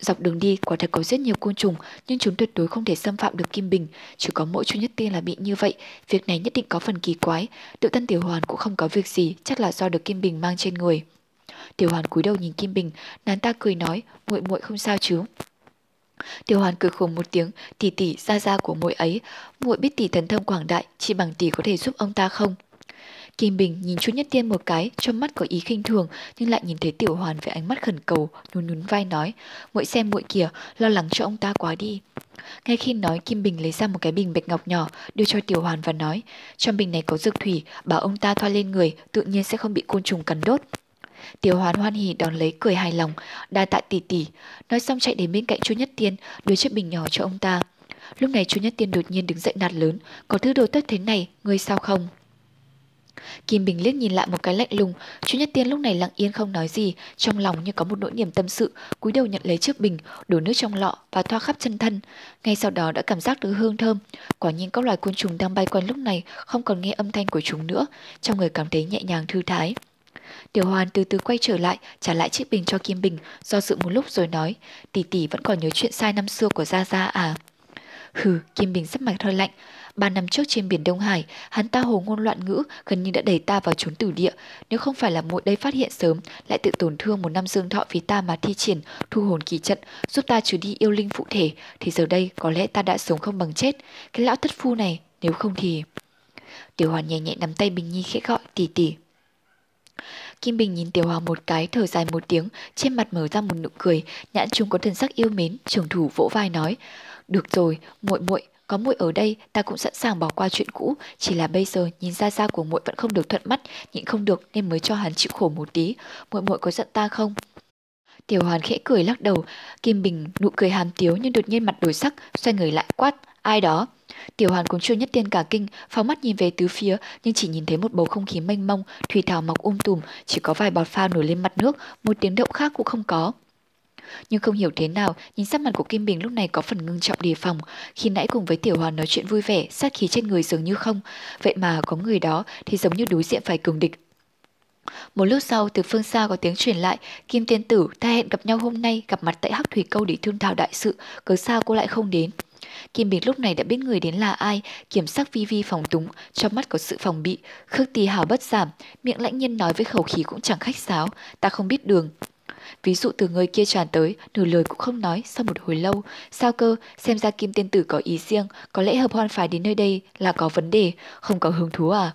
Dọc đường đi quả thật có rất nhiều côn trùng nhưng chúng tuyệt đối không thể xâm phạm được Kim Bình. Chỉ có mỗi Chu Nhất Tiên là bị như vậy. Việc này nhất định có phần kỳ quái. Tự thân Tiểu Hoàn cũng không có việc gì, chắc là do được Kim Bình mang trên người. Tiểu Hoàn cúi đầu nhìn Kim Bình, nàng ta cười nói, muội muội không sao chứ. Tiểu Hoàn cười khùng một tiếng, tỷ tỷ ra ra của muội ấy, muội biết tỷ thần thông quảng đại, chỉ bằng tỷ có thể giúp ông ta không? Kim Bình nhìn Chu Nhất Tiên một cái, trong mắt có ý khinh thường, nhưng lại nhìn thấy Tiểu Hoàn với ánh mắt khẩn cầu, nhún nhún vai nói, muội xem muội kìa, lo lắng cho ông ta quá đi. Ngay khi nói, Kim Bình lấy ra một cái bình bạch ngọc nhỏ, đưa cho Tiểu Hoàn và nói, trong bình này có dược thủy, bảo ông ta thoa lên người, tự nhiên sẽ không bị côn trùng cắn đốt. Tiểu Hoán hoan hỉ đón lấy cười hài lòng, đa tạ tỷ tỷ, nói xong chạy đến bên cạnh Chu Nhất Tiên, đưa chiếc bình nhỏ cho ông ta. Lúc này Chu Nhất Tiên đột nhiên đứng dậy nạt lớn, có thứ đồ tốt thế này, ngươi sao không? Kim Bình liếc nhìn lại một cái lạnh lùng, Chu Nhất Tiên lúc này lặng yên không nói gì, trong lòng như có một nỗi niềm tâm sự, cúi đầu nhận lấy chiếc bình, đổ nước trong lọ và thoa khắp chân thân. Ngay sau đó đã cảm giác được hương thơm. Quả nhiên các loài côn trùng đang bay quanh lúc này không còn nghe âm thanh của chúng nữa, trong người cảm thấy nhẹ nhàng thư thái. Tiểu Hoàn từ từ quay trở lại, trả lại chiếc bình cho Kim Bình, do dự một lúc rồi nói, tỷ tỷ vẫn còn nhớ chuyện sai năm xưa của Gia Gia à? Hừ, Kim Bình rất mạch hơi lạnh, Ba năm trước trên biển Đông Hải, hắn ta hồ ngôn loạn ngữ, gần như đã đẩy ta vào chốn tử địa. Nếu không phải là muội đây phát hiện sớm, lại tự tổn thương một năm dương thọ vì ta mà thi triển, thu hồn kỳ trận, giúp ta trừ đi yêu linh phụ thể, thì giờ đây có lẽ ta đã sống không bằng chết. Cái lão thất phu này, nếu không thì... Tiểu Hoàn nhẹ nhẹ nắm tay Bình Nhi khẽ gọi tỷ tỷ. Kim Bình nhìn Tiểu Hoàng một cái, thở dài một tiếng, trên mặt mở ra một nụ cười, nhãn trung có thần sắc yêu mến, trưởng thủ vỗ vai nói: "Được rồi, muội muội, có muội ở đây, ta cũng sẵn sàng bỏ qua chuyện cũ, chỉ là bây giờ nhìn ra ra của muội vẫn không được thuận mắt, nhịn không được nên mới cho hắn chịu khổ một tí. Muội muội có giận ta không? Tiểu Hoàn khẽ cười lắc đầu, Kim Bình nụ cười hàm tiếu nhưng đột nhiên mặt đổi sắc, xoay người lại quát, ai đó? Tiểu Hoàn cũng chưa nhất tiên cả kinh, phóng mắt nhìn về tứ phía nhưng chỉ nhìn thấy một bầu không khí mênh mông, thủy thảo mọc um tùm, chỉ có vài bọt phao nổi lên mặt nước, một tiếng động khác cũng không có. Nhưng không hiểu thế nào, nhìn sắc mặt của Kim Bình lúc này có phần ngưng trọng đề phòng. Khi nãy cùng với Tiểu Hoàn nói chuyện vui vẻ, sát khí trên người dường như không. Vậy mà có người đó thì giống như đối diện phải cường địch. Một lúc sau, từ phương xa có tiếng truyền lại, Kim Tiên Tử, ta hẹn gặp nhau hôm nay, gặp mặt tại Hắc Thủy Câu để thương thảo đại sự, cớ sao cô lại không đến? Kim Bình lúc này đã biết người đến là ai, kiểm sắc vi vi phòng túng, trong mắt có sự phòng bị, khước tì hào bất giảm, miệng lãnh nhân nói với khẩu khí cũng chẳng khách sáo, ta không biết đường, Ví dụ từ người kia tràn tới, nửa lời cũng không nói sau một hồi lâu. Sao cơ, xem ra Kim Tiên Tử có ý riêng, có lẽ hợp hoan phải đến nơi đây là có vấn đề, không có hứng thú à?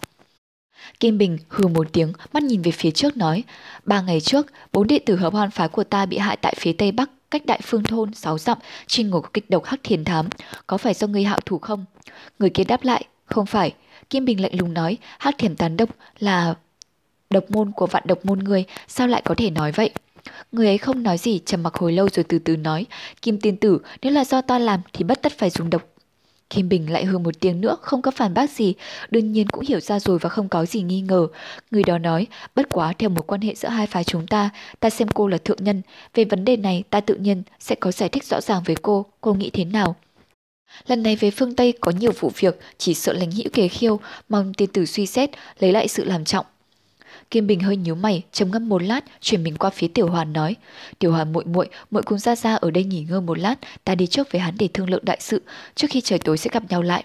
Kim Bình hừ một tiếng, mắt nhìn về phía trước nói, ba ngày trước, bốn đệ tử hợp hoan phái của ta bị hại tại phía tây bắc, cách đại phương thôn sáu dặm, trên ngục kịch độc hắc thiền thám, có phải do người hạo thủ không? Người kia đáp lại, không phải. Kim Bình lạnh lùng nói, hắc thiền tán độc là độc môn của vạn độc môn người, sao lại có thể nói vậy? Người ấy không nói gì, trầm mặc hồi lâu rồi từ từ nói, Kim tiên tử, nếu là do ta làm thì bất tất phải dùng độc. Kim Bình lại hừ một tiếng nữa, không có phản bác gì, đương nhiên cũng hiểu ra rồi và không có gì nghi ngờ. Người đó nói, bất quá theo một quan hệ giữa hai phái chúng ta, ta xem cô là thượng nhân. Về vấn đề này, ta tự nhiên sẽ có giải thích rõ ràng với cô, cô nghĩ thế nào? Lần này về phương Tây có nhiều vụ việc, chỉ sợ lãnh hữu kề khiêu, mong tiên tử suy xét, lấy lại sự làm trọng. Kim Bình hơi nhíu mày, trầm ngâm một lát, chuyển mình qua phía Tiểu Hoàn nói: "Tiểu Hoàn muội muội, muội cùng ra ra ở đây nghỉ ngơi một lát, ta đi trước với hắn để thương lượng đại sự, trước khi trời tối sẽ gặp nhau lại."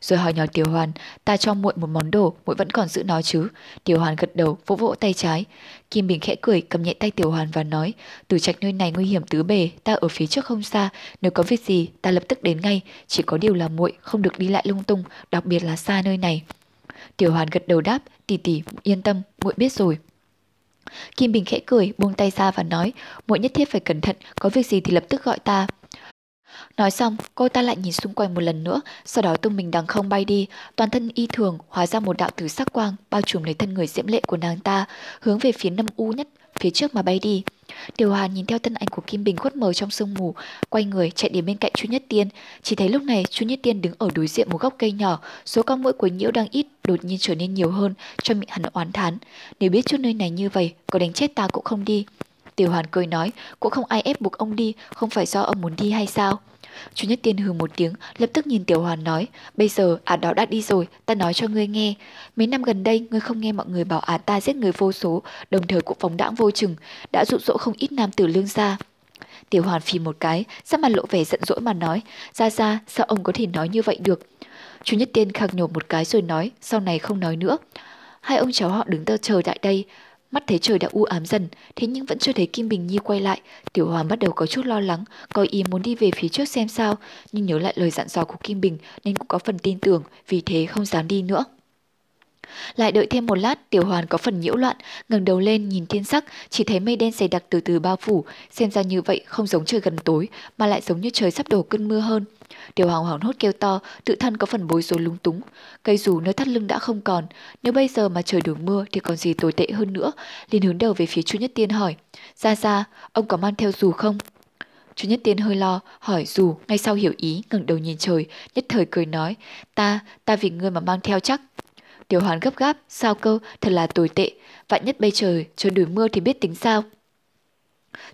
Rồi hỏi nhỏ Tiểu Hoàn, ta cho muội một món đồ, muội vẫn còn giữ nó chứ? Tiểu Hoàn gật đầu, vỗ vỗ tay trái. Kim Bình khẽ cười, cầm nhẹ tay Tiểu Hoàn và nói, từ trạch nơi này nguy hiểm tứ bề, ta ở phía trước không xa, nếu có việc gì, ta lập tức đến ngay, chỉ có điều là muội không được đi lại lung tung, đặc biệt là xa nơi này. Tiểu Hoàn gật đầu đáp, tỷ tỷ yên tâm, muội biết rồi. Kim Bình khẽ cười, buông tay ra và nói, muội nhất thiết phải cẩn thận, có việc gì thì lập tức gọi ta. Nói xong, cô ta lại nhìn xung quanh một lần nữa, sau đó tung mình đằng không bay đi, toàn thân y thường hóa ra một đạo tử sắc quang, bao trùm lấy thân người diễm lệ của nàng ta, hướng về phía năm u nhất, phía trước mà bay đi. Điều Hoàn nhìn theo thân ảnh của Kim Bình khuất mờ trong sương mù, quay người chạy đến bên cạnh Chu Nhất Tiên. Chỉ thấy lúc này Chu Nhất Tiên đứng ở đối diện một gốc cây nhỏ, số con mũi của nhiễu đang ít, đột nhiên trở nên nhiều hơn, cho miệng hắn oán thán. Nếu biết chút nơi này như vậy, có đánh chết ta cũng không đi. Tiểu Hoàn cười nói, cũng không ai ép buộc ông đi, không phải do ông muốn đi hay sao? Chu Nhất Tiên hừ một tiếng, lập tức nhìn Tiểu Hoàn nói, bây giờ ả đó đã đi rồi, ta nói cho ngươi nghe. Mấy năm gần đây, ngươi không nghe mọi người bảo ả ta giết người vô số, đồng thời cũng phóng đãng vô chừng, đã dụ dỗ không ít nam tử lương gia. Tiểu Hoàn phì một cái, sắc mặt lộ vẻ giận dỗi mà nói, ra ra, sao ông có thể nói như vậy được? Chu Nhất Tiên khạc nhổ một cái rồi nói, sau này không nói nữa. Hai ông cháu họ đứng tơ chờ tại đây, Mắt thấy trời đã u ám dần, thế nhưng vẫn chưa thấy Kim Bình Nhi quay lại. Tiểu Hoàng bắt đầu có chút lo lắng, có ý muốn đi về phía trước xem sao, nhưng nhớ lại lời dặn dò của Kim Bình nên cũng có phần tin tưởng, vì thế không dám đi nữa. Lại đợi thêm một lát, Tiểu Hoàn có phần nhiễu loạn, ngẩng đầu lên nhìn thiên sắc, chỉ thấy mây đen dày đặc từ từ bao phủ, xem ra như vậy không giống trời gần tối, mà lại giống như trời sắp đổ cơn mưa hơn. Tiểu Hoàng hoảng hốt kêu to, tự thân có phần bối rối lúng túng. Cây dù nơi thắt lưng đã không còn, nếu bây giờ mà trời đổ mưa thì còn gì tồi tệ hơn nữa. liền hướng đầu về phía Chu Nhất Tiên hỏi, ra ra, ông có mang theo dù không? Chu Nhất Tiên hơi lo, hỏi dù, ngay sau hiểu ý, ngẩng đầu nhìn trời, nhất thời cười nói, ta, ta vì ngươi mà mang theo chắc. Tiểu Hoàn gấp gáp, sao cơ, thật là tồi tệ, vạn nhất bay trời, trời đuổi mưa thì biết tính sao.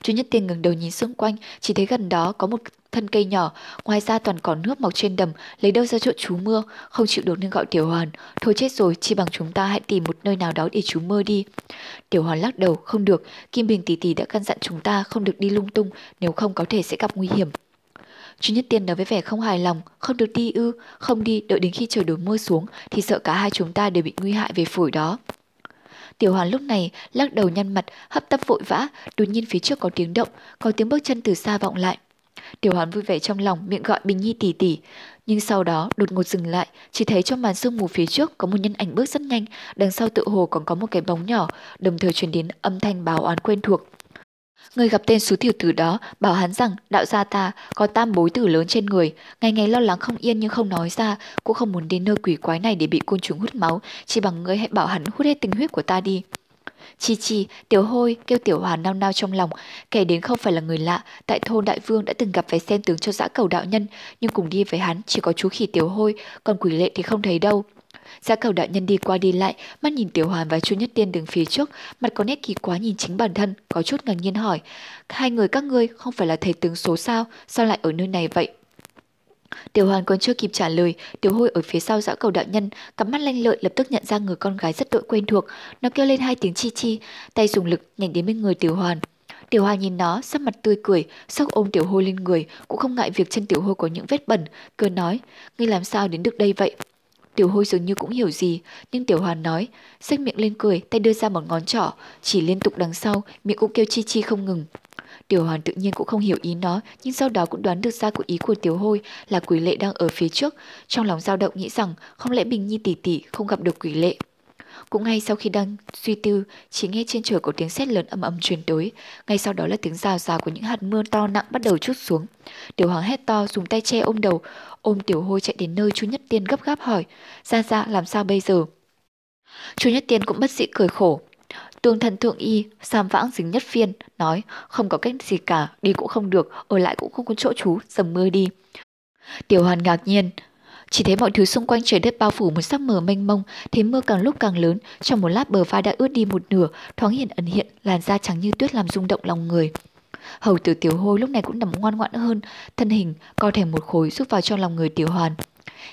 Chu Nhất Tiên ngẩng đầu nhìn xung quanh, chỉ thấy gần đó có một thân cây nhỏ, ngoài ra toàn cỏ nước mọc trên đầm, lấy đâu ra chỗ trú mưa, không chịu được nên gọi Tiểu Hoàn. Thôi chết rồi, chỉ bằng chúng ta hãy tìm một nơi nào đó để trú mưa đi. Tiểu Hoàn lắc đầu, không được, Kim Bình tỷ tỷ đã căn dặn chúng ta không được đi lung tung, nếu không có thể sẽ gặp nguy hiểm. Chu Nhất Tiên nói với vẻ không hài lòng, không được đi ư, không đi, đợi đến khi trời đổ mưa xuống thì sợ cả hai chúng ta đều bị nguy hại về phổi đó. Tiểu Hoàn lúc này lắc đầu nhăn mặt, hấp tấp vội vã, đột nhiên phía trước có tiếng động, có tiếng bước chân từ xa vọng lại. Tiểu Hoàn vui vẻ trong lòng, miệng gọi Bình Nhi tỷ tỷ, nhưng sau đó đột ngột dừng lại, chỉ thấy trong màn sương mù phía trước có một nhân ảnh bước rất nhanh, đằng sau tự hồ còn có một cái bóng nhỏ, đồng thời truyền đến âm thanh báo oán quen thuộc. Người gặp tên số tiểu tử đó bảo hắn rằng đạo gia ta có tam bối tử lớn trên người, ngày ngày lo lắng không yên nhưng không nói ra, cũng không muốn đến nơi quỷ quái này để bị côn trùng hút máu, chỉ bằng ngươi hãy bảo hắn hút hết tinh huyết của ta đi. Chi chi, tiểu hôi, kêu tiểu hoàn nao nao trong lòng, kẻ đến không phải là người lạ, tại thôn đại vương đã từng gặp phải xem tướng cho dã cầu đạo nhân, nhưng cùng đi với hắn chỉ có chú khỉ tiểu hôi, còn quỷ lệ thì không thấy đâu. Giá cầu đạo nhân đi qua đi lại, mắt nhìn Tiểu Hoàn và Chu Nhất Tiên đứng phía trước, mặt có nét kỳ quá nhìn chính bản thân, có chút ngạc nhiên hỏi. Hai người các ngươi không phải là thầy tướng số sao, sao lại ở nơi này vậy? Tiểu Hoàn còn chưa kịp trả lời, Tiểu Hôi ở phía sau dã cầu đạo nhân, cặp mắt lanh lợi lập tức nhận ra người con gái rất đội quen thuộc. Nó kêu lên hai tiếng chi chi, tay dùng lực nhảy đến bên người Tiểu Hoàn. Tiểu Hoàn nhìn nó, sắc mặt tươi cười, sốc ôm Tiểu Hôi lên người, cũng không ngại việc chân Tiểu Hôi có những vết bẩn, cười nói, ngươi làm sao đến được đây vậy? Tiểu hôi dường như cũng hiểu gì, nhưng Tiểu Hoàn nói, xách miệng lên cười, tay đưa ra một ngón trỏ, chỉ liên tục đằng sau, miệng cũng kêu chi chi không ngừng. Tiểu Hoàn tự nhiên cũng không hiểu ý nó, nhưng sau đó cũng đoán được ra của ý của Tiểu Hôi là quỷ lệ đang ở phía trước, trong lòng dao động nghĩ rằng không lẽ Bình Nhi tỷ tỷ không gặp được quỷ lệ. Cũng ngay sau khi đang suy tư, chỉ nghe trên trời có tiếng sét lớn âm ầm truyền tới, ngay sau đó là tiếng rào rào của những hạt mưa to nặng bắt đầu chút xuống. Tiểu Hoàng hét to dùng tay che ôm đầu, ôm Tiểu Hôi chạy đến nơi Chu Nhất Tiên gấp gáp hỏi, "Ra ra làm sao bây giờ?" Chu Nhất Tiên cũng bất dị cười khổ, Tương thần thượng y, Sam vãng dính nhất phiên, nói không có cách gì cả, đi cũng không được, ở lại cũng không có chỗ trú, dầm mưa đi. Tiểu hoàn ngạc nhiên, chỉ thấy mọi thứ xung quanh trời đất bao phủ một sắc mờ mênh mông, thế mưa càng lúc càng lớn, trong một lát bờ vai đã ướt đi một nửa, thoáng hiện ẩn hiện, làn da trắng như tuyết làm rung động lòng người. Hầu tử tiểu hôi lúc này cũng nằm ngoan ngoãn hơn, thân hình co thành một khối rút vào trong lòng người tiểu hoàn.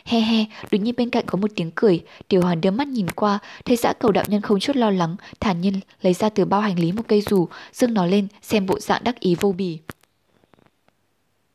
He he, đột nhiên bên cạnh có một tiếng cười, tiểu hoàn đưa mắt nhìn qua, thấy dã cầu đạo nhân không chút lo lắng, thản nhiên lấy ra từ bao hành lý một cây dù, dương nó lên, xem bộ dạng đắc ý vô bì.